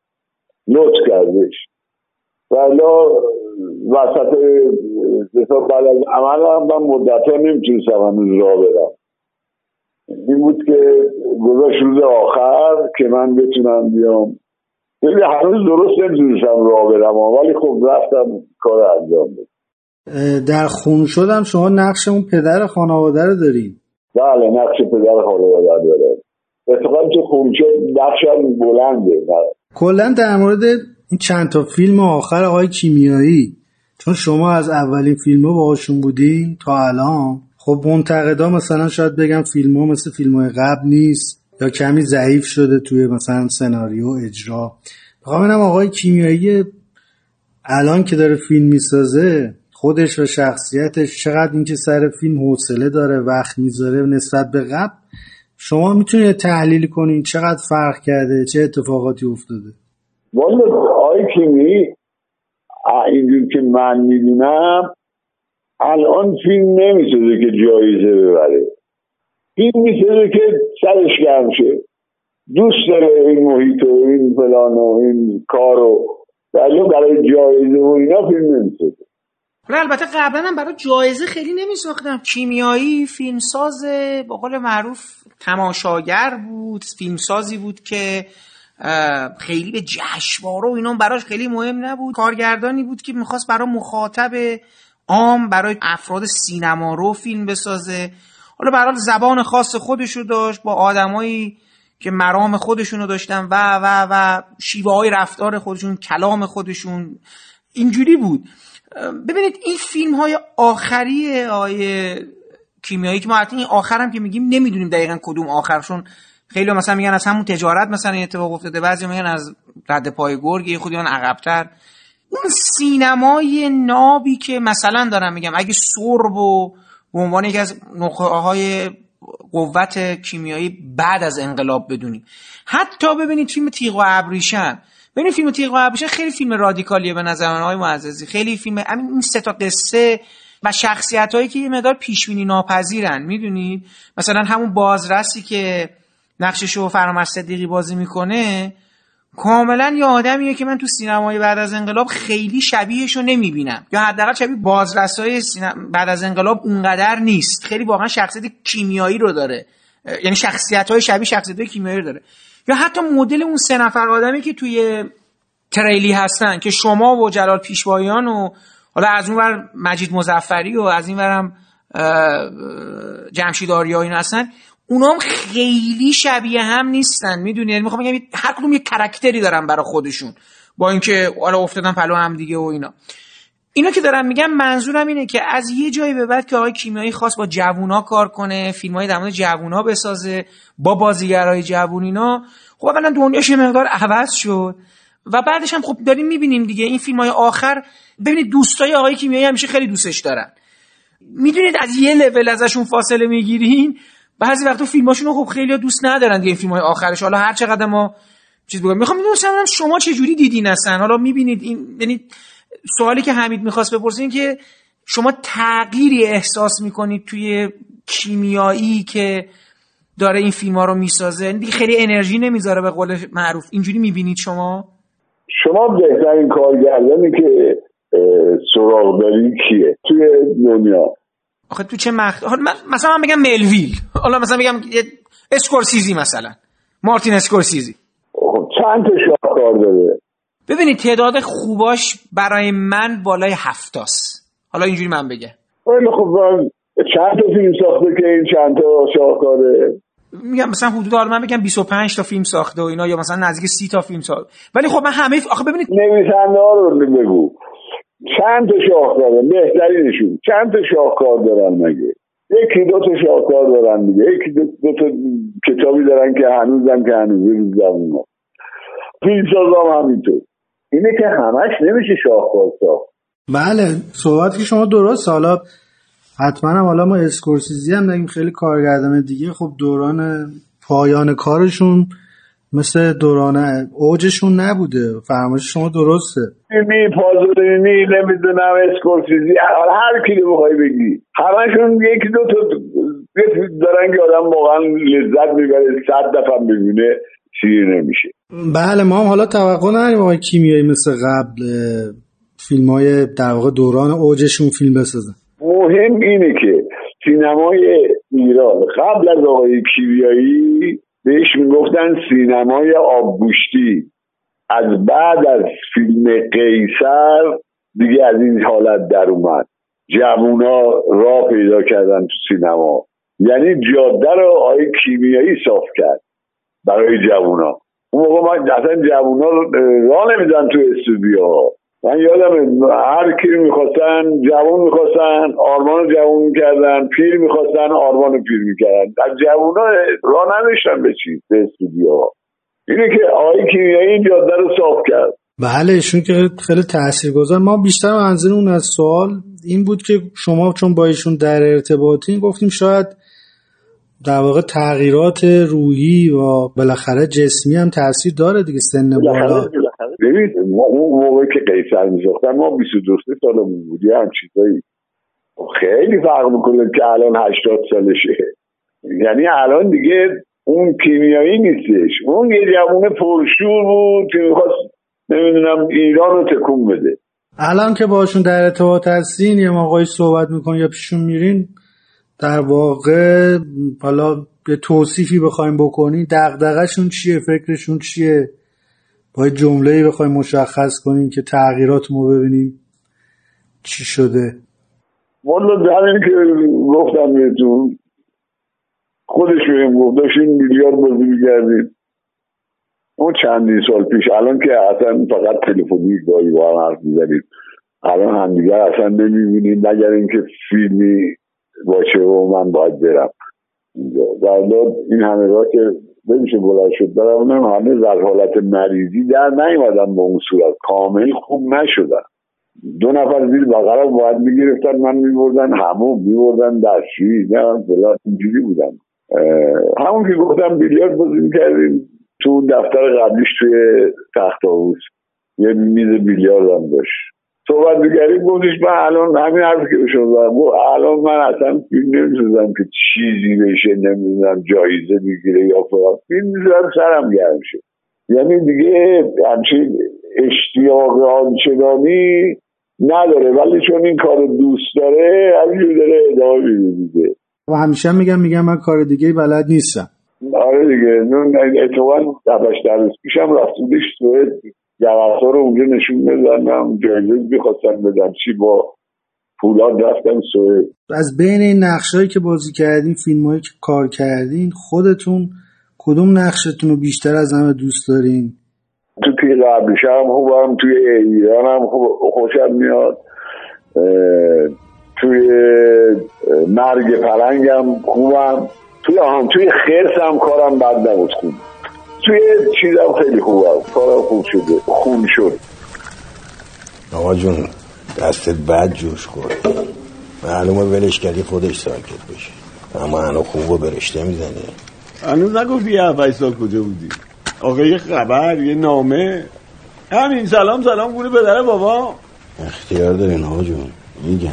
لطف کردش. ولا وسط بعد از عمل هم من مدت ها نمی‌تونستم هنوز راه برم. این بود که گذاشت روز آخر که من بتونم بیام. ببین هنوز درست نمی‌تونستم راه برم ولی خب رفتم کار انجام بدم در خون شدم شما نقش اون پدر خانواده رو دارین. بله نقش پدر خانواده رو دارم اتفاقا که خون شد نقشم بلنده. کلا در مورد این چند تا فیلم آخر آقای کیمیایی چون شما از اولین فیلم ها باهاشون بودین تا الان خب منتقدا مثلا شاید بگم فیلم ها مثل فیلم های قبل نیست یا کمی ضعیف شده توی مثلا سناریو اجرا. می‌خوام آقای کیمیایی الان که داره فیلم می‌سازه خودش و شخصیتش. چقدر اینکه سر فیلم حوصله داره وقت می‌ذاره نسبت به قبل. شما می‌تونید تحلیل کنین چقدر فرق کرده چه اتفاقاتی افتاده. والا آقای کیمیایی اینجور که من می‌دونم الان فیلم نمی‌سازه که جایزه ببره. فیلم می‌سازه که سرش گرم شه. دوست داره این محیط و این فلان و این کار و ولی برای جایزه و اینا فیلم نمی‌سازه. حالا البته قبلا هم برای جایزه خیلی نمیساختم. کیمیایی فیلمساز با قول معروف تماشاگر بود فیلمسازی بود که خیلی به جشنواره و اینا براش خیلی مهم نبود. کارگردانی بود که می‌خواست برای مخاطب عام برای افراد سینما رو فیلم بسازه. حالا برای زبان خاص خودشو داشت با آدمایی که مرام خودشونو داشتن و و و شیوه های رفتار خودشون کلام خودشون اینجوری بود. ببینید این فیلم های آخری آیه کیمیایی که ما حتی این آخرم که میگیم نمی‌دونیم دقیقا کدوم آخرشون خیلی مثلا میگن از همون تجارت مثلا این اتفاق افتاده بعضی میگن از رد پای گرگ یه خودی عقبتر. اون سینمای نابی که مثلا دارم میگم اگه سرب و به عنوان یکی از نقطه های قوت کیمیایی بعد از انقلاب بدونیم. حتی ببینید فیلم تیغ و ابریشم. ببینید فیلم تیغ و ابریشم خیلی فیلم رادیکالیه به نظر من های معززی. خیلی فیلم همین این سه تا قصه و شخصیت هایی که یه مقدار پیش بینی ناپذیرن می‌دونید مثلا همون بازرسی که نقشش رو فرامرز صدیقی بازی می‌کنه کاملا یه آدمیه که من تو سینمای بعد از انقلاب خیلی شبیهش رو نمی‌بینم. یا حداقل شبیه بازرسای سینما بعد از انقلاب اونقدر نیست. خیلی واقعا شخصیت کیمیایی رو داره. یعنی شخصیت های شبیه شخصیت های کیمیایی رو داره. یا حتی مدل اون سه نفر آدمی که توی تریلی هستن که شما و جلال پیشوایان و حالا از اون ور مجید مزفری و از این ورم جمشید آریایی هستن اونا هم خیلی شبیه هم نیستن می‌دونی؟ یعنی می‌خوام بگم هر کدوم یه کرکتری دارن برای خودشون با اینکه حالا افتادن پلو هم دیگه و اینا. اینا که دارم میگم منظورم اینه که از یه جایی به بعد که آقای کیمیایی خواست با جوونا کار کنه فیلم های در مورد جوونا بسازه با بازیگرای جوون اینا خب اولا دنیاش یه مقدار عوض شد و بعدش هم خب داریم می‌بینیم دیگه این فیلم های آخر ببینید دوستای آقای کیمیایی همیشه خیلی دوستش دارن. می‌دونید از یه لول ازشون فاصله می‌گیرین؟ بعضی وقتا فیلماشون رو خب خیلی دوست ندارن دیگه فیلم های آخرش. حالا هر چقدر ما چیز بگم می‌خوام می‌دونم شما چه جوری دیدین اصلا؟ حالا می‌بینید این یعنی سوالی که حمید می‌خواست بپرسین که شما تغییری احساس می‌کنید توی کیمیایی که داره این فیلم ها رو می‌سازه؟ دیگه خیلی انرژی نمی‌ذاره به قول معروف. اینجوری می‌بینید شما؟ شما بهترین کارگردانی که سراغ داری کیه توی دنیا؟ آخه تو چه مخ... مثلا من بگم ملویل. حالا مثلا بگم اسکورسیزی مثلا. مارتین اسکورسیزی. خب چند تا شاهکار داره؟ ببینید تعداد خوباش برای من بالای هفتاست. حالا اینجوری من بگه خیلی خب چند تا فیلم ساخته که این چند تا شاهکاره؟ میگم مثلا حدود حالا من بگم 25 تا فیلم ساخته و اینا یا مثلا نزدیک 30 تا فیلم ساخته. ولی خب من همه آخه ببینید نویسنده ها رو بگو. چند تا شاهکار بهترینشون چند تا شاهکار دارن مگه؟ یکی دو تا شاهکار دارن دیگه. یکی دو, دو تا کتابی دارن که هنوزم که هنوز رو زبون ها. فیلم هم همینطور. اینه که همش نمیشه شاهکار ساخت بله صحبت که شما درست. حالا حتما هم حالا ما اسکورسیزی هم نگیم خیلی کارگردان دیگه. خب دوران پایان کارشون مثل دوران اوجشون نبوده. فرمایش شما درسته. می پازولینی نمی‌دونم اسکورسیزی. هر کی رو بخوای بگی. همشون یکی دو تا دارن که آدم واقعا لذت می‌بره صد دفعه ببینه سیر نمیشه. بله ما هم حالا توقع نداریم آقای کیمیایی مثل قبل فیلم های در واقع دوران اوجشون فیلم بسازن. مهم اینه که سینمای ایران قبل از آقای کیمیایی بهش می‌گفتن سینمای آبگوشتی. از بعد از فیلم قیصر دیگه از این حالت در اومد. جوونا راه پیدا کردن تو سینما. یعنی جاده رو آقای کیمیایی صاف کرد برای جوونا. اون موقع من اصلا جوونا راه نمیدن تو استودیو. من یادم هر کی می‌خواستن جوان می‌خواستن آرمان جوان می‌کردن پیر می‌خواستن آرمان پیر می‌کردن. در جوان ها راه نداشتن به چیز به استودیو. اینه که آقای کیمیایی این جاده رو صاف کرد. بله ایشون که خیلی تاثیرگذار. ما بیشتر منظور اون از سوال این بود که شما چون با ایشون در ارتباطین گفتیم شاید در واقع تغییرات روحی و بالاخره جسمی هم تاثیر داره دیگه سن بالا. ببین اون موقع که قیصر میساختن ما 22 سالمون بود. یه هم چیزایی خیلی فرق می‌کنه که الان 80 سالشه. یعنی الان دیگه اون کیمیایی نیستش. اون یه جوون پرشور بود که می‌خواست نمی‌دونم ایران رو تکون بده. الان که باشون در ارتباط هستین یه موقعی صحبت می‌کنین یا پیشون میرین در واقع حالا به توصیفی بخوایم بکنین دقدقهشون چیه؟ فکرشون چیه؟ با جمله بخوایم مشخص کنیم که تغییرات ما ببینیم چی شده. والا همین که گفتم بهتون خودش بهم گفت داشتیم میلیارد بازی میگردیم اون چندین سال پیش الان که اصلا فقط تلفنی گاهی با هم حرف می‌زنیم. الان همدیگر اصلا نمی‌بینیم مگر اینکه فیلمی باشه و من باید برم. در این همه را که نمیشه بلند شد. برم همه در حالت مریضی در نیومدن به اون صورت. کامل خوب نشدن. دو نفر زیر بغرم باید می‌گرفتن من میبردن همون میبردن دستشویی نه فلان اینجوری بودن. همون که گفتم بیلیارد بازی می‌کردیم. تو دفتر قبلیش توی تخت آووز یه میز بیلیارد هم داشت. صحبت می‌کردیم گفتش من الان همین حرفی که بشون دارم الان من اصلا فیلم نمی‌سازم که چیزی بشه نمی‌دونم جایزه می‌گیره یا فلان. فیلم می‌زنم سرم گرم شه. یعنی دیگه همچین اشتیاق آنچنانی نداره. ولی چون این کار دوست داره همینجور داره ادامه میده دیگه. و همیشه میگم میگم من کار دیگه بلد نیستم. آره دیگه. اتفاقا دفعش در پیشم رفتودش سوئد جواهر رو اونجا نشون بدن جایزه می‌خواستن بدن. چی با پولاد رفتن سوئد. از بین این نقشهایی که بازی کردین فیلم که کار کردین خودتون کدوم نقشتون رو بیشتر از همه دوست دارین؟ تو قبلش هم خوبم توی ایران هم خوشم میاد. توی مرگ پرنگم خوبم. توی هم توی خرس هم کارم بد نبود خوب. توی چیزم خیلی خوبه. کارم خوب شده. خون شد. آقا جون دستت بد جوش خورد. معلومه ولش کردی خودش ساکت بشه. اما هنو خوب و برشته می‌زنه. هنوز نگفتی یه سال کجا بودی؟ آقا یه خبر یه نامه. همین سلام سلام گونه پدر بابا. اختیار دارین آقا جون. میگم.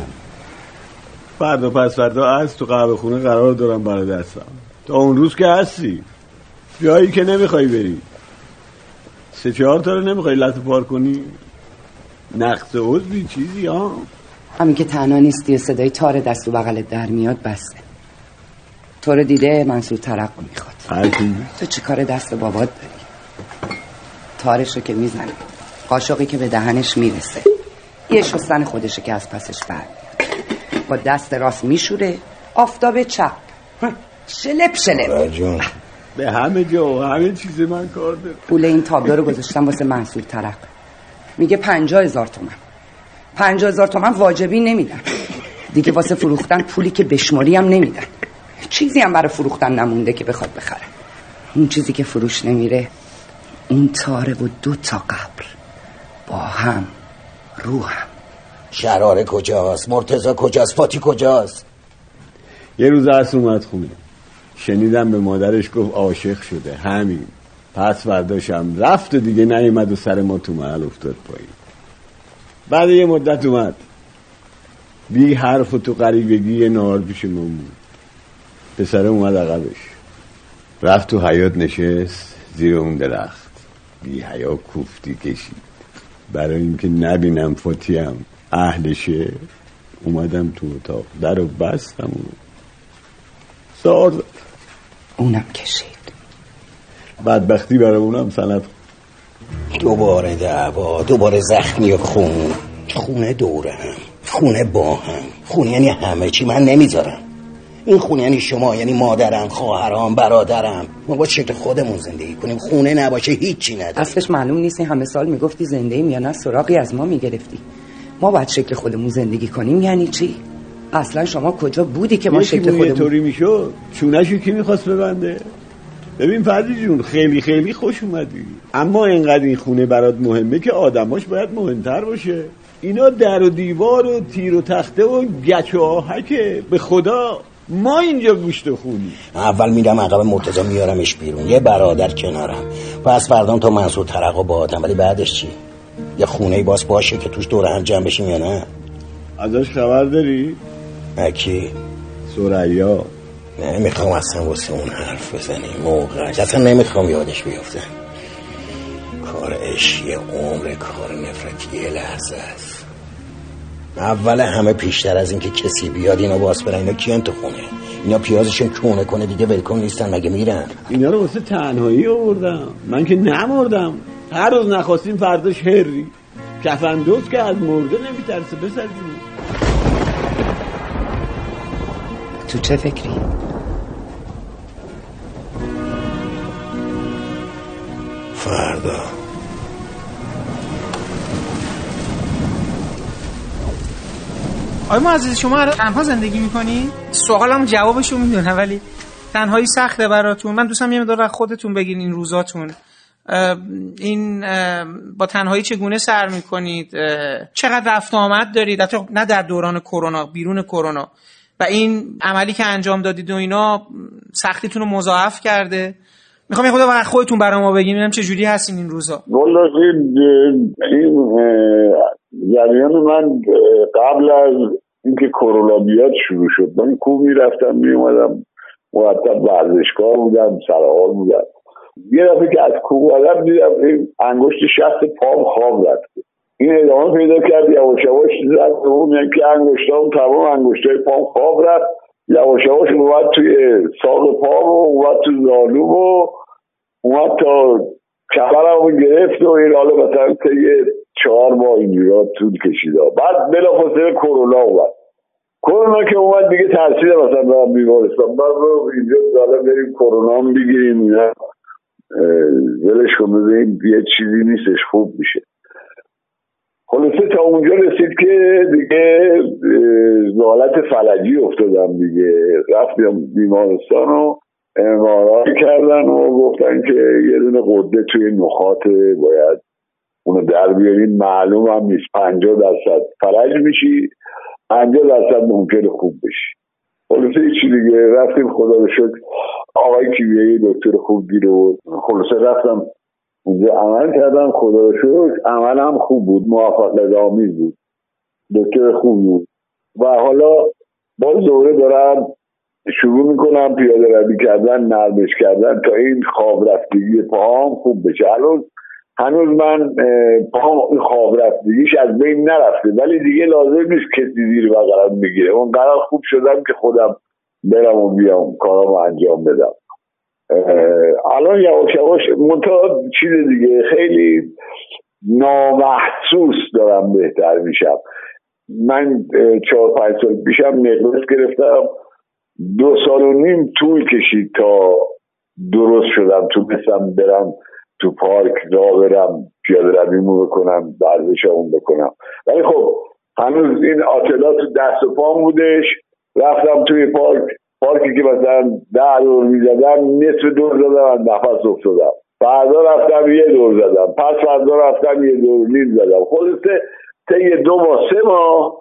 فردا پس فردا از تو قهوه خونه قرار دارم برای دستم. تا اون روز که هستی. جایی که نمی‌خوای بری. سه چهار تا رو نمی‌خوای لط پار کنی. نقص عضوی چیزی ها همین که تنها نیستی صدای تار دست و بغلت در میاد بسته. تو رو دیده منصور ترق می‌خواد. هرکی تو چی کار دست بابات داری؟ تارش رو که می‌زنه. قاشقی که به دهنش می‌رسه. یه شستن خودشه که از پسش بر با دست راست میشوره. آفتاب چپ. شلپ شلپ. جون به همه جا همه چیز من کار داره. پول این تابلو رو گذاشتم واسه منصور ترق. میگه پنجا هزار تومن. پنج هزار تومن واجبی نمیدن. دیگه واسه فروختن پولی که بشماری هم نمیدن. چیزی هم برای فروختن نمونده که بخواد بخره. اون چیزی که فروش نمیره اون تاره و دو تا قبر. با هم رو هم. شراره کجاست؟ مرتزا کجاست؟ فاتی کجاست؟ یه روز عصر اومد خونه. شنیدم به مادرش گفت عاشق شده. همین. پس برداشم رفت و دیگه نیومد و سر ما تو محل افتاد پایین. بعد یه مدت اومد. بی حرف و تو قریبگی یه نهار پیش ما بود. پسر اومد عقبش. رفت تو حیات نشست زیر اون درخت. بی حیا کوفتی کشید. برای اینکه نبینم فاتیم اهلشه اومدم تو اتاق. در رو بستم و سار اونم کشید. بدبختی برای اونم سند. دوباره دعوا دوباره زخمی و خون. خونه دوره هم خونه با هم خونه یعنی همه چی من نمی‌ذارم. این خونه یعنی شما یعنی مادرم خواهرام برادرم. ما با شکل خودمون زندگی کنیم. خونه نباشه هیچی نداره اصلش معلوم نیست. این همه سال می‌گفتی زنده ایم یا نه. سراغی از ما می‌گرفتی. ما باید شکل خودمون زندگی کنیم. یعنی چی؟ اصلا شما کجا بودی که ما یکی شکل خودمون طوری می‌شد چونشو کی می‌خواست ببنده؟ ببین فردی جون خیلی خیلی خوش اومدی. اما اینقدر این خونه برات مهمه که آدماش باید مهمتر باشه. اینا در و دیوار و تیر و تخته و گچ و آهکه به خدا ما اینجا گوشت خونی. اول میرم عقب مرتضا میارمش بیرون. یه برادر کنارم. پس فردام تا منصور ترقا با آدم ولی بعدش چی؟ یه خونه باز باشه که توش دور هم جمع بشیم یا نه؟ ازش خبر داری؟ اکی سریا. نمی‌خوام اصلا واسه اون حرف بزنیم. موقعش. اصلا نمی‌خوام یادش بیفته. کار عشقی عمر کار نفرتی یه لحظه است. اول همه پیشتر از اینکه کسی بیاد اینا باز برن. اینا کیان تو خونه؟ اینا پیازشون کونه کنه دیگه ولکن نیستن. مگه میرن؟ اینا رو واسه تنهایی آوردم. من که نمردم. هر روز نخواستیم فرداش هری. کفندوز که از مرده نمیترسه. بسر جون تو چه فکری؟ فردا. آیا ما عزیز شما الان تنها زندگی می‌کنی؟ سوالم جوابشو می‌دونم ولی تنهایی سخته براتون. من دوستم یه مدار از خودتون بگین این روزاتون. این با تنهایی چگونه سر می‌کنید؟ چقدر رفت و آمد دارید؟ حتی نه در دوران کرونا بیرون کرونا. و این عملی که انجام دادید و اینا سختیتون رو مضاعف کرده. می‌خوام یه خود از خودتون برای ما بگین ببینم چه جوری هستین این روزا. والا این جریان من قبل از اینکه کرونا بیاد شروع شد. من کوه می‌رفتم میومدم مرتب ورزشگاه بودم سرحال بودم. یه دفعه که از اومدم دیدم انگشت شست پام خواب رفته. این ادامه پیدا کرد یواش یواش زد به اون که انگشتام تمام انگشتای پام خواب رفت. یواش یواش اومد توی ساق پام و اومد تو زانو و اومد تا کمرم رو گرفت و این حالا مثلا طی چهار ماه اینجورا طول کشید. بعد بلافاصله کرونا اومد. کرونا که اومد دیگه تاثیر مثلا برم بیمارستان. من رو اینجا حالا بریم کرونا هم بگیریم اینا ولش کن ببین یه چیزی نیستش خوب میشه. خلاصه تا اونجا رسید که دیگه به حالت فلجی افتادم دیگه. رفتم بیمارستان و امارای کردن و گفتن که یه دونه قده توی نخات باید اونو در بیارین. معلوم هم نیست. پنجاه درصد فلج میشی پنجاه درصد ممکن خوب بشی. خلاصه هیچی دیگه. رفتیم خدا رو شکر. آقای کیمیایی دکتر خوب گیر بود خلاصه رفتم عمل کردم خدا رو شکر. عملم خوب بود موفقیت آمیز بود. دکتر خوب بود. و حالا باز دوره دارم شروع می‌کنم پیاده روی کردن نرمش کردن تا این خواب رفتگی پاهم خوب بشه. هنوز هنوز من این خواب رفتگیش از بین نرفته. ولی دیگه لازم نیست کسی زیر بغلم بگیره. اون قرار خوب شدم که خودم برم و بیام کارامو انجام بدم. الان یواش یواش منتها چیز دیگه خیلی نامحسوس دارم بهتر میشم. من چهار پنج سال پیشم نقرس گرفتم. دو سال و نیم طول کشید تا درست شدم تونستم برم تو پارک را برم پیاده رویمو بکنم ورزشمون بکنم. ولی خب هنوز این آتلا تو دست و پام بودش. رفتم توی پارک. پارکی که مثلا ده دور می‌زدم نصف دور زدم نفس افتادم. فردا رفتم یه دور زدم. پس فردا رفتم یه دور نیم زدم. خلاصه طی دو ماه سه ماه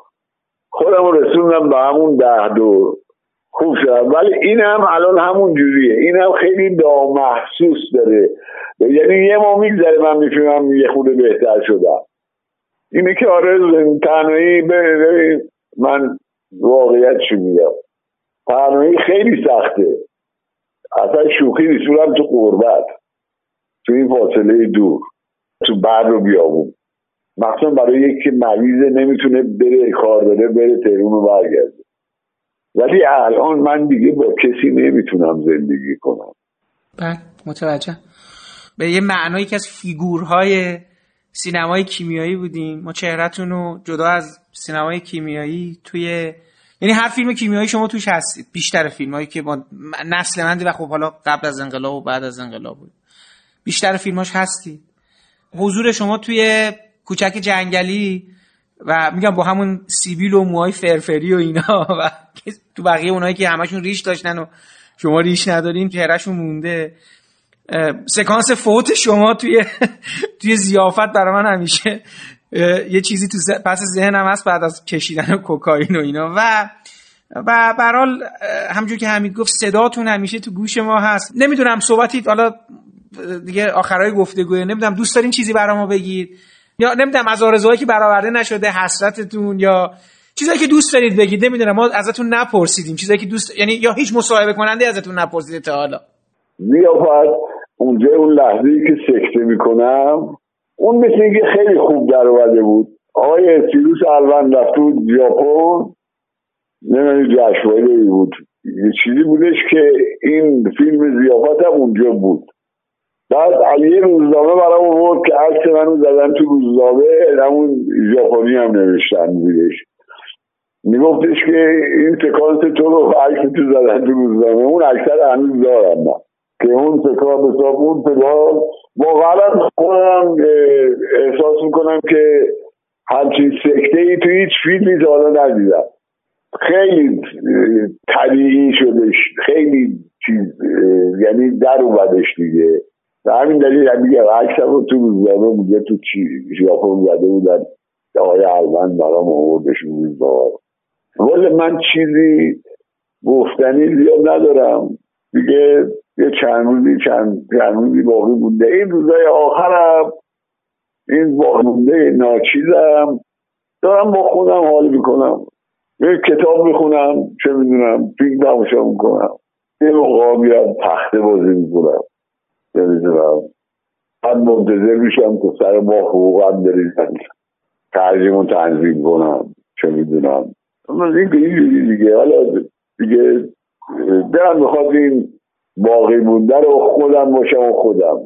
خودم رسوندم به همون ده دور. خوب شدم ولی این هم الان همون جوریه. این هم خیلی نامحسوس داره. یعنی یه ماه میگذره من می‌فهمم یه خود بهتر شدم. اینه که آره تنهایی من واقعیت چی میگم؟ تنهایی خیلی سخته. اصلا شوخی نیستونم تو قربت تو این فاصله دور. تو بر رو بیابون. مخصوصا برای یکی مریضه نمی‌تونه بره کار داره بره تهرون رو برگرده. ولی الان من دیگه با کسی نمی‌تونم زندگی کنم. بله متوجه. به یه معنایی که از فیگورهای سینمای کیمیایی بودیم. ما چهرهتون رو جدا از سینمای کیمیایی توی یعنی هر فیلم کیمیایی شما توش هستید بیشتر فیلم هایی که با نسل مندی و خب حالا قبل از انقلاب و بعد از انقلاب بود. بیشتر فیلماش هستید حضور شما توی کوچک جنگلی و میگم با همون سیبیل و موهای فرفری و اینا و تو بقیه اونایی که همشون ریش داشتن و شما ریش ندارین چهرهشون مونده. سکانس فوت شما توی توی زیافت برای من همیشه یه چیزی تو پس ذهنم هست بعد از کشیدن کوکائین و اینا. و و برحال همجور که همین گفت صداتون همیشه تو گوش ما هست. نمی‌دونم صحبتی حالا دیگه آخرای گفتگوه. نمی‌دونم دوست دارین چیزی برای ما بگید؟ یا نمی‌دونم از آرزوهایی که برآورده نشده حسرتتون یا چیزایی که دوست دارید بگید؟ نمی‌دونم ما ازتون نپرسیدیم. چیزایی که دوست یعنی یا هیچ مصاحبه کننده ازتون نپرسیده تا حالا. نیافت اونجا اون لحظه ای که سکته می‌کنم اون مثل اینکه خیلی خوب در اومده بود. آقای سیروس الوان رفته بود ژاپن. نمی‌دونی جشنواره بود. یه چیزی بودش که این فیلم زیافت هم اونجا بود. بعد علی روزنامه برام آورد که عکس منو زدن تو روزنامه همون ژاپنی هم نوشتن زیرش میگفتش که این سکانس تو رو عکس تو زدن تو روزنامه. اون اکثر هنوز دارم که اون سکانس اون سکانس واقعا خودم احساس می‌کنم که همچین سکته ای تو هیچ فیلمی تا حالا ندیدم. خیلی طبیعی شدش خیلی چیز یعنی در اومدش دیگه. به همین دلیل هم دیگه عکس رو تو روزنامه بوده تو چی ژاپن زده بودن آقای علمن برام آوردش روزنامه ولی من چیزی گفتنی زیاد ندارم. دیگه یه چند روزی چند, چند روزی باقی بوده این روزای آخرم این باقی ناچیزم. دارم با خودم حال می‌کنم. یه کتاب می‌خونم چه می‌دونم فیلم تماشا می‌کنم. یه موقع میرم تخته بازی می‌کنم. نمی‌دونم من منتظر میشم که سر ما حقوقم بریزن ترجیمون تنظیم کنم چه می‌دونم. این اینجوری دیگه حالا دیگه دلم می‌خواد این باقی مونده رو خودم باشم و خودم.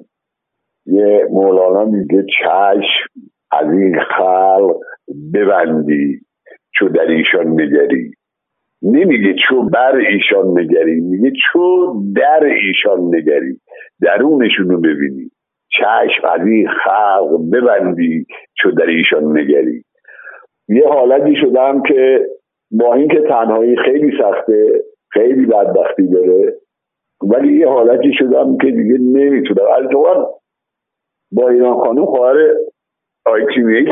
یه مولانا میگه چشم از این خلق ببندی چو در ایشان نگری. نمیگه چو بر ایشان نگری میگه چو در ایشان نگری. درونشون رو ببینی. چشم از این خلق ببندی چو در ایشان نگری. یه حالتی شدم که با اینکه تنهایی خیلی سخته خیلی بدبختی داره ولی یه حالتی شدم که دیگه نمی‌تونم. البته با ایران خانم خواهر آی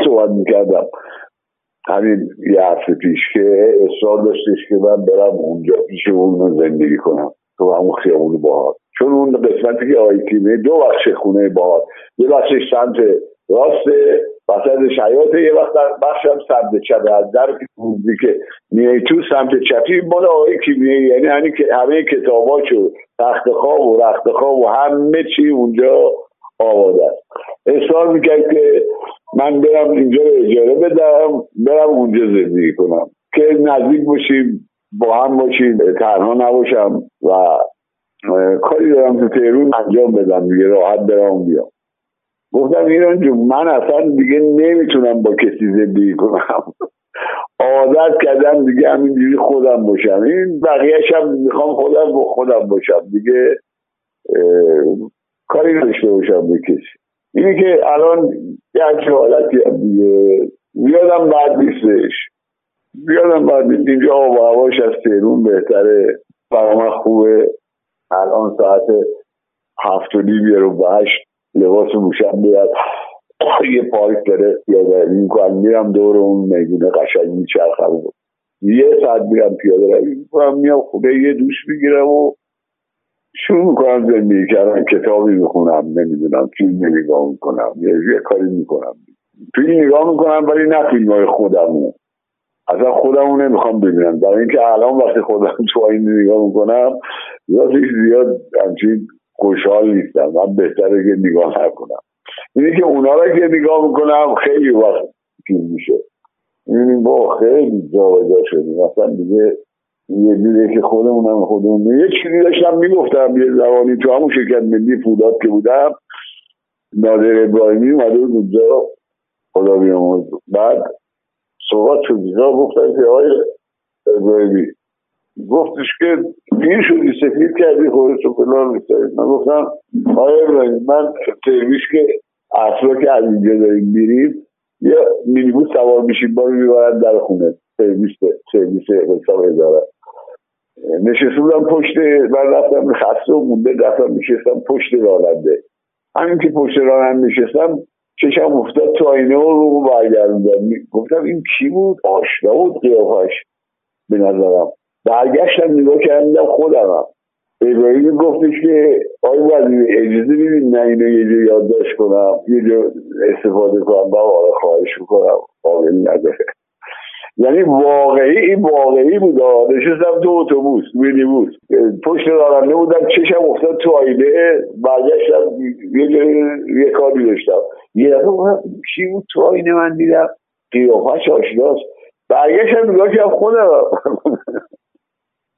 صحبت می‌کردم. همین یه هفته پیش که اصرار داشتش که من برم اونجا پیش اون زندگی کنم. تو همون خیابون باهات چون اون قسمتی که آی دو بخش خونه باهات یه بخشش سمت راست وسط شیاط یه وقت بخش هم سمت چپ از در که میای تو سمت چپی مال آقای کیمیایی یعنی همه همه کتاباچو تخت خواب و رخت خواب و همه چی اونجا آباد است. اصرار می‌کرد که من برم اینجا رو اجاره بدم برم اونجا زندگی کنم. که نزدیک باشیم با هم باشیم تنها نباشم و کاری دارم تو تهرون انجام بدم دیگه راحت برم بیام گفتم ایران جون من اصلا دیگه نمی‌تونم با کسی زندگی کنم. عادت کردم دیگه همینجوری خودم باشم. این بقیهش هم می‌خوام خودم با خودم باشم. دیگه کاری نداشته باشم به کسی. اینی که الان یه حالتی هم دیگه. یادم بعد نیستش. بیادم بعد اینجا آب و هواش از تهرون بهتره. برای من خوبه. الان ساعت هفت و نیم رو به لباس موشم بیاد یه پارک داره. پیاده می‌کنم. میرم دور اون می‌دونه قشنگ میچرخم یه ساعت میرم پیاده روی می‌کنم میام خونه یه دوش می‌گیرم و شروع می‌کنم زندگی کردن. کتابی می‌خونم. نمی‌دونم فیلم نگاه می‌کنم. یه, یه کاری می‌کنم. فیلم نگاه می‌کنم ولی نه فیلم های خودمو. اصلا خودمو نمی‌خوام ببینم. برای اینکه الان وقتی خودم تو این نگاه می‌کنم ذاتش زیاد همچین خوشحال نیستم. من بهتره که نگاه نکنم. اینه که اونا رو که نگاه می‌کنم خیلی وقت فیلم میشه. می‌بینیم با خیلی جا شدیم. اصلا دیگه یه جوریه که خودمونم خودمون یه چیزی داشتم می‌گفتم یه زمانی تو همون شرکت ملی فولاد که بودم نادر ابراهیمی اومده بود اونجا خدا بیامرز. بعد صحبت شد. گفتن که آقای ابراهیمی گفتش که پیر شدی سفید کردی خودت رو فلان من گفتم آقای ابراهیمی من سرویس که اصلا که از اینجا داریم میریم یه مینیبوس سوار میشیم باری می‌برن در خونه. سرویس سرویس حساب اداره بودم پشت من رفتم خسته و مونده رفتم میشستم پشت راننده. همین که پشت راننده نشستم چشم افتاد تو آینه و رو برگردوندم. گفتم این کی بود؟ آشنا بود قیافش. به نظرم. برگشتم نگاه کردم خودمم ابراهیم گفتش که آی وزیر اجازه میدین نه اینو یه جا یادداشت کنم یه جا استفاده کنم با آره خواهش می‌کنم. قابل نداره. یعنی واقعی این واقعی بود نشستم تو اتوبوس مینیبوس پشت راننده بودم چشم افتاد تو آینه. برگشتم یه یه کاری داشتم. یه دفعه چی بود؟ تو آینه من دیدم. قیافش آشناست. برگشتم نگاه کردم خودم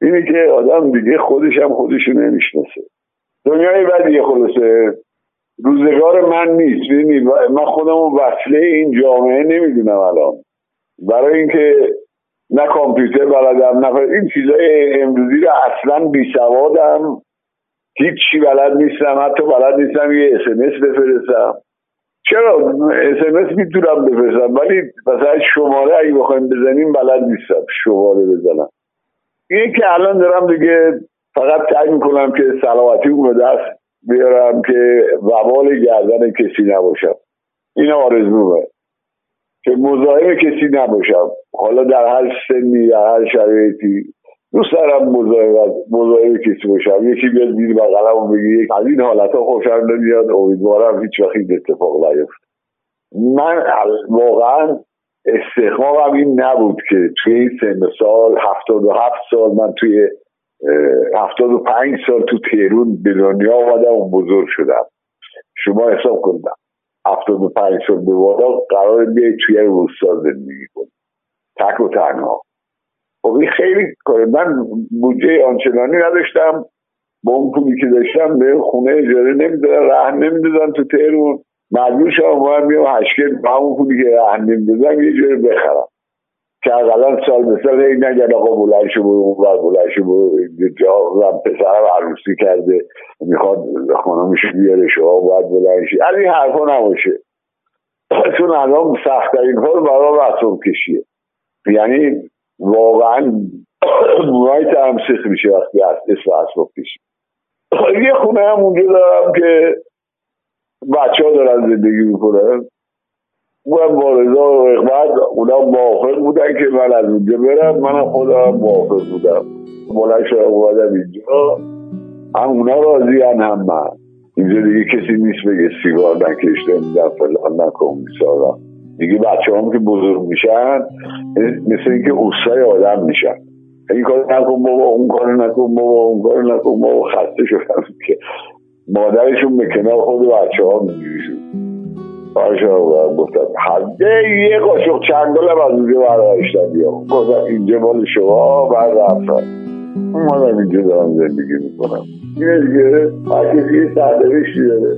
اینه که آدم دیگه خودش هم خودشو نمی‌شناسه. دنیای بدیه خلاصه. روزگار من نیست. من خودم وصله این جامعه نمی‌دونم الان. برای اینکه نه کامپیوتر بلدم نه این چیزای امروزی رو اصلا بی سوادم هیچ چی بلد نیستم. حتی بلد نیستم یه اسمس بفرستم. چرا اسمس می‌تونم بفرستم؟ ولی مثلا شماره اگه بخوایم بزنیم بلد نیستم. شماره بزنم. اینه که الان دارم دیگه فقط سعی می‌کنم که سلامتی اون دست بیارم که وبال گردن کسی نباشم. این آرزومه که مزاحم کسی نباشم. حالا در هر سنی در هر شرایطی. دوست دارم مزاحم کسی باشم. یکی بیاد زیر بغلم و بگی از این حالت ها خوشم نمیاد. امیدوارم هیچ وقت این اتفاق نیفته. من واقعا استخمامم این نبود که توی این سن سال هفتاد و هفت سال من توی هفتاد و پنج سال تو تهرون به دنیا آمدم و بزرگ شدم. شما حساب کنید هفتاد و پنج سال به بالا قرار بیای توی روستا زندگی کنی. تک و تنها. خب این خیلی کاره من بودجه آنچنانی نداشتم. با اون پولی که داشتم به خونه اجاره نمی‌دادن رهن نمی‌دادن تو تهرون مجبور شدم باید میام هشکل با همون پولی که رهن نمی‌دادم یه جوری بخرم. که اقلا سال به سال این نگرد آقا بلند شو برو اون بر بلند شو برو. جا پسرم عروسی کرده می‌خواد خانمش بیاره شما باید بلند شی. از این حرفا نباشه. چون الان سختترین کار برای رسوم کشیه. یعنی واقعا موهای سخت میشه وقتی اسم اسباب کشی یه خونه هم اونجا دارم که بچه ها دارن زندگی می‌کنن. اونم با رضا و اقبت اونا موافق بودن که من از اونجا برم. من خودم موافق بودم. بلند شدم اومدم اینجا. هم اونا راضی هم من. اینجا دیگه کسی نیست بگه سیگار نکشته میدن فلان نکن میسارم دیگه بچه هم که بزرگ میشن مثل اینکه اوستای آدم میشن. این کار نکن بابا اون کار نکن بابا اون کار نکن بابا خسته شدم. که مادرشون به کنار خود بچه ها میگیریشون باشا گفتم حده یه قاشق چندال هم از اونجا برداشتم بیا. گفتم اینجا مال شما بعد رفتم اومدم اینجا دارم زندگی می‌کنم. اینه دیگه هر کسی یه سرنوشتی داره.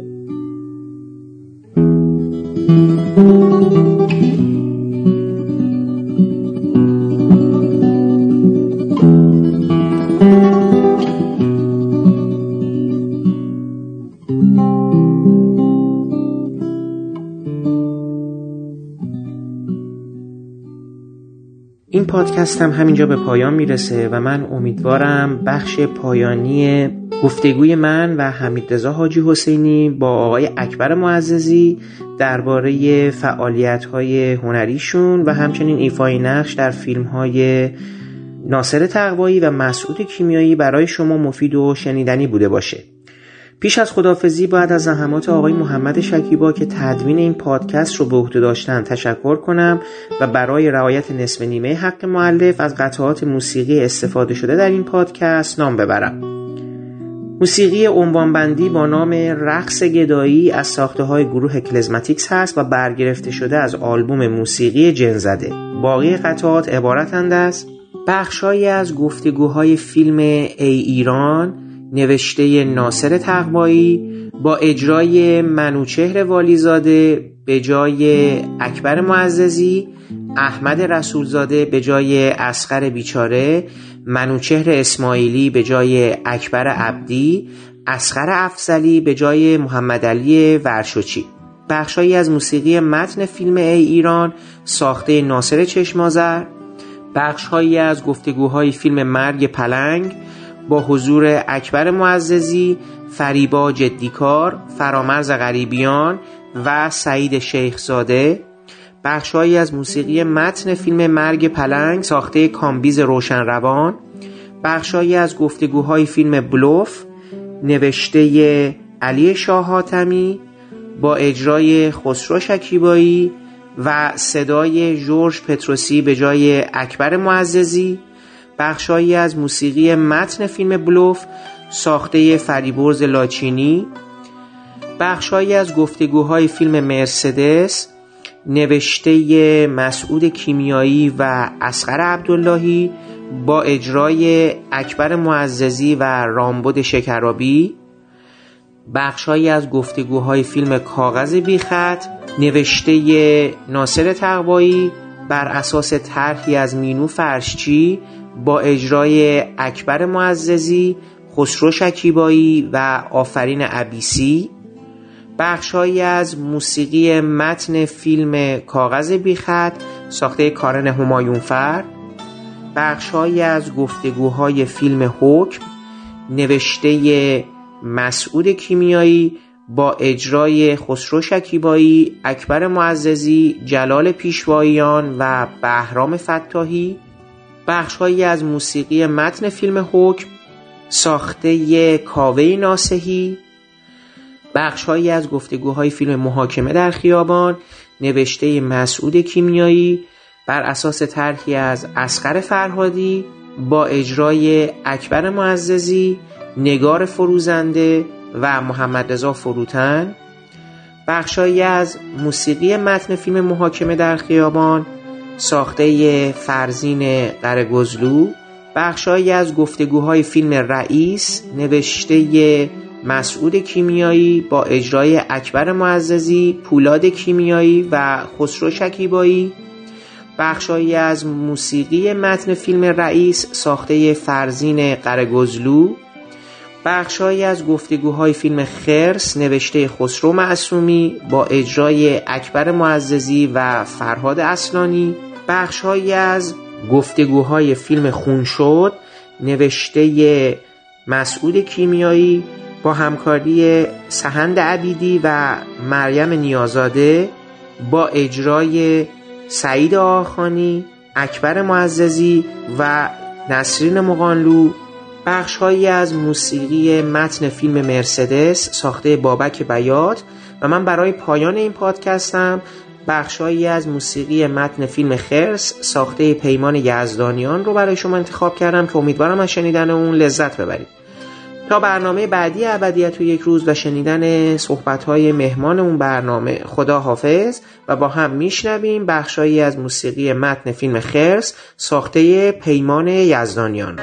پادکستم همینجا به پایان می‌رسه و من امیدوارم بخش پایانی گفتگوی من و حمید رضا حاجی حسینی با آقای اکبر معززی درباره فعالیت های هنریشون و همچنین ایفای نقش در فیلم های ناصر تقوایی و مسعود کیمیایی برای شما مفید و شنیدنی بوده باشه. پیش از خدافزی باید از زحمات آقای محمد شکیبا که تدوین این پادکست رو به عهده داشتن تشکر کنم و برای رعایت نصف نیمه حق معلف از قطعات موسیقی استفاده شده در این پادکست نام ببرم. موسیقی عنوانبندی با نام رقص گدایی از ساخته های گروه کلزماتیکس هست و برگرفته شده از آلبوم موسیقی جنزده. باقی قطعات عبارتند از بخشهایی از گفتگوهای فیلم ای ایران نوشته ناصر تقوایی با اجرای منوچهر والیزاده به جای اکبر معززی احمد رسولزاده به جای اسقر بیچاره منوچهر اسماعیلی به جای اکبر عبدی اسقر افزلی به جای محمد علی ورشوچی. بخشهایی از موسیقی متن فیلم ای ایران ساخته ناصر چشمازر بخشهایی از گفتگوهای فیلم مرگ پلنگ با حضور اکبر معززی، فریبا جدیکار، فرامرز غریبیان و سعید شیخزاده. بخشهایی از موسیقی متن فیلم مرگ پلنگ ساخته کامبیز روشنروان. بخشهایی از گفتگوهای فیلم بلوف نوشته علی شاه حاتمی با اجرای خسرو شکیبایی و صدای جورج پتروسی به جای اکبر معززی. بخشهایی از موسیقی متن فیلم بلوف ساخته فریبرز لاچینی بخشهایی از گفتگوهای فیلم مرسدس نوشته مسعود کیمیایی و اسقر عبداللهی با اجرای اکبر معززی و رامبد شکرابی بخشهایی از گفتگوهای فیلم کاغذ بیخط نوشته ناصر تقوایی بر اساس طرحی از مینو فرشچی با اجرای اکبر معززی خسرو شکیبایی و آفرین عبیسی. بخشهایی از موسیقی متن فیلم کاغذ بیخط ساخته کارن همایونفر. بخشهایی از گفتگوهای فیلم حکم نوشته مسعود کیمیایی با اجرای خسرو شکیبایی اکبر معززی جلال پیشواییان و بهرام فتاحی. بخشهایی از موسیقی متن فیلم حکم ساخته کاوه ناسهی بخشهایی از گفتگوهای فیلم محاکمه در خیابان نوشته مسعود کیمیایی بر اساس طرحی از اسقر فرهادی با اجرای اکبر معززی نگار فروزنده و محمد رضا فروتن. بخشهایی از موسیقی متن فیلم محاکمه در خیابان ساخته فرزین قرگزلو بخشهایی از گفتگوهای فیلم رئیس نوشته مسعود کیمیایی با اجرای اکبر معززی پولاد کیمیایی و خسرو شکیبایی. بخشهایی از موسیقی متن فیلم رئیس ساخته فرزین قرگزلو بخشهایی از گفتگوهای فیلم خرس نوشته خسرو معصومی با اجرای اکبر معززی و فرهاد اصلانی. بخشهایی از گفتگوهای فیلم خون شد نوشته مسعود کیمیایی با همکاری سهند عبیدی و مریم نیازاده با اجرای سعید آخانی اکبر معززی و نسرین مقانلو بخشهایی از موسیقی متن فیلم مرسدس ساخته بابک بیات و من برای پایان این پادکستم بخشهایی از موسیقی متن فیلم خرس ساخته پیمان یزدانیان رو برای شما انتخاب کردم که امیدوارم از شنیدن اون لذت ببرید. تا برنامه بعدی ابدیت و یک روز و شنیدن صحبتهای مهمان اون برنامه خدا حافظ و با هم میشنویم بخشهایی از موسیقی متن فیلم خرس ساخته پیمان یزدانیان.